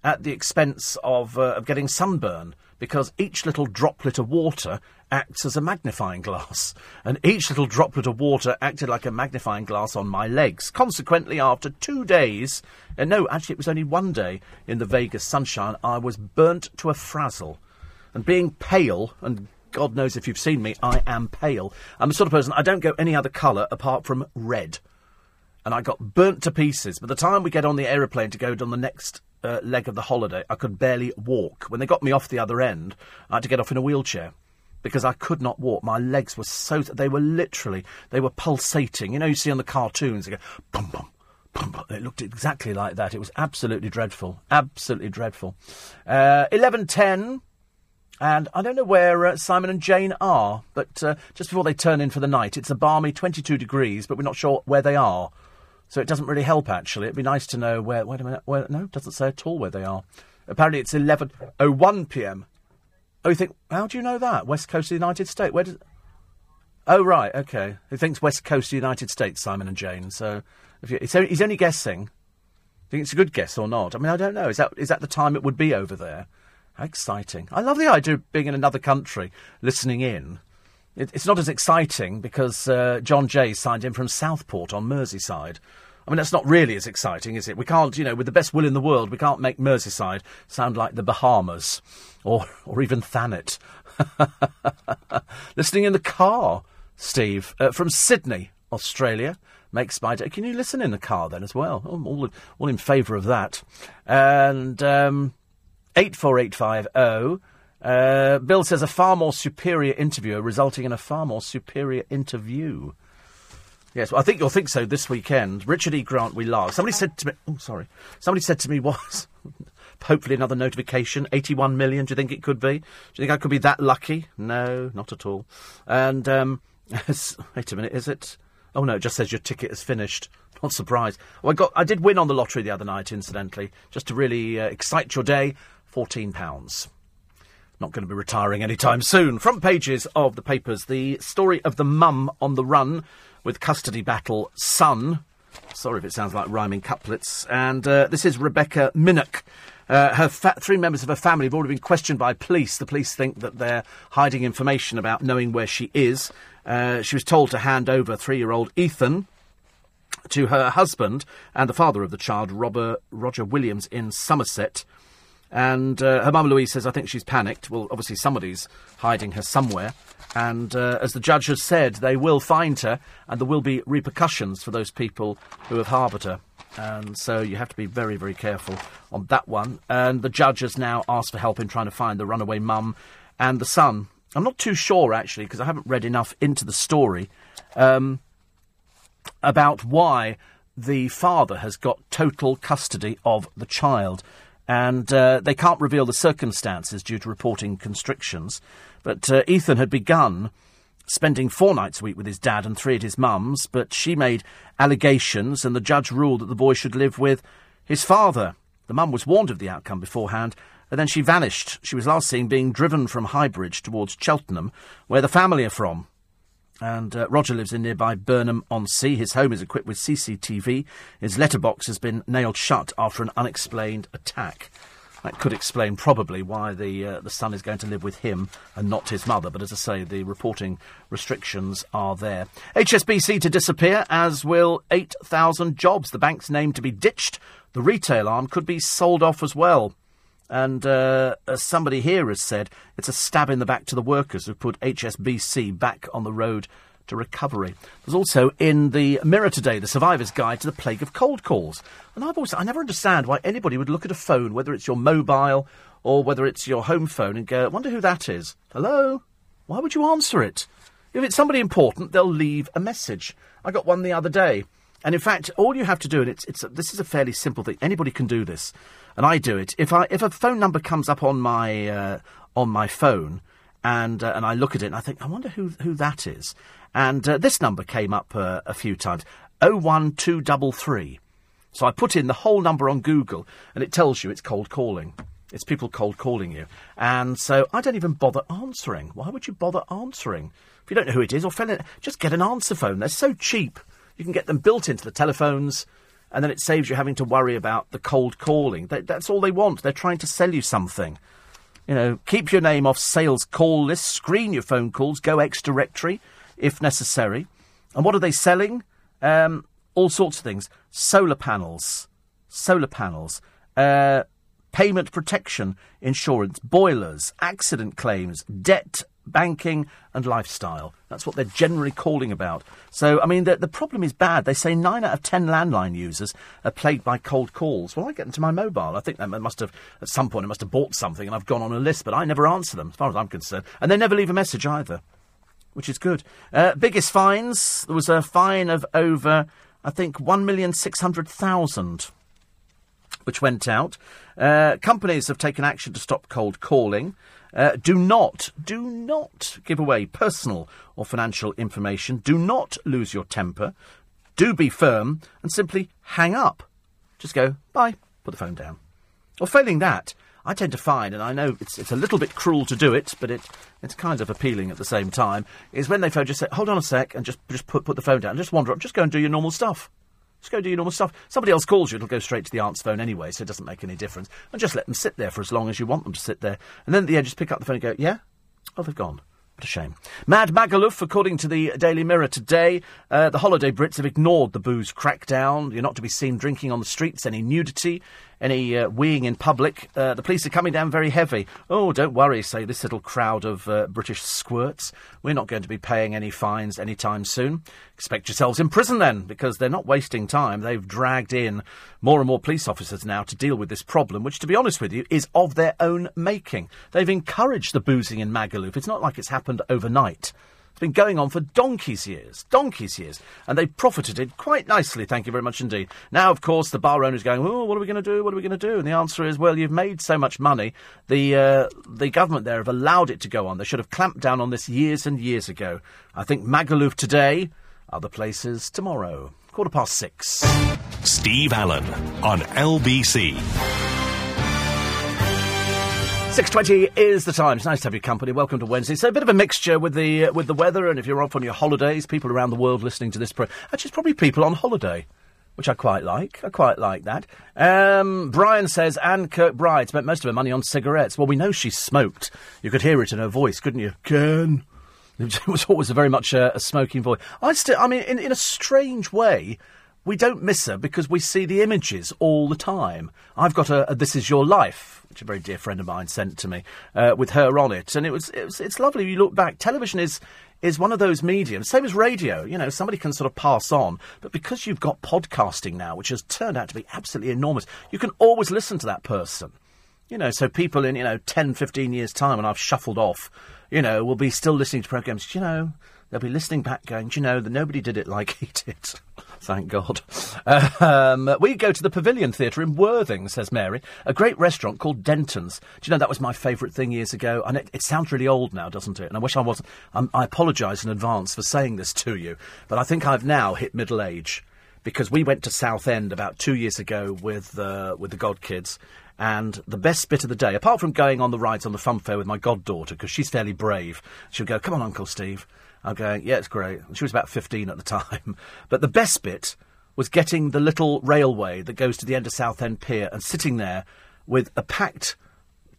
at the expense of, uh, of getting sunburn, because each little droplet of water acts as a magnifying glass, and each little droplet of water acted like a magnifying glass on my legs. Consequently, after two days, and no, actually, it was only one day in the Vegas sunshine, I was burnt to a frazzle. And being pale, and God knows if you've seen me, I am pale. I'm the sort of person, I don't go any other colour apart from red and I got burnt to pieces. By the time we get on the aeroplane to go on the next uh, leg of the holiday, I could barely walk. When they got me off the other end, I had to get off in a wheelchair because I could not walk. My legs were so they were literally they were pulsating. You know, you see on the cartoons, they go bum bum. bum, It looked exactly like that. It was absolutely dreadful, absolutely dreadful. Uh, Eleven ten, and I don't know where uh, Simon and Jane are, but uh, just before they turn in for the night, it's a balmy twenty-two degrees, but we're not sure where they are. So it doesn't really help, actually. It'd be nice to know where. Wait a minute. Where, no, it doesn't say at all where they are. Apparently, it's 11.01 pm. Oh, you think. How do you know that? West Coast of the United States? Where does. Oh, right, okay. He thinks West Coast of the United States, Simon and Jane. So if you, he's only guessing. Think it's a good guess or not? I mean, I don't know. Is that is that the time it would be over there? How exciting! I love the idea of being in another country, listening in. It, it's not as exciting because uh, John Jay signed in from Southport on Merseyside. I mean, that's not really as exciting, is it? We can't, you know, with the best will in the world, we can't make Merseyside sound like the Bahamas or, or even Thanet. Listening in the car, Steve, uh, from Sydney, Australia. Makes my day. Can you listen in the car then as well? I'm all, all in favour of that. And um, 84850. Uh, Bill says a far more superior interviewer resulting in a far more superior interview. Yes, well, I think you'll think so this weekend. Richard E. Grant, we love. Somebody said to me, oh, sorry. Somebody said to me, was hopefully another notification. 81 million, do you think it could be? Do you think I could be that lucky? No, not at all. And, um, wait a minute, is it? Oh no, it just says your ticket is finished. Not surprised. Oh, I got, I did win on the lottery the other night, incidentally, just to really uh, excite your day. Fourteen pounds. Not going to be retiring anytime soon. Front pages of the papers. The story of the mum on the run with custody battle son. Sorry if it sounds like rhyming couplets. And uh, this is Rebecca Minnock. Uh, her fa- three members of her family have already been questioned by police. The police think that they're hiding information about knowing where she is. Uh, she was told to hand over three-year-old Ethan to her husband and the father of the child, Robert Roger Williams, in Somerset. And uh, her mum Louise says, I think she's panicked. Well, obviously somebody's hiding her somewhere. And uh, as the judge has said, they will find her, and there will be repercussions for those people who have harboured her. And so you have to be very, very careful on that one. And the judge has now asked for help in trying to find the runaway mum and the son. I'm not too sure, actually, because I haven't read enough into the story um, about why the father has got total custody of the child. And uh, they can't reveal the circumstances due to reporting constrictions. But uh, Ethan had begun spending four nights a week with his dad and three at his mum's, but she made allegations, and the judge ruled that the boy should live with his father. The mum was warned of the outcome beforehand, and then she vanished. She was last seen being driven from Highbridge towards Cheltenham, where the family are from. And uh, Roger lives in nearby Burnham on Sea. His home is equipped with CCTV. His letterbox has been nailed shut after an unexplained attack. That could explain probably why the uh, the son is going to live with him and not his mother. But as I say, the reporting restrictions are there. HSBC to disappear, as will 8,000 jobs. The bank's name to be ditched. The retail arm could be sold off as well. And uh, as somebody here has said, it's a stab in the back to the workers who put HSBC back on the road to recovery. There's also in the Mirror today the survivor's guide to the plague of cold calls. And I've always I never understand why anybody would look at a phone, whether it's your mobile or whether it's your home phone, and go, "Wonder who that is." Hello? Why would you answer it? If it's somebody important, they'll leave a message. I got one the other day. And in fact, all you have to do, and it's, it's this is a fairly simple thing. Anybody can do this and I do it. If I if a phone number comes up on my uh, on my phone, and uh, and I look at it and I think, I wonder who who that is. And uh, this number came up uh, a few times, oh one two double three. So I put in the whole number on Google, and it tells you it's cold calling. It's people cold calling you, and so I don't even bother answering. Why would you bother answering if you don't know who it is or it? Just get an answer phone. They're so cheap. You can get them built into the telephones and then it saves you having to worry about the cold calling. that's all they want. They're trying to sell you something. You know, keep your name off sales call lists, screen your phone calls, go X directory if necessary. And what are they selling? Um, all sorts of things. Solar panels, solar panels, uh, payment protection insurance, boilers, accident claims, debt banking and lifestyle. That's what they're generally calling about. So, I mean, the, the problem is bad. They say nine out of ten landline users are plagued by cold calls. Well, I get into my mobile. I think they must have, at some point, I must have bought something and I've gone on a list, but I never answer them, as far as I'm concerned. And they never leave a message either, which is good. Uh, biggest fines there was a fine of over, I think, 1,600,000 which went out. Uh, companies have taken action to stop cold calling. Uh, do not, do not give away personal or financial information. Do not lose your temper. Do be firm and simply hang up. Just go, bye, put the phone down. Or failing that, I tend to find, and I know it's, it's a little bit cruel to do it, but it, it's kind of appealing at the same time, is when they phone, just say, hold on a sec, and just, just put, put the phone down. Just wander up, just go and do your normal stuff. Just go do your normal stuff. Somebody else calls you, it'll go straight to the answer phone anyway, so it doesn't make any difference. And just let them sit there for as long as you want them to sit there. And then at the end, just pick up the phone and go, yeah? Oh, they've gone. What a shame. Mad Magaluf, according to the Daily Mirror today, uh, the holiday Brits have ignored the booze crackdown. You're not to be seen drinking on the streets, any nudity, any uh, weeing in public. Uh, the police are coming down very heavy. Oh, don't worry, say this little crowd of uh, British squirts. We're not going to be paying any fines anytime soon. Expect yourselves in prison then, because they're not wasting time. They've dragged in more and more police officers now to deal with this problem, which, to be honest with you, is of their own making. They've encouraged the boozing in Magaluf. It's not like it's happened overnight been going on for donkey's years, donkey's years, and they've profited it quite nicely, thank you very much indeed. Now, of course, the bar owner's going, oh, what are we going to do, what are we going to do? And the answer is, well, you've made so much money, the, uh, the government there have allowed it to go on. They should have clamped down on this years and years ago. I think Magaluf today, other places tomorrow. Quarter past six. Steve Allen on LBC. 6.20 is the time. It's nice to have your company. Welcome to Wednesday. So a bit of a mixture with the uh, with the weather and if you're off on your holidays, people around the world listening to this. program. Actually, it's probably people on holiday, which I quite like. I quite like that. Um, Brian says Anne Kirkbride spent most of her money on cigarettes. Well, we know she smoked. You could hear it in her voice, couldn't you? Ken. It was always a very much a, a smoking voice. I still, I mean, in, in a strange way, we don't miss her because we see the images all the time. I've got a, a This Is Your Life, which a very dear friend of mine sent to me, uh, with her on it, and it was, it was it's lovely. You look back, television is is one of those mediums, same as radio. You know, somebody can sort of pass on, but because you've got podcasting now, which has turned out to be absolutely enormous, you can always listen to that person. You know, so people in, you know, 10, 15 years' time, when I've shuffled off, you know, will be still listening to programmes. You know, they'll be listening back going, you know, that nobody did it like he did. Thank God. Um, we go to the Pavilion Theatre in Worthing, says Mary, a great restaurant called Denton's. Do you know that was my favourite thing years ago? And it, it, sounds really old now, doesn't it? And I wish I wasn't. I apologise in advance for saying this to you, but I think I've now hit middle age because we went to Southend about two years ago with uh, with the God Kids. And the best bit of the day, apart from going on the rides on the fun fair with my goddaughter, because she's fairly brave, she'll go, "Come on, Uncle Steve." I'm going, "Yeah, it's great." She was about 15 at the time, but the best bit was getting the little railway that goes to the end of Southend Pier and sitting there with a packed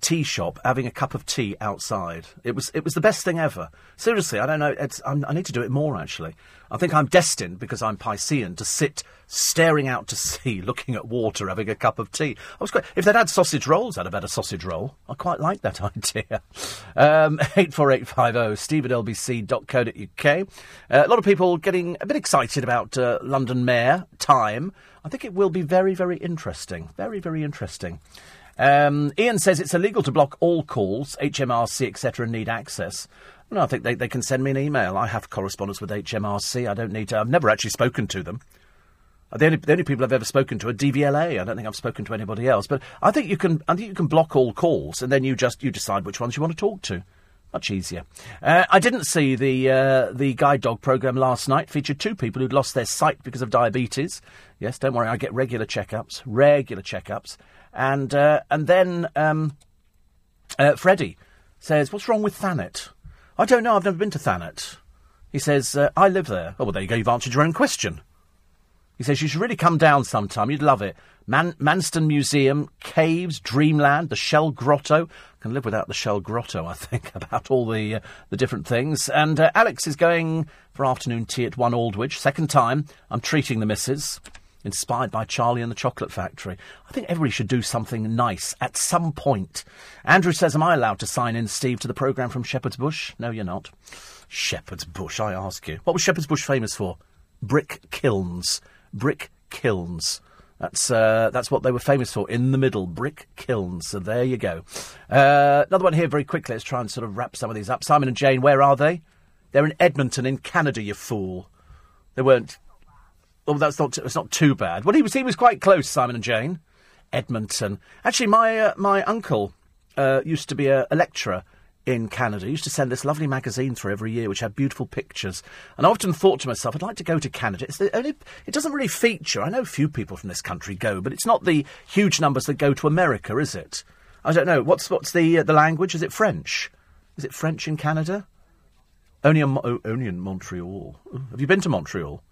tea shop having a cup of tea outside. It was it was the best thing ever. Seriously, I don't know. i need to do it more actually. I think I'm destined because I'm Piscean to sit staring out to sea, looking at water, having a cup of tea. I was quite, if they'd had sausage rolls, I'd have had a sausage roll. I quite like that idea. Um, eight four eight five zero Steve at lbc.co.uk. Uh, a lot of people getting a bit excited about uh, London Mayor time. I think it will be very very interesting. Very very interesting. Um, Ian says it's illegal to block all calls, HMRC, etc., and need access. No, I think they, they can send me an email. I have correspondence with HMRC. I don't need to. I've never actually spoken to them. The only, the only people I've ever spoken to are DVLA. I don't think I've spoken to anybody else. But I think you can. I think you can block all calls, and then you just you decide which ones you want to talk to. Much easier. Uh, I didn't see the uh, the guide dog program last night. Featured two people who'd lost their sight because of diabetes. Yes, don't worry. I get regular checkups. Regular checkups. And uh, and then um, uh, Freddie says, "What's wrong with Thanet?" I don't know. I've never been to Thanet. He says, uh, "I live there." Oh well, there you go. You've answered your own question. He says you should really come down sometime. You'd love it. Man- Manston Museum, caves, Dreamland, the Shell Grotto. I Can live without the Shell Grotto, I think, about all the uh, the different things. And uh, Alex is going for afternoon tea at One Aldwych. Second time. I'm treating the missus inspired by Charlie and the Chocolate Factory. I think everybody should do something nice at some point. Andrew says, Am I allowed to sign in, Steve, to the programme from Shepherd's Bush? No, you're not. Shepherd's Bush, I ask you. What was Shepherd's Bush famous for? Brick kilns. Brick kilns. That's uh, that's what they were famous for in the middle, brick kilns. So there you go. Uh, another one here, very quickly. Let's try and sort of wrap some of these up. Simon and Jane, where are they? They're in Edmonton, in Canada. You fool. They weren't Oh, that's not. It's not too bad. Well, he was. He was quite close. Simon and Jane, Edmonton. Actually, my uh, my uncle uh, used to be a, a, lecturer in Canada. He used to send this lovely magazine through every year, which had beautiful pictures. And I often thought to myself, I'd like to go to Canada. It's the only. It doesn't really feature. I know few people from this country go, but it's not the huge numbers that go to America, is it? I don't know. What's what's the uh, the language? Is it French? Is it French in Canada? Only in, oh, only in Montreal. Have you been to Montreal?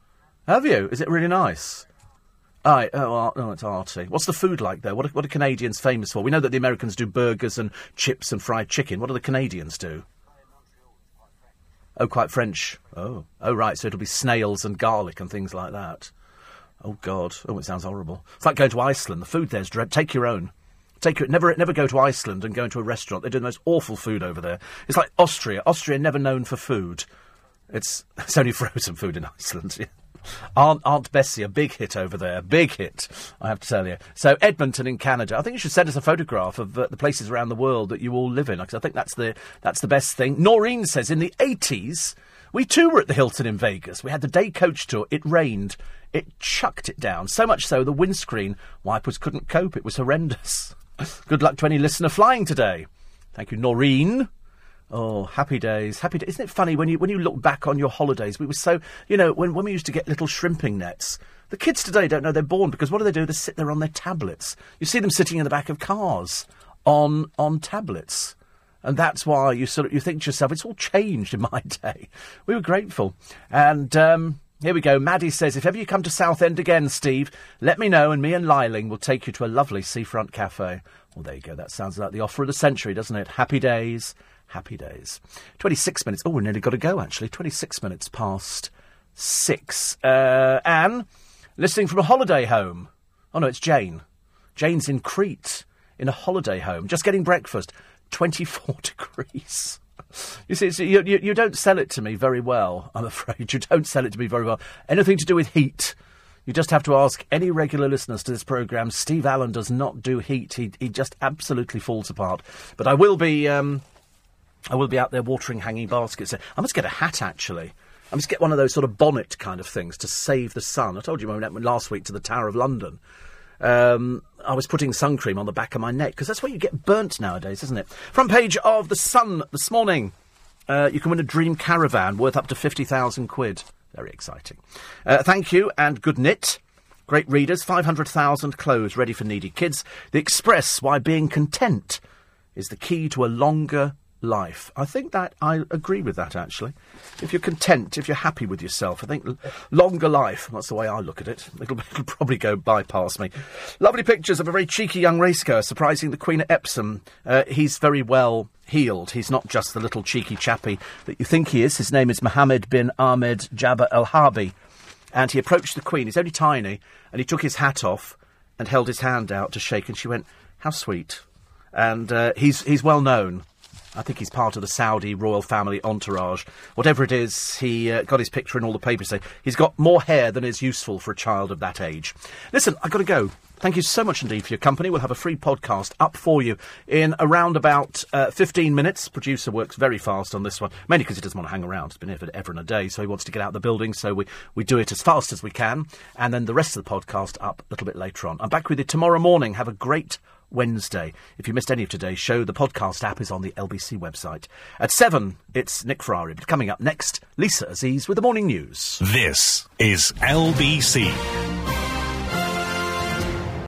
Have you? Is it really nice? Aye, oh, oh, it's arty. What's the food like there? What are, what are Canadians famous for? We know that the Americans do burgers and chips and fried chicken. What do the Canadians do? Oh, quite French. Oh, oh, right. So it'll be snails and garlic and things like that. Oh God. Oh, it sounds horrible. It's like going to Iceland. The food there's dread. Take your own. Take your never never go to Iceland and go into a restaurant. They do the most awful food over there. It's like Austria. Austria never known for food. It's it's only frozen food in Iceland. Aunt, Aunt Bessie, a big hit over there. a Big hit, I have to tell you. So, Edmonton in Canada. I think you should send us a photograph of uh, the places around the world that you all live in, because I think that's the, that's the best thing. Noreen says in the 80s, we too were at the Hilton in Vegas. We had the day coach tour. It rained. It chucked it down. So much so the windscreen wipers couldn't cope. It was horrendous. Good luck to any listener flying today. Thank you, Noreen. Oh, happy days, happy days. Isn't it funny when you when you look back on your holidays? We were so you know when when we used to get little shrimping nets. The kids today don't know they're born because what do they do? They sit there on their tablets. You see them sitting in the back of cars on on tablets, and that's why you sort of you think to yourself, it's all changed in my day. We were grateful, and. Um, here we go. Maddie says, if ever you come to Southend again, Steve, let me know and me and Liling will take you to a lovely seafront cafe. Well, there you go. That sounds like the offer of the century, doesn't it? Happy days. Happy days. 26 minutes. Oh, we nearly got to go, actually. 26 minutes past six. Uh, Anne, listening from a holiday home. Oh, no, it's Jane. Jane's in Crete, in a holiday home, just getting breakfast. 24 degrees. You see, you, you, you, don't sell it to me very well, I'm afraid. You don't sell it to me very well. Anything to do with heat. You just have to ask any regular listeners to this programme. Steve Allen does not do heat. He, he just absolutely falls apart. But I will be. Um, I will be out there watering hanging baskets. I must get a hat actually. I must get one of those sort of bonnet kind of things to save the sun. I told you when I went last week to the Tower of London. Um, I was putting sun cream on the back of my neck because that's where you get burnt nowadays, isn't it? Front page of the Sun this morning. Uh, you can win a dream caravan worth up to fifty thousand quid. Very exciting. Uh, thank you and good knit. Great readers. Five hundred thousand clothes ready for needy kids. The Express. Why being content is the key to a longer life. I think that I agree with that actually. If you're content, if you're happy with yourself, I think longer life. That's the way I look at it. It'll, it'll probably go bypass me. Lovely pictures of a very cheeky young racegoer surprising the Queen at Epsom. Uh, he's very well healed. He's not just the little cheeky chappie that you think he is. His name is Mohammed bin Ahmed Jabba Al Harbi. And he approached the Queen. He's only tiny, and he took his hat off and held his hand out to shake. And she went, "How sweet." And uh, he's he's well known. I think he's part of the Saudi royal family entourage. Whatever it is, he uh, got his picture in all the papers. He's got more hair than is useful for a child of that age. Listen, I've got to go. Thank you so much indeed for your company. We'll have a free podcast up for you in around about uh, 15 minutes. Producer works very fast on this one, mainly because he doesn't want to hang around. He's been here for ever and a day, so he wants to get out of the building, so we, we do it as fast as we can. And then the rest of the podcast up a little bit later on. I'm back with you tomorrow morning. Have a great Wednesday. If you missed any of today's show, the podcast app is on the LBC website. At 7, it's Nick Ferrari. But coming up next, Lisa Aziz with the morning news. This is LBC.